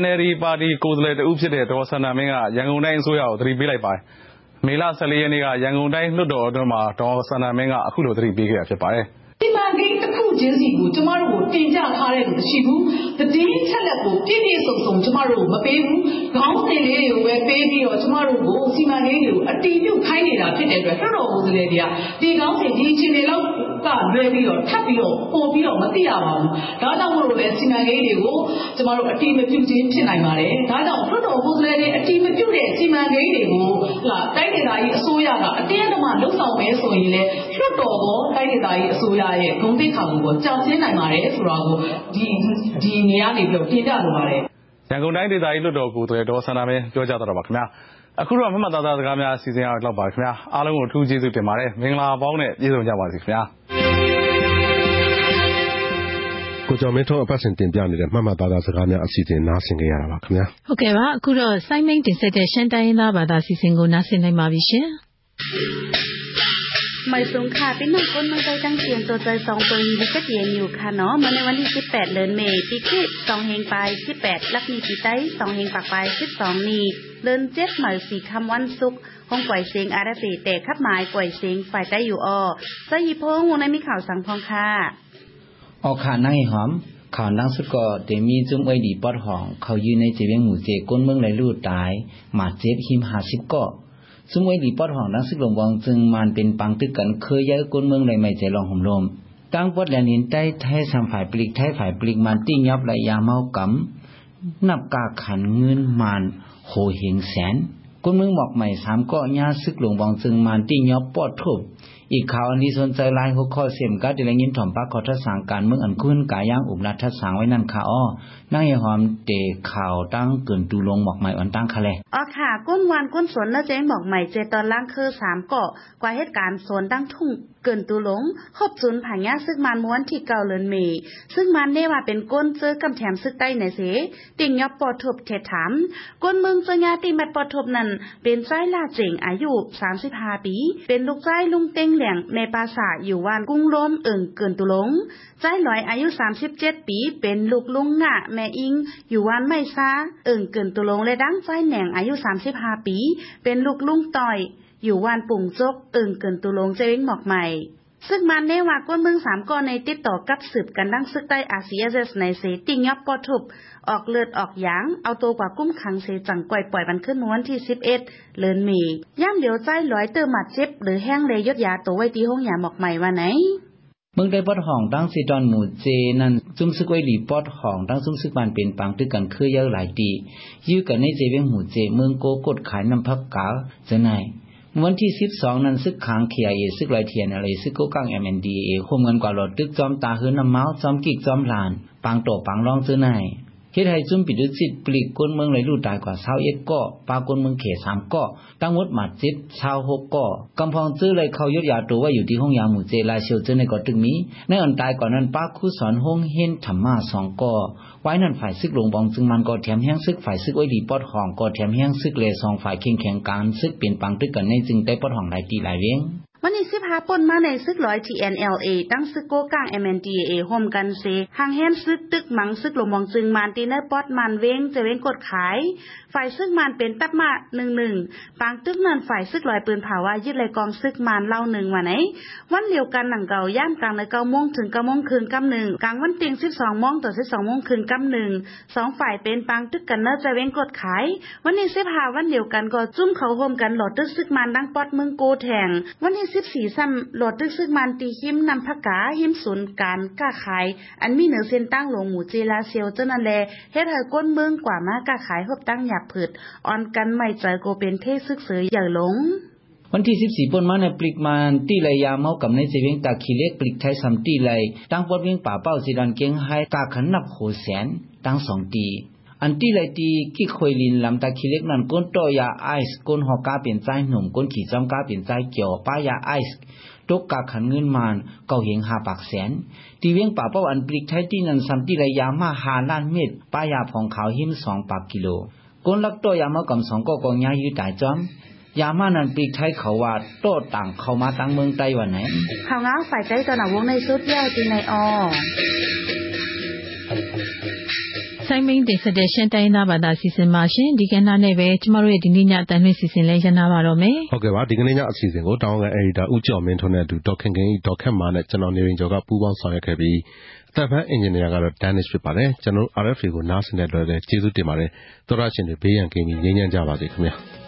NLD ပါတီ ကိုယ်စားလှယ်တဦးဖြစ်တဲ့ ဒေါ်စန္ဒာမင်းက ရန်ကုန်တိုင်းအစိုးရကို သတိပေးလိုက်ပါတယ်။မေလ14ရက်နေ့က ရန်ကုန်တိုင်းလွှတ်တော်အတွင်းမှာ ဒေါ်စန္ဒာမင်းက အခုလို သတိပေးခဲ့တာ ဖြစ်ပါတယ်။ စီမံကိန်းတစ်ခုချင်းစီကို ကျမတို့ကို တင်ပြထားတဲ့လူမရှိဘူး။တည်င်းချက်လက်ကို ပြည့်ပြည့်စုံစုံ ကျမတို့ကို မပေးဘူး။ခေါင်းစဉ်လေးတွေကိုပဲ ပေးပြီးတော့ ကျမတို့ကို စီမံကိန်းတွေကို အတီးပြုတ်ခိုင်းနေတာ ဖြစ်တဲ့အတွက် လွှတ်တော်ကိုယ်စားလှယ်တွေက ဒီခေါင်းစဉ် ဒီအခြေအနေလောက်ကလွဲပြီးတော့ ထပ်ပြီးတော့ ပို့ပြီးတော့ မသိရပါဘူး။ဒါကြောင့်မို့လို့လည်းစီမံကိန်းတွေကို ကျမတို့ အတီးမပြုတ်ခြင်း ဖြစ်နိုင်ပါတယ်။ဒါကြောင့် လွှတ်တော်ကိုယ်စားလှယ်တွေ အတီးမပြုတ်တဲ့ စီမံကိန်းတွေကိုဟာတိုင်းဒေသကြီးအစိုးရက အတင်းအဓမ္မလှုပ်ဆောင်မယ်ဆိုရင်လည်းလွှတ်တော်ကော တိုင်းဒေသကြီးအစိုးရရဲ့ ဂုဏ်သိက္ခာကိုကြောက်စင်းနိုင်ပါတယ်ဆိုတာကို ဒီဒီနေရာနေပြီးတော့တင်ပြလိုပါတယ် ရန်ကုန်တိုင်းဒေသကြီး လွှတ်တော်ကိုယ်စားလှယ် ဒေါ်စန္ဒာမင်းပြောကြားတော့ပါခင်ဗျာအခုတော့ မှတ်မှတ်သားသား စကားများအစီအစဉ်အောင်လောက်ပါခင်ဗျာအားလုံးကို အထူးကျေးဇူးတင်ပါတယ် မင်္ဂလာပေါင်းနဲ့ ပြည့်စုံကြပါစေခင်ဗျာကိုကျော်မင်းထွန်း အပတ်စဉ်တင်ပြနေတဲ့ မှတ်မှတ်သားသား စကားများအစီအစဉ် နားဆင်ကြရတာပါခင်ဗျာဟုတ်ကဲ့ပါ အခုတော့စိုင်းမိန်တင်ဆက်တဲ့ ရှမ်းတိုင်းရင်းသားဘာသာအစီအစဉ်ကို နားဆင်နိုင်ပါပြီရှင် ไม่สูงค่ะพี่น้องคนเมืองใจตั้งเสียงตัวใจสองตัวนี้ก็เดียนอยู่ค่ะเนาะมาในวันที่18เดือนเมษปีที่สองเฮงไป18ลักนีปีใต้สองเฮงปากไป12นี้เดือนเจ็ดหมายสี่คำวันศุกร์ห้องปล่อยเสียงอาราเตแต่ขับหมายปล่อยเสียงฝ่ายใต้อยู่ออสยิพงวันนี้มีข่าวสังพองค่ะออกขานั่งหอมข่าวนั่งสุดก็เดมีจุ้มไว้ดีปอดหอง เขายืนในเจเวงหมู่เจก้นเมืองไหลลู่ตายหมาเจ็บหิมหาสิบก็ ซึ่งไว้ดีปอดห้องนั่งซึกหลงวังจึงมันเป็นปังตึกกันเคยย้ายก้นเมืองเลยไม่ใจลองห่มลมตั้งปอดแลนินใต้ไทยสามฝ่ายปลีกไทยฝ่ายปลีกมันติ้งยับไหลยาเมากำนับกาขันเงินมันโหเหงแสนก้นเมืองหมอกใหม่สามก็ย่าซึกหลงวังจึงมันติ้งยับปอดทุบ อีกข่าวอันที่สนใจลายหัวข้อเสียมกัดเดลยินถ่อมปากขอทัศสางการเมืองอันคุ้นกาย่างอุบลัดทัศสางไว้นั่นค่ะอ้อนั่งยหอมเตะข่าวตั้งเกินตูลงหมอกใหม่อ่อนตั้งคะแลอ๋อค่ะ ก้นวานก้นสนแล้วเจ๊หมอกใหม่เจตอนล่างคือสามเกาะกว่าเหตุการณ์สวนตั้งทุ่งเกินตูหลงครบจุนผางาซึ่งมันม้วนที่เก่าเลินเมซึ่งมันได้ว่าเป็นก้นเจอกำแถมซึกใต้ไหนเสติ่งยอบปอทบเทถามก้นเมืองเจญาติมัดปอทบนั่นเป็นใจลาเจ๋งอายุ35ปี เป็นลูกใจลุงเต็งเหลียงแม่ปาสาอยู่วานกุ้งล้มเอิงเกินตุลง ใจลอยอายุ 37 ปีเป็นลูกลุงงะแม่อิง อยู่วานไม่ซาเอิงเกินตุลงและดังใจแหน่งอายุ 35 ปี เป็นลูกลุงต่อย อยู่วานปุ่งจกเอิงเกินตุลงเจวิงหมอกใหม่ ซึ่งมันเนว่าก้นเมืองสามก้อนในติดต่อกับสืบกันดังซึกใต้อาเซียเซสในเซติงยับปอทุบออกเลือดออกยาง เอาตัวกว่ากุ้มขังเสจังก่อยปล่อยมันขึ้นวันที่ 11 เลือนมี ย่ำเดี๋ยวใจลอยเติมหมัดเจ็บ หรือแห้งเลยยดยาตัวไว้ที่ห้องยาหมอกใหม่ว่าไหนเมืองได้ปอดห้องตั้งสิตอนหมู่เจนั้นซุ่มซึกไว้หลีปอดห้องตั้งซุ่มซึกบานเป็นปังตึกกันคือเยอะหลายตียื้อกันในเจเวงหมู่เจเมืองโกกดขายน้ำพักกาจะไหน วันที่สิบสองนั้นซึกขางเขียเอซึกลอยเทียนอะไรซึกโกกัง MNDA โฮมเงินกว่าหลอดตึกจอมตาหือน้ำเมาจอมกิกจอมลานปังโตปังรองซื้อไหน ฮ็ดให้จุ่มปิดสิทธิ์ปลีกก้นเมืองเลยลู่ตายกว่า21ก็ปากนเมืองเข3ก็ตั้งหมดมาจิต26ก็กำพองซื้อเลยเขายดยาตัวไว้อยู่ที่ห้องยาหมู่เจลายเชียวเจอในก็ตึกมีในอันตายก่อนนั้นป้าคู่สอนห้องเฮ็นธรรมะ2ก็ไว้นั่นฝ่ายซึกหลงบองจึงมันก็แถมแห้งซึกฝ่ายซึกไว้ดีปอดห้องก็แถมแห้งซึกเลย2ฝ่ายเข่งแข่งการซึกเปลี่ยนปังตึกกันในจึงได้ปอดห้องหลายตีหลายเว้ง วันนี้สิพาปนมาในซึกร้อย TNLA ตั้งซึกโกกลาง MNDAA โฮมกันเซหางแฮนซึกตึกมังซึกหลมมองจึงมานตีเนอร์ปอดมันเว้งจะเว้งกดขายฝ่ายซึกมันเป็นตับมาหนึ่งหนึ่งปางตึกนันฝ่ายซึกลอยปืนผาว่ายึดเลยกองซึกมันเล่าหนึ่งวันไหน วันเดียวกันหนังเก่าย่ามกลางในเก้าโมงถึงเก้าโมงคืนกำหนึ่งกลางวันเตียงสิบสองโมงต่อสิบสองโมงคืนกำหนึ่งสองฝ่ายเป็นปางตึกกันเนอร์จะเว้งกดขาย วันนี้สิบหาวันเดียวกันก็จุ้มเขาโฮมกันหลอดตึกซึกมันดังปอดเมืองโกแทง วันที่สิบสี่ซ้ำหลอดตึกซึกมันตีหิมนำพักกาหิมศูนย์การก้าขาย อันมีเหนือเส้นตั้งหลวงหมู่เจลาเซียวเจ้านั่นแลเฮ็ดให้ก้นเมืองกว่ามากก้าขายหบตั้งหยับผืดออนกันไม่ใจโกเป็นเทซึกเสืออย่าหลงวันที่ 14ปนมาในปลิกมันตีเลยยาเมากับในเสเวงตาขีเล็กปลิกไทยสำตีเลยตั้งปดเวียงป่าเป้าสิดันเกียงให้กาขันนับโหแสนตั้งสองตีอันที่เลยตีกิควยลินลำตาขีเล็กนั้นก้นโตยาไอซ์ก้นหอกาเปลี่ยนใจหนุ่มก้นขี่จอมกาเปลี่ยนใจเกี่ยวป้ายาไอซ์ตกกาขันเงินมานเก่าเหงหาปากแสน ตีเวียงป่าเป้าอันปลิกไทยที่นันสัมติรยามาหาล้านเม็ดป้ายาผองขาวหิมสองปากกิโล ก้นลักตัวยามากำสองก็กองยายืดตายจอมยามานันปลิกไทยเขาว่าโตต่างเข้ามาตั้งเมืองไต้วันไหนข่าวง้าฝ่ายใจตอนหนาวงในสุดยาวจีในอဆိုင်မင်းတင်ဆက်တဲ့ရှင်းတိုင်းသားဘာသာစီစဉ်ပါရှင်ဒီကနေ့နဲ့ပဲကျမတို့ရဲ့ဒီနေ့ညအတန်လွှင့်စီစဉ်လဲရနာပါတော့မယ်ဟုတ်ကဲ့ပါဒီကနေ့ညအစီအစဉ်ကိုတောင်းကန်အရီတာဦးကျော်မင်းထွန်းနဲ့အတူဒေါက်ခင်ခင်ဒေါက်ခက်မာနဲ့ကျွန်တော်နေရင်ကျော်ကပူးပေါင်းဆောင်ရွက်ခဲ့ပြီး အသက်ဖန်အင်ဂျင်နီယာကတော့ Danish ဖြစ်ပါတယ် ကျွန်တော် RFA ကို နားဆင်တဲ့အတွက်လည်း ကျေးဇူးတင်ပါတယ် သောရရှင်တွေ ဘေးရန်ကင်းပြီး ငြိမ်းချမ်းကြပါစေခင်ဗျာ